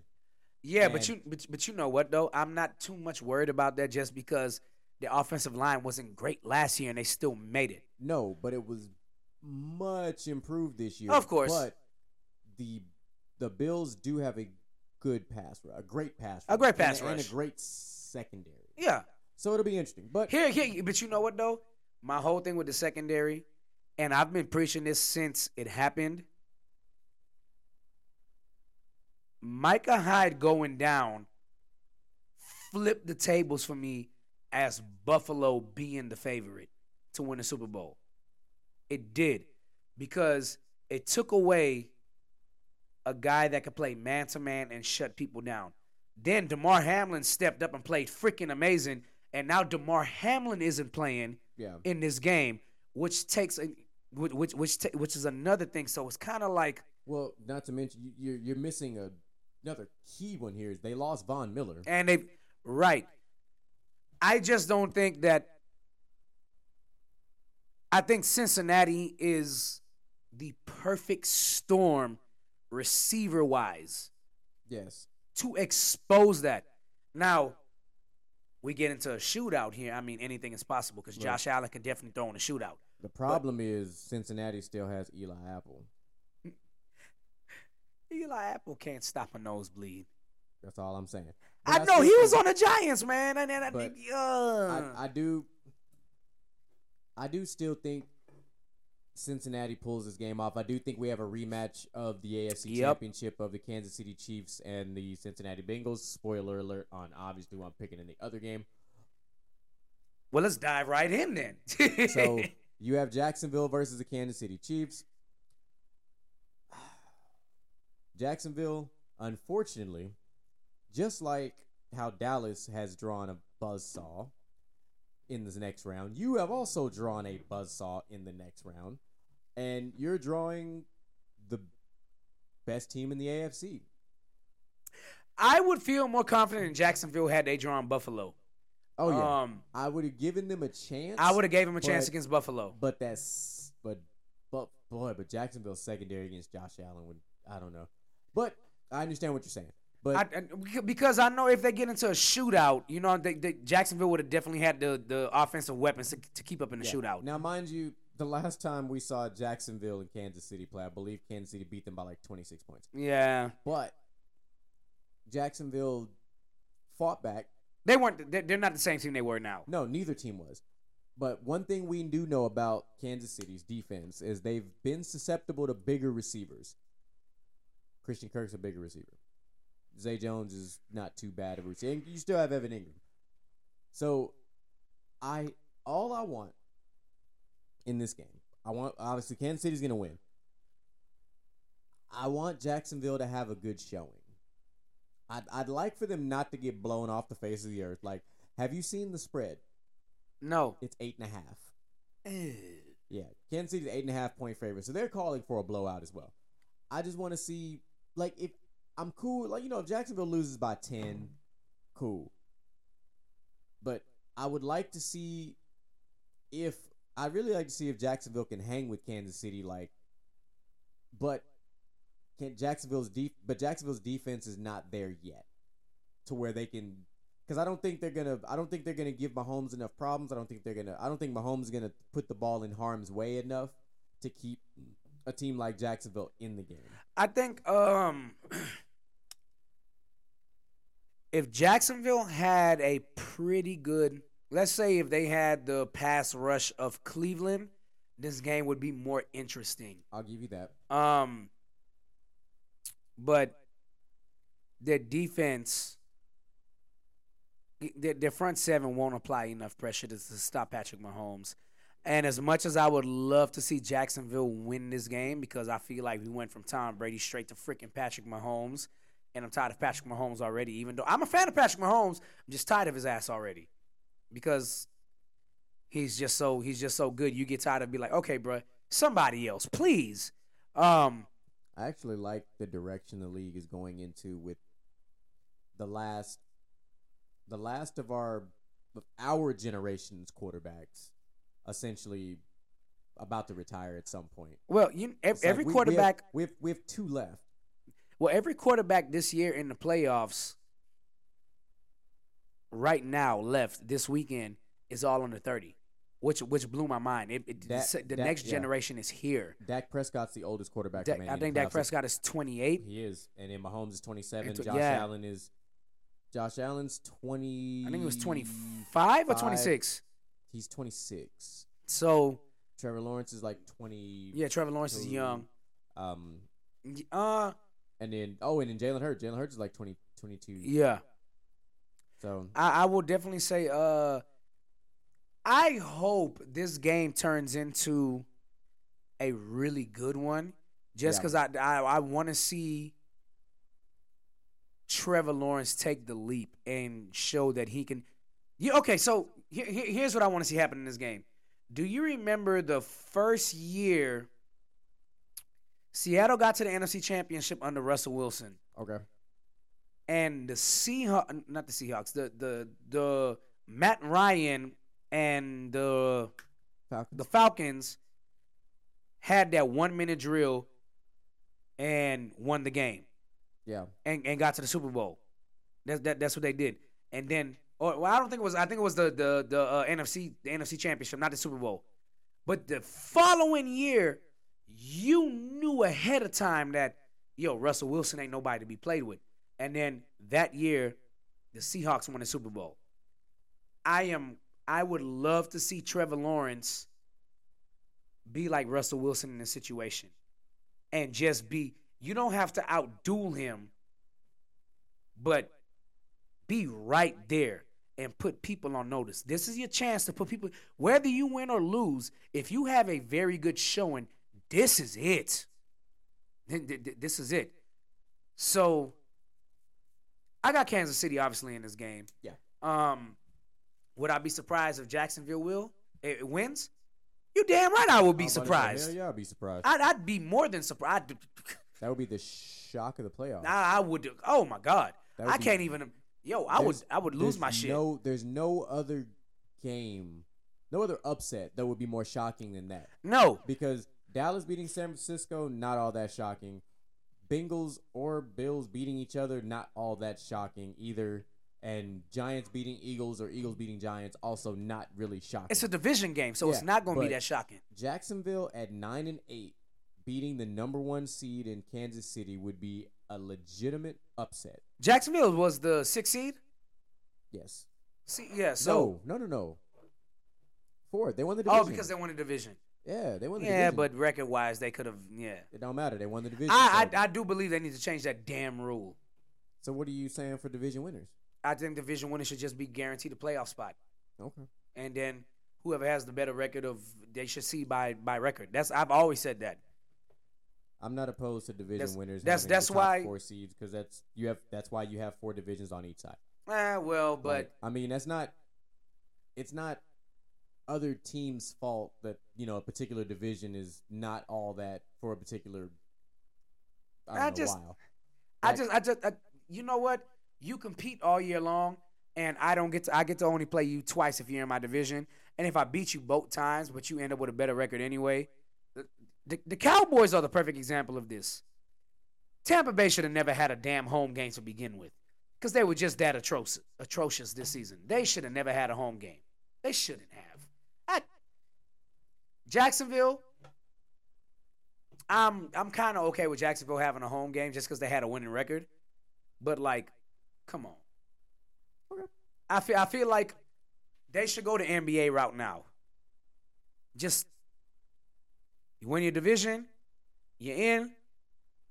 Yeah, but you but, but you know what though? I'm not too much worried about that just because the offensive line wasn't great last year and they still made it. No, but it was much improved this year. Of course. but the the Bills do have a good pass, ru- a great pass, A great pass and, and rush. a great secondary. Yeah. So it'll be interesting. But Here, here, but you know what though? My whole thing with the secondary, and I've been preaching this since it happened. Micah Hyde going down flipped the tables for me as Buffalo being the favorite to win the Super Bowl. It did because it took away a guy that could play man to man and shut people down. Then Damar Hamlin stepped up and played freaking amazing, and now Damar Hamlin isn't playing yeah, in this game, which takes a which which which, ta- which is another thing. So it's kind of like well, not to mention you, you're you're missing a another key one here is they lost Von Miller. and they right. I just don't think that. I think Cincinnati is the perfect storm, receiver wise, Yes, to expose that. Now, we get into a shootout here. I mean, anything is possible because. Josh Allen can definitely throw in a shootout. the problem is Cincinnati still has Eli Apple. Eli Apple can't stop a nosebleed. That's all I'm saying. But I know he was on the Giants, man, and then I, But uh, I, I do. I do still think Cincinnati pulls this game off. I do think we have a rematch of the AFC Yep. Championship of the Kansas City Chiefs and the Cincinnati Bengals. Spoiler alert on obviously who I'm picking in the other game. well, let's dive right in then. So you have Jacksonville versus the Kansas City Chiefs. Jacksonville, unfortunately, just like how Dallas has drawn a buzzsaw in this next round, you have also drawn a buzzsaw in the next round. And you're drawing the best team in the AFC. I would feel more confident in Jacksonville had they drawn Buffalo. Oh yeah. Um, I would have given them a chance. I would have gave him a chance against Buffalo. But that's but but boy, but Jacksonville's secondary against Josh Allen would I don't know. But I understand what you're saying. But I, I- because I know if they get into a shootout, you know, they, they, Jacksonville would have definitely had the, the offensive weapons to, to keep up in the yeah. shootout. Now, mind you, the last time we saw Jacksonville and Kansas City play, I believe Kansas City beat them by like 26 points. Yeah, But Jacksonville fought back. they weren't. They're, they're not the same team they were now. No, neither team was. But one thing we do know about Kansas City's defense is they've been susceptible to bigger receivers. Christian Kirk's a bigger receiver. Zay Jones is not too bad of a receiver. And you still have Evan Engram. So I all I want in this game, I want obviously Kansas City's gonna win. I want Jacksonville to have a good showing. I'd, I'd like for them not to get blown off the face of the earth. Like, have you seen the spread? No. It's eight and a half. Yeah, Kansas City's eight and a half point favorite, so they're calling for a blowout as well. I just want to see, like, if I'm cool, like you know, if Jacksonville loses by ten, cool. But I would like to see if I'd really like to see if Jacksonville can hang with Kansas City, like, but can Jacksonville's def- but Jacksonville's defense is not there yet to where they can. Because I don't think they're gonna. I don't think they're gonna give Mahomes enough problems. I don't think they're gonna. I don't think Mahomes is gonna put the ball in harm's way enough to keep a team like Jacksonville in the game. I think um if Jacksonville had a pretty good let's say if they had the pass rush of Cleveland, this game would be more interesting. I'll give you that. Um but their defense their, their front seven won't apply enough pressure to, to stop Patrick Mahomes. And as much as I would love to see Jacksonville win this game because I feel like we went from Tom Brady straight to freaking Patrick Mahomes, and I'm tired of Patrick Mahomes already. Even though I'm a fan of Patrick Mahomes, I'm just tired of his ass already because he's just so he's just so good. You get tired of be like, okay, bro, somebody else, please. Um, I actually like the direction the league is going into with the last the last of our our generation's quarterbacks essentially about to retire at some point. well, you ev- It's like every we- quarterback. we have, we have, we have two left. Well, every quarterback this year in the playoffs right now left this weekend is all under 30, which which blew my mind. It, it, That- the that- next yeah. generation is here. Dak Prescott's the oldest quarterback. Dak- I think Dak. Prescott is 28. He is, and then Mahomes is twenty seven. Tw- Josh yeah. Allen is Josh Allen's twenty. I think it was 25 or 26. He's twenty six. So, Trevor Lawrence is like twenty. yeah, Trevor Lawrence is young. Um, Uh, and then oh, and then Jalen Hurts. Jalen Hurts is like 20, 22. yeah. So I, I will definitely say uh I hope this game turns into a really good one just Yeah. because I, I I want to see Trevor Lawrence take the leap and show that he can. Yeah, okay, so here- here's what I want to see happen in this game. Do you remember the first year Seattle got to the NFC Championship under Russell Wilson? okay. and the Seahawks, not the Seahawks, the the the Matt Ryan and the Falcons. the Falcons had that one minute drill and won the game yeah. and, and got to the Super Bowl. That's that, that's what they did. And then, or well, I don't think it was. I think it was the the the uh, NFC the NFC Championship, not the Super Bowl. But the following year, you knew ahead of time that yo Russell Wilson ain't nobody to be played with. And then that year, the Seahawks won the Super Bowl. I am. I would love to see Trevor Lawrence be like Russell Wilson in this situation, and just be. You don't have to outduel him, but be right there and put people on notice. This is your chance to put people, whether you win or lose, if you have a very good showing, this is it. Th- th- th- This is it. So I got Kansas City obviously in this game. Yeah. Um, would I be surprised if Jacksonville will it it wins? You damn right I would be I'm about to say, surprised. Hell yeah, I'd be surprised. I'd, I'd be more than surprised. that would be the shock of the playoffs. I, I would. Oh my god, I be- can't even. Yo, I would. I would lose my shit. No, there's no other game, no other upset that would be more shocking than that. No, Because Dallas beating San Francisco, not all that shocking. Bengals or Bills beating each other, not all that shocking either. And Giants beating Eagles or Eagles beating Giants, also not really shocking. it's a division game, so it's not going to be that shocking. Jacksonville at nine and eight, beating the number one seed in Kansas City would be a legitimate upset. Jacksonville was the sixth seed. Yes. See, yeah. So no, no, no, no. Four. They won the oh, division. oh, because they won the division. Yeah, they won the Yeah, division. but record wise, they could have. Yeah. it don't matter. They won the division. I, so, I I do believe they need to change that damn rule. so what are you saying for division winners? I think division winners should just be guaranteed a playoff spot, Okay. and then whoever has the better record of they should see by by record. That's I've always said that. I'm not opposed to division That's- winners. that's- that's why- four seeds because that's you have that's why you have four divisions on each side. Ah, well, but Like, I mean, that's not. It's not other teams' fault that you know a particular division is not all that for a particular. I, don't I know, just- while. I just, I just, I, you know what? You compete all year long. and I don't get to I get to only play you twice if you're in my division. And if I beat you both times, but you end up with a better record anyway, the, the, the Cowboys are the perfect example of this. Tampa Bay should have never had a damn home game to begin with, because they were just that atrocious, atrocious this season. They should have never had a home game. They shouldn't Jacksonville, I'm I'm kind of okay with Jacksonville having a home game just because they had a winning record, but like, come on. I feel I feel like they should go the NBA route now. Just you win your division, you're in,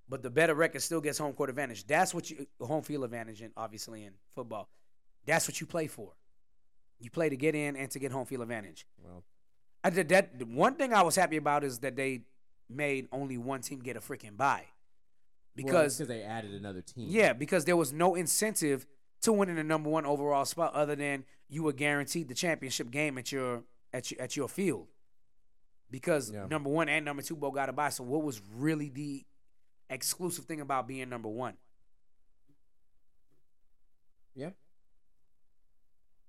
but the better record still gets home court advantage. That's what you home field advantage in obviously in football. That's what you play for. You play to get in and to get home field advantage. Well, I did that. One thing I was happy about is that they made only one team get a freaking bye. Because because they added another team. yeah, because there was no incentive to winning the number one overall spot other than you were guaranteed the championship game at your at your, at your field. Because Yeah. number one and number two both got a bye. So what was really the exclusive thing about being number one? Yeah.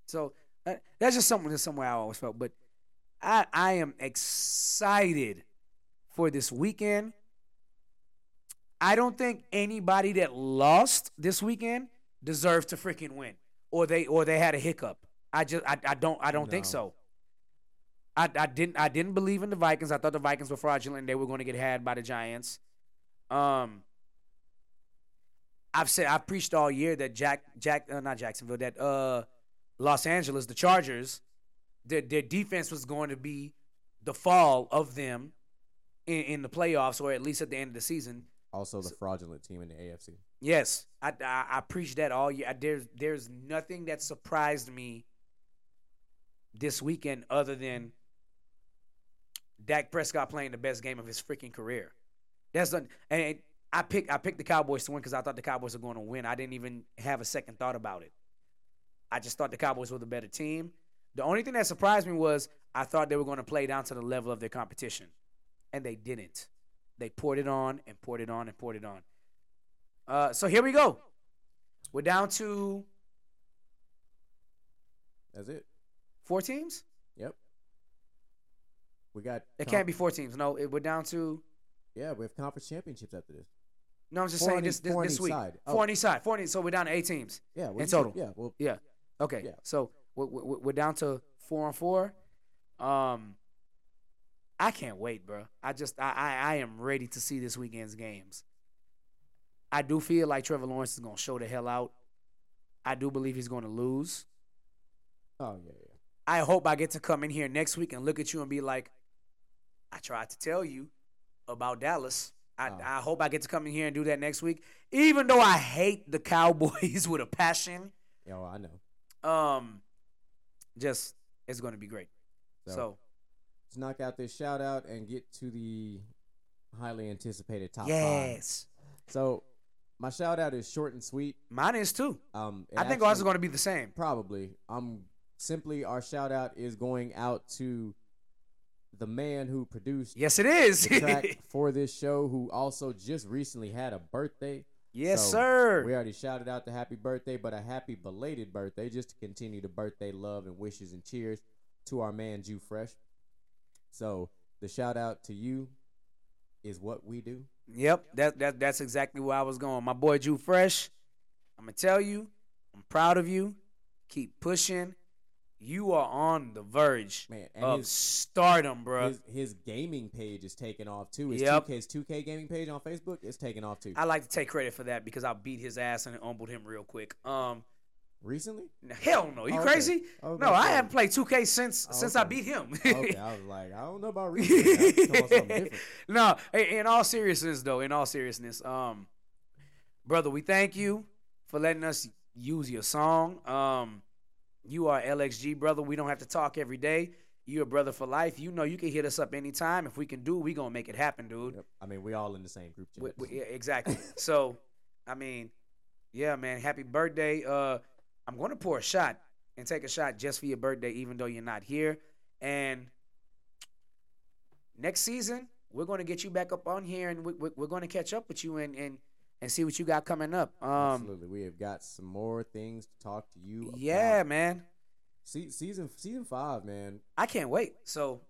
So uh, that's just something that's somewhere I always felt. But I I am excited for this weekend. I don't think anybody that lost this weekend deserves to freaking win, or they or they had a hiccup. I just I, I don't I don't think so. I, I didn't I didn't believe in the Vikings. I thought the Vikings were fraudulent. and They were going to get had by the Giants. Um, I've said I've preached all year that Jack Jack uh, not Jacksonville that uh Los Angeles the Chargers their their defense was going to be the fall of them in, in the playoffs or at least at the end of the season. Also, the fraudulent team in the AFC. Yes, I, I, I preached that all year. I, there's there's nothing that surprised me this weekend other than Dak Prescott playing the best game of his freaking career. That's the, and I picked I picked the Cowboys to win because I thought the Cowboys were going to win. I didn't even have a second thought about it. I just thought the Cowboys were the better team. The only thing that surprised me was I thought they were going to play down to the level of their competition, and they didn't. They poured it on and poured it on and poured it on. Uh, so here we go. We're down to That's it. four teams. Yep. We got. It can't be four teams. No, it, we're down to. Yeah, we have conference championships after this. No, I'm just Four saying on this this, four on this each week. side. Four Oh. on each side. Four on each, so we're down to eight teams. Yeah, In should- total. Yeah, well, Yeah. Okay. Yeah. So we're, we're, we're down to four on four. Um, I can't wait, bro. I just I, I I am ready to see this weekend's games. I do feel like Trevor Lawrence is gonna show the hell out. I do believe he's gonna lose. oh yeah, yeah. I hope I get to come in here next week and look at you and be like, I tried to tell you about Dallas. I, Oh. I hope I get to come in here and do that next week. Even though I hate the Cowboys with a passion, Yeah, well, I know. um, just it's going to be great. So, So, let's knock out this shout out and get to the highly anticipated top five. yes, So my shout out is short and sweet. mine is too. Um, I think ours is going to be the same. Probably. Um, simply our shout out is going out to the man who produced Yes, it is. for this show, who also just recently had a birthday. Yes, So, sir. We already shouted out the happy birthday, but a happy belated birthday just to continue the birthday love and wishes and cheers to our man Jew Fresh. So the shout out to you is what we do. Yep, that, that that's exactly where I was going. My boy Jew Fresh, I'm gonna tell you, I'm proud of you. Keep pushing. You are on the verge Man, and of his, stardom, bro. his his gaming page is taking off too. His Yep. 2K's 2K gaming page on Facebook is taking off too. I like to take credit for that because I beat his ass and humbled him real quick. Um, Recently? hell no, you Oh, okay. crazy? I was No, I haven't played 2K since Oh, since I beat him. Okay, I was like, I don't know about recently. I was talking about something different. no, in in all seriousness though, in all seriousness, um, brother, we thank you for letting us use your song. Um, you are LXG, brother. We don't have to talk every day. You're a brother for life. You know you can hit us up anytime. If we can do, we gonna make it happen, dude. Yep. I mean, we all in the same group chat. We- we- yeah, exactly. so, I mean, yeah, man. Happy birthday. Uh, I'm gonna pour a shot and take a shot just for your birthday, even though you're not here. And next season, we're gonna get you back up on here, and we, we, we're gonna catch up with you and and and see what you got coming up. Um, Absolutely, we have got some more things to talk to you. About. yeah, man, Se- season season five, man. I can't wait. So,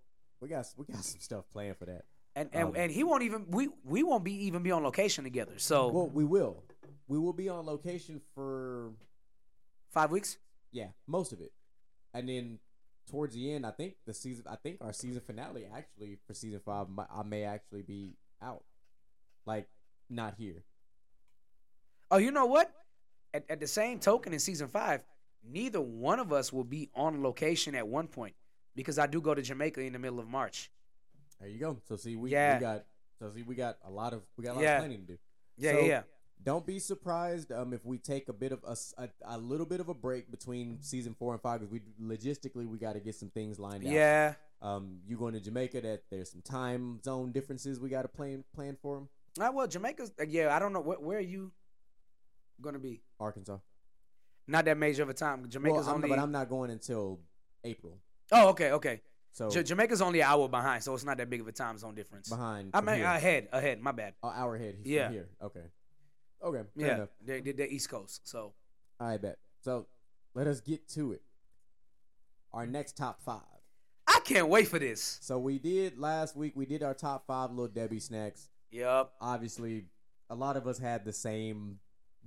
We got we got some stuff planned for that. and and, Um, and he won't even we we won't be even be on location together. So Well, we will. We will be on location for five weeks. yeah most of it, and then towards the end, I think the season. I think our season finale actually for season five. I may actually be out, like not here. Oh, you know what? At, at the same token, in season five, neither one of us will be on location at one point because I do go to Jamaica in the middle of March. There you go. So see, we, Yeah. we got so see we got a lot of we got a lot Yeah. of planning to do. Yeah, So, yeah, yeah. Don't be surprised um, if we take a bit of a a little bit of a break between season four and five because we logistically we got to get some things lined up. Yeah. Um, you going to Jamaica? That there's some time zone differences we got to plan plan for them. Ah, well, Jamaica's. uh, Yeah, I don't know. Where, where are you going to be? Arkansas. Not that major of a time. Jamaica's well, only. but I'm not going until April. oh, okay, okay. So Ja- Jamaica's only an hour behind, so it's not that big of a time zone difference. behind. I mean, here. ahead, ahead. My bad. An hour ahead. He's Yeah. Here. Okay. Okay. Yeah, they're, they're East Coast, so I bet. So let us get to it. Our next top five. I can't wait for this. So we did last week. We did our top five little Debbie snacks. Yep. Obviously, a lot of us had the same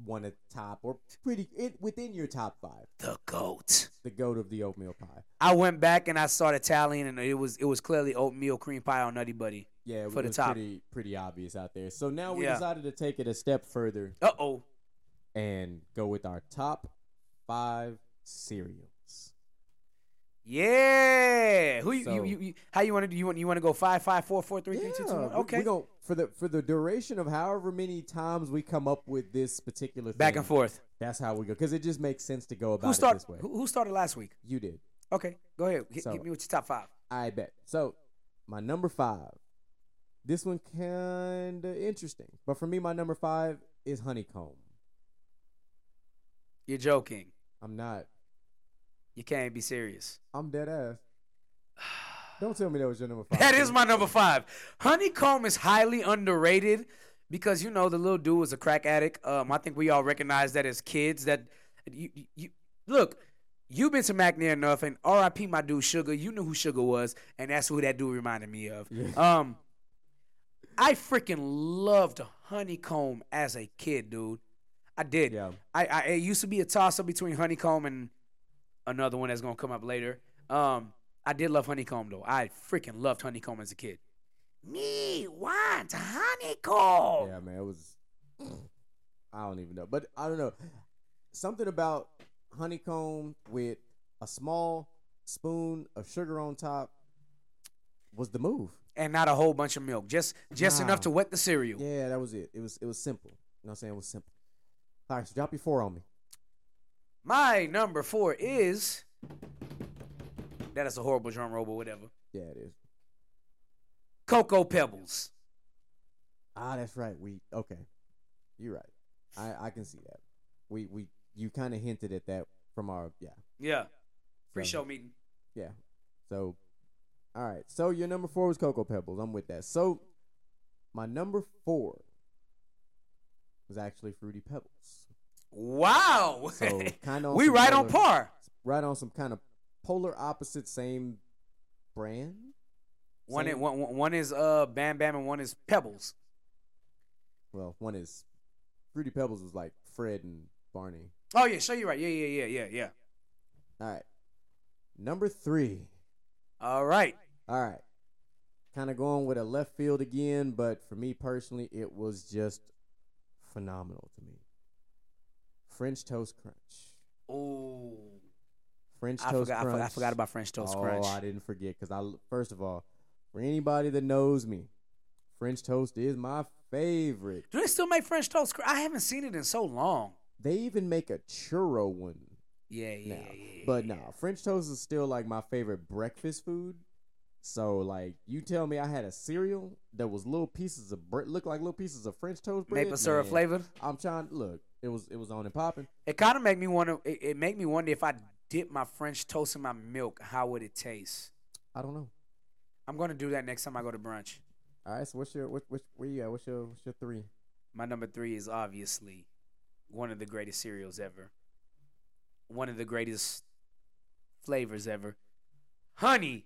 one at the top, or pretty it, within your top five. The goat. The goat of the oatmeal pie. I went back and I started tallying, and it was it was clearly oatmeal cream pie on Nutty Buddy. Yeah, For the top. pretty pretty obvious out there. So now we Yeah. decided to take it a step further Uh oh. and go with our top five cereals. Yeah. Who you, So- you, you, you how you want to do? You want you want to go five five four four three three two two one? Okay. We go for the for the duration of however many times we come up with this particular thing. Back and forth. That's how we go because it just makes sense to go about Who it this way. Who, started last week? You did. Okay, go ahead. Hit, So- hit me with your top five. I bet. So my number five. This one kinda interesting, but for me, my number five is honeycomb. You're joking. I'm not. You can't be serious. I'm dead ass. Don't tell me that was your number five. That is my number five. Honeycomb is highly underrated because you know the little dude was a crack addict. Um, I think we all recognize that as kids. That you, you, look. You've been to McNair enough, and R.I.P. my dude Sugar. You knew who Sugar was, and that's who that dude reminded me of. Yeah. Um, I freaking loved Honeycomb as a kid, dude. I did. Yeah. I, I it used to be a toss up between Honeycomb and another one that's gonna come up later. Um, I did love Honeycomb though. I freaking loved Honeycomb as a kid. Me want Honeycomb. Yeah, man, it was. I don't even know, but I don't know. Something about honeycomb with a small spoon of sugar on top was the move. And not a whole bunch of milk, just just Nah. enough to wet the cereal. Yeah, that was it. It was it was simple. You know what I'm saying? It was simple. All right, so drop your four on me. My number four is that is a horrible drum roll, but whatever. Yeah, it is. Cocoa Pebbles. Ah, that's right. We okay. You're right. I I can see that. We we you kind of hinted at that from our yeah Yeah. Pre So- show meeting. Yeah. So, all right. So your number four was Cocoa Pebbles. I'm with that. So, my number four was actually Fruity Pebbles. Wow. So kind of we right on par. Right on some kind of polar opposite, same brand. One, Same- is, one, one is uh Bam Bam and one is Pebbles. Well, one is Fruity Pebbles was like Fred and Barney. Oh yeah, sure you're right. Yeah, yeah, yeah, yeah, yeah. All right. Number three. All right. All right. Kind of going with a left field again, but for me personally, it was just phenomenal to me. French Toast Crunch. Ooh. French I Toast forgot, I Crunch. forgot. I forgot about French Toast oh, Crunch. I didn't forget because I first of all, for anybody that knows me, French toast is my favorite. Do they still make French Toast I haven't seen it in so long. They even make a churro one Yeah, yeah, now, yeah, but no, French toast is still like my favorite breakfast food. So like, you tell me I had a cereal that was little pieces of bread, look like little pieces of French toast bread. maple syrup flavored. I'm trying. Look, it was it was on and popping. It kind of make me wonder. It, it make me wonder if I dip my French toast in my milk, how would it taste? I don't know. I'm gonna do that next time I go to brunch. All right, so what's your what, what where you at? What's your what's your three? My number three is obviously one of the greatest cereals ever. One of the greatest flavors ever. Honey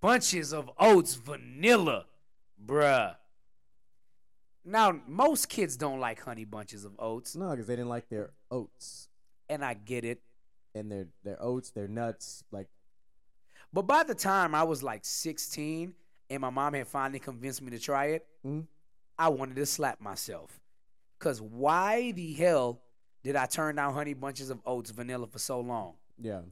bunches of oats vanilla, bruh. Now, most kids don't like honey bunches of oats, No, because they didn't like their oats and I get it. And their their oats, their nuts. Like But by the time I was like 16 and my mom had finally convinced me to try it, Mhm. I wanted to slap myself. Because why the hell did I turn down Honey Bunches of Oats vanilla for so long? yeah,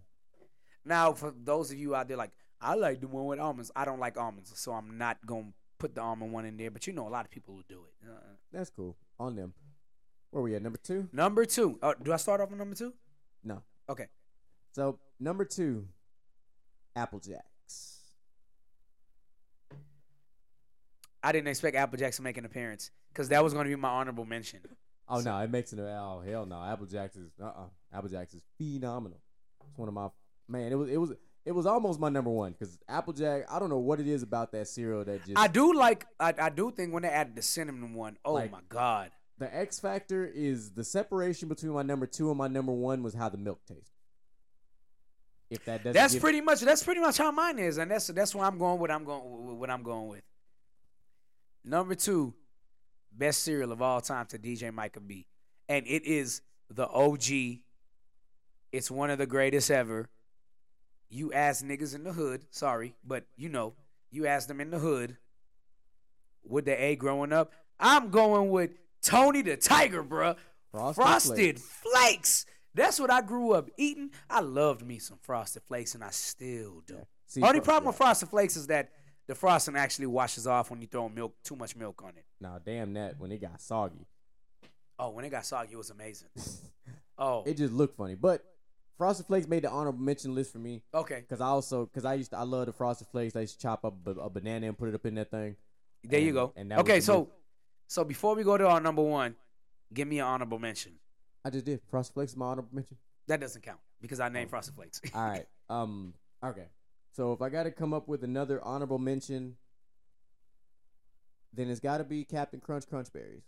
Now, for those of you out there, like, I like the one with almonds. I don't like almonds, so I'm not going to put the almond one in there. But you know, a lot of people will do it. Uh-uh. that's cool. On them. Where we at? Number two? Number two. Uh, do I start off with number two? No. Okay. So number two, Apple Jacks. I didn't expect Apple Jacks to make an appearance because that was going to be my honorable mention. Oh no, it makes an Oh hell no, Apple Jacks is uh uh Apple Jacks is phenomenal. It's one of my man. It was it was it was almost my number one because Applejack. I don't know what it is about that cereal that just I do like. I, I do think when they added the cinnamon one, oh Like- my god. The X factor is the separation between my number two and my number one was how the milk tastes. If that doesn't, That's pretty much. That's pretty much how mine is, and that's that's where I'm going with. I'm going with what I'm going with. Number two, best cereal of all time to DJ Micah B, and it is the OG. It's one of the greatest ever. You ask niggas in the hood, sorry, but you know, you ask them in the hood. Would they A growing up? I'm going with Tony the Tiger, bruh. Frosted Frosted, Flakes. Flakes. That's what I grew up eating. I loved me some Frosted Flakes, and I still do. See, Only problem yeah. with Frosted Flakes is that the frosting actually washes off when you throw milk, too much milk on it. Now, damn that when it got soggy, Oh, when it got soggy, it was amazing. Oh, it just looked funny. But Frosted Flakes made the honorable mention list for me okay. because I also because I used to I love the Frosted Flakes. I used to chop up a, a banana and put it up in that thing. There you go. and that okay, so. So before we go to our number one, give me an honorable mention. I just did Frosted Flakes my honorable mention. That doesn't count because I named Frosted Flakes. All right. Um. Okay. So if I got to come up with another honorable mention, then it's got to be Captain Crunch Crunch Berries.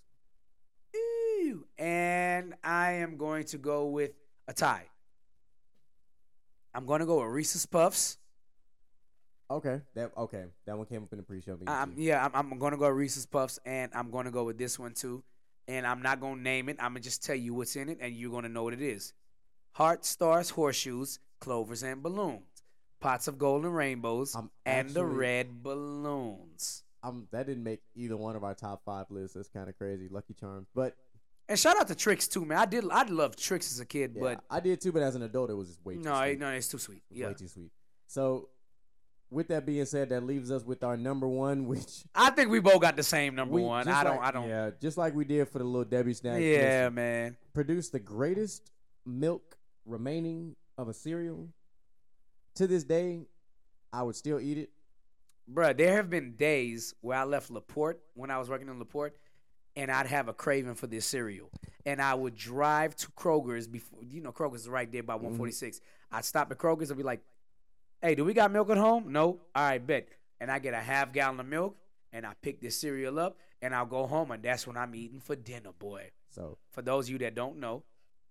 Ew. and I am going to go with a tie. I'm going to go with Reese's Puffs. Okay. That okay. That one came up in the pre-show meeting. I'm, too. yeah, I'm, I'm going to go Reese's Puffs, and I'm going to go with this one too. And I'm not going to name it. I'm going to just tell you what's in it, and you're going to know what it is. Heart, stars, horseshoes, clovers, and balloons. Pots of golden rainbows, I'm and the actually- red balloons. Um, that didn't make either one of our top five lists. That's kind of crazy. Lucky Charms, but And shout out to Trix too, man. I did I loved Trix as a kid, yeah, but I did too. But as an adult, it was just way too no, sweet. no, it's too sweet. Yeah, way too sweet. So, with that being said, that leaves us with our number one, which I think we both got the same number we one. I don't, like- I don't. Yeah, just like we did for the little Debbie snack. Yeah, man. produced the greatest milk remaining of a cereal. To this day, I would still eat it. Bruh, there have been days where I left La Porte when I was working in La Porte, and I'd have a craving for this cereal, and I would drive to Kroger's before. You know, Kroger's right there by mm-hmm. 146. I'd stop at Kroger's and be like, "Hey, do we got milk at home? No. All right, bet." And I get a half gallon of milk, and I pick this cereal up, and I'll go home, and that's when I'm eating for dinner, boy. So, For those of you that don't know,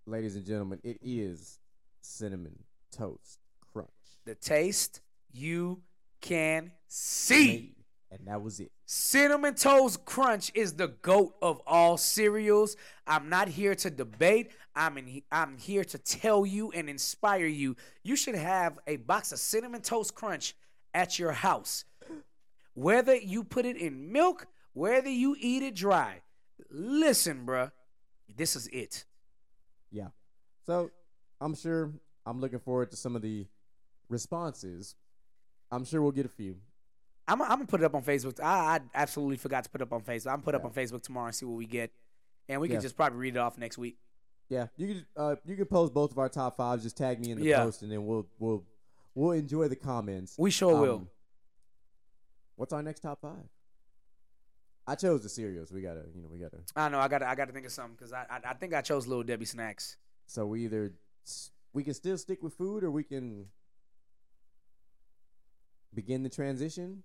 ladies and gentlemen, it is cinnamon toast crunch. the taste you can see. And that was it. Cinnamon Toast Crunch is the goat of all cereals. I'm not here to debate. I'm in, I'm here to tell you and inspire you. You should have a box of Cinnamon Toast Crunch at your house. Whether you put it in milk, whether you eat it dry. Listen, bruh, this is it. Yeah. So I'm sure I'm looking forward to some of the responses. I'm sure we'll get a few. I'm, I'm gonna put it up on Facebook. I, I absolutely forgot to put it up on Facebook. I'm put it up on Facebook tomorrow and see what we get, and we Yeah. can just probably read it off next week. Yeah, you can uh you can post both of our top fives. Just tag me in the Yeah. post, and then we'll we'll we'll enjoy the comments. We sure will. Um, What's our next top five? I chose the cereals. We gotta you know we gotta. I know. I got. to I got to think of something because I, I. I think I chose Little Debbie snacks. So we either s- we can still stick with food, or we can begin the transition.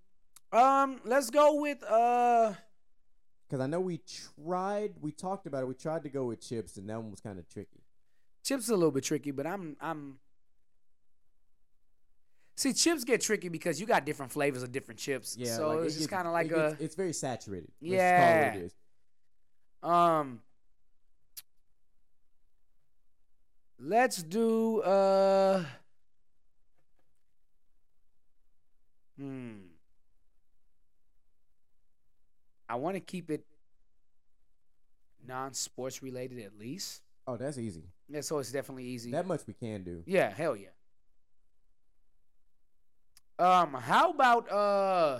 Um. Let's go with uh. because I know we tried, we talked about it. We tried to go with chips, and that one was kind of tricky. Chips are a little bit tricky, but I'm I'm. See, chips get tricky because you got different flavors of different chips. Yeah, so like, it it's just kind of like it a gets- it's very saturated. Let's just call it Yeah. it is. um. Let's do uh. Hmm. I want to keep it non-sports related at least. Oh, that's easy. Yeah, so it's definitely easy. That much we can do. Yeah, hell yeah. Um, how about uh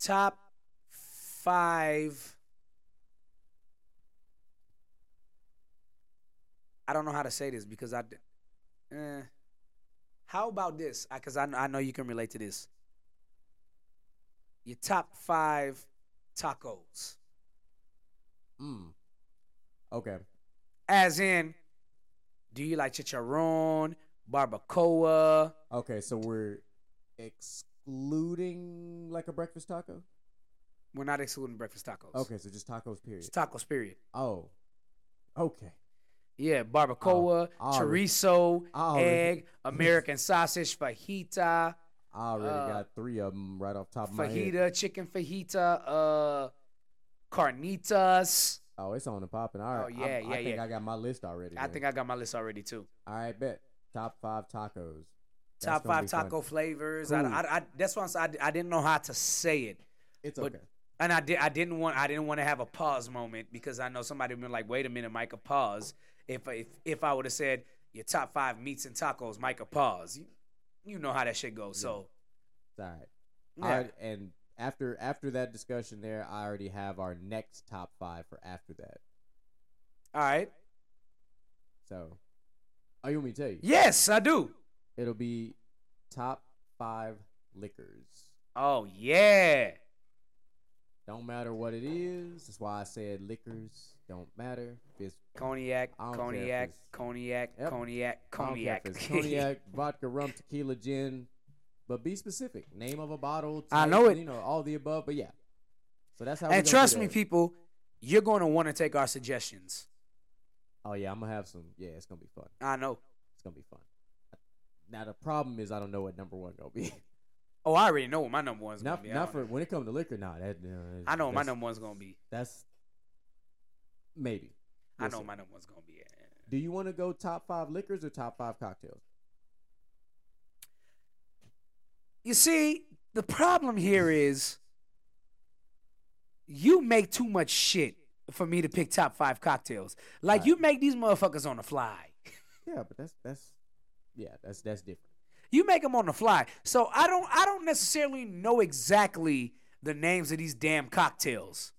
top five? I don't know how to say this because I. Eh. How about this? Because I, I know you can relate to this. Your top five tacos, Mm. Okay. as in, do you like chicharron, barbacoa? Okay, so we're excluding like a breakfast taco. We're not excluding breakfast tacos. Okay, so just tacos. Period. It's tacos, period. Oh. Okay. Yeah, barbacoa, already- chorizo, egg, American sausage, fajita, I already Uh, got three of them right off top of my head. fajita, chicken fajita, uh, carnitas. Oh, it's on the popping. All right. Oh, yeah, I, yeah, I think yeah. I got my list already. I think I got my list already too. All right, bet. Top five tacos. That's Top five be fun. taco flavors. Cool. I, I, I, that's why I, I, I didn't know how to say it, It's but- okay. and I did. I didn't want. I didn't want to have a pause moment because I know somebody would be like, "Wait a minute, Micah, pause." If if if I would have said your top five meats and tacos, Micah, pause. You, know how that shit goes. So It's all right. yeah. I- and after after that discussion there, I already have our next top five for after that. all right. So, oh, you want me to tell you? Yes, I do. It'll be top five liquors. Oh yeah. Don't matter what it is. That's why I said liquors don't matter. If it's Cognac, I don't care if cognac, it's- cognac, Yep. cognac, I cognac. cognac, vodka, rum, tequila, gin, but be specific. Name of a bottle. I know it. You know all the above, but yeah. So that's how. and trust me, people, you're going to want to take our suggestions. Oh yeah, I'm gonna have some. Yeah, it's gonna be fun. I know. It's gonna be fun. Now the problem is I don't know what number one gonna be. Oh, I already know what my number one's not to be. Not for know. when it comes to liquor. Nah, that. Uh, I know what my number one's going to be. That's maybe. I know my number one's to be. Do you want to go top five liquors or top five cocktails? You see, the problem here is you make too much shit for me to pick top five cocktails. Like Right. you make these motherfuckers on the fly. Yeah, but that's that's yeah, that's that's different. You make them on the fly. So I don't I don't necessarily know exactly the names of these damn cocktails.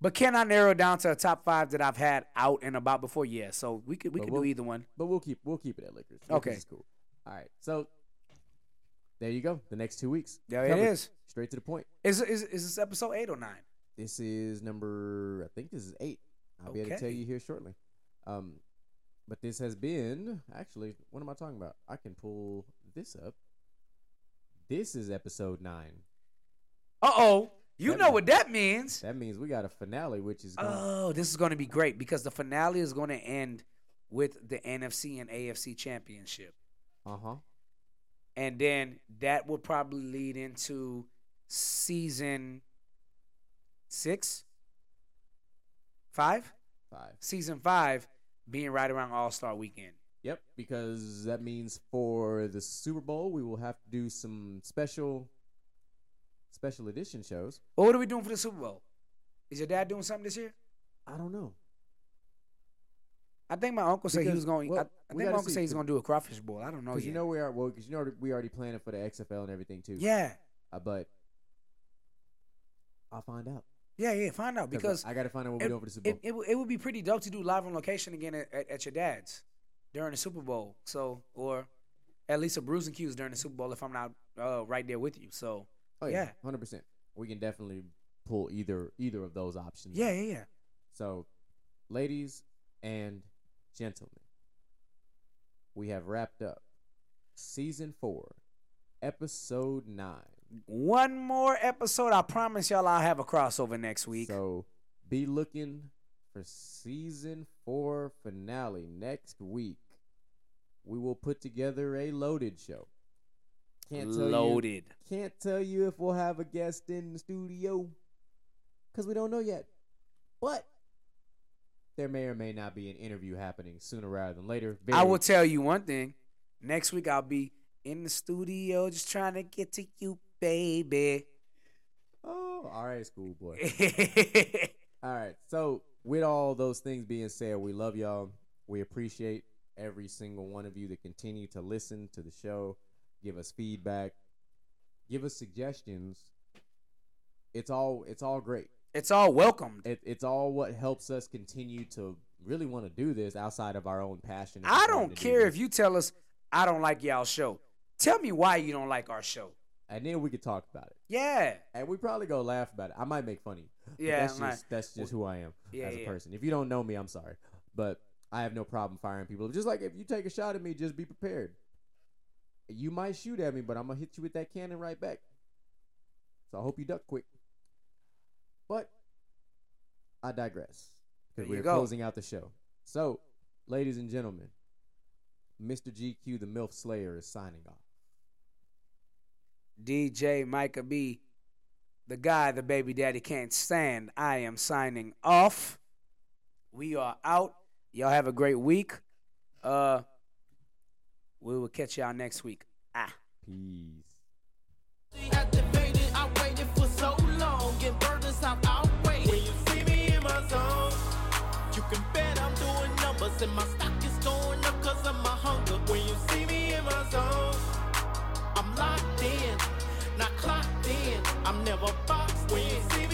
But can I narrow down to a top five that I've had out and about before? Yeah. So we could we But could we'll- do either one. But we'll keep we'll keep it at liquors. Okay. Liquors is cool. All right. So there you go. The next two weeks. There it is. Straight to the point. Is is is this episode eight or nine? This is number I think this is eight. I'll be able to tell you here shortly. Um but this has been actually what am I talking about? I can pull this up. This is episode nine. Uh oh. You That know mean- what that means. That means we got a finale, which is going Oh, this is going to be great because the finale is going to end with the NFC and AFC championship. uh huh. And then that will probably lead into season six, five, Five. season five being right around All Star weekend. Yep, because that means for the Super Bowl we will have to do some special special edition shows. Well, what are we doing for the Super Bowl? Is your dad doing something this year? I don't know. I think my uncle said he Because- was going. well, I, I we think my gotta uncle see, said he's going to do a crawfish bowl. I don't know Because yet. you know we are well, because you know we already planning for the XFL and everything too. yeah, Uh, but I'll find out yeah, yeah. Find out because I got to find out what we're doing for the Super it, Bowl. it, would- it would be pretty dope to do live on location again at, at, at your dad's during the Super Bowl. So, or at least a bruising cues during the Super Bowl if I'm not uh, right there with you. So, oh yeah, yeah. hundred percent. We can definitely pull either either of those options. yeah, yeah, yeah. So, ladies and gentlemen, we have wrapped up season four, episode nine One more episode. I promise y'all I'll have a crossover next week. So be looking for season four finale next week. We will put together a loaded show. Can't tell Loaded. you. Can't tell you if we'll have a guest in the studio because we don't know yet. But there may or may not be an interview happening sooner rather than later. I will tell you one thing. Next week I'll be in the studio just trying to get to you, baby. Oh, all right, schoolboy. All right. So, with all those things being said, we love y'all. We appreciate every single one of you that continue to listen to the show, give us feedback, give us suggestions. It's all it's all great. it's all welcomed. It, it's all what helps us continue to really want to do this outside of our own passion. I don't to do care if you tell us I don't like y'all show. Tell me why you don't like our show. and then we could talk about it. Yeah. And we probably go laugh about it. I might make fun of you. but Yeah, that's just that's just who I am Yeah, as a yeah. person. If you don't know me, I'm sorry, but I have no problem firing people. Just like if you take a shot at me, just be prepared. You might shoot at me, but I'm gonna hit you with that cannon right back. So I hope you duck quick. But I digress because we're go. closing out the show. So, ladies and gentlemen, Mr. GQ, the MILF Slayer, is signing off. DJ Micah B, the guy the baby daddy can't stand. I am signing off. We are out. Y'all have a great week. Uh we will catch y'all next week. Ah. Peace you can bet I'm doing numbers and my stock is going up cause of my hunger. When you see me in my zone, I'm locked in, not clocked in. I'm never boxed when you see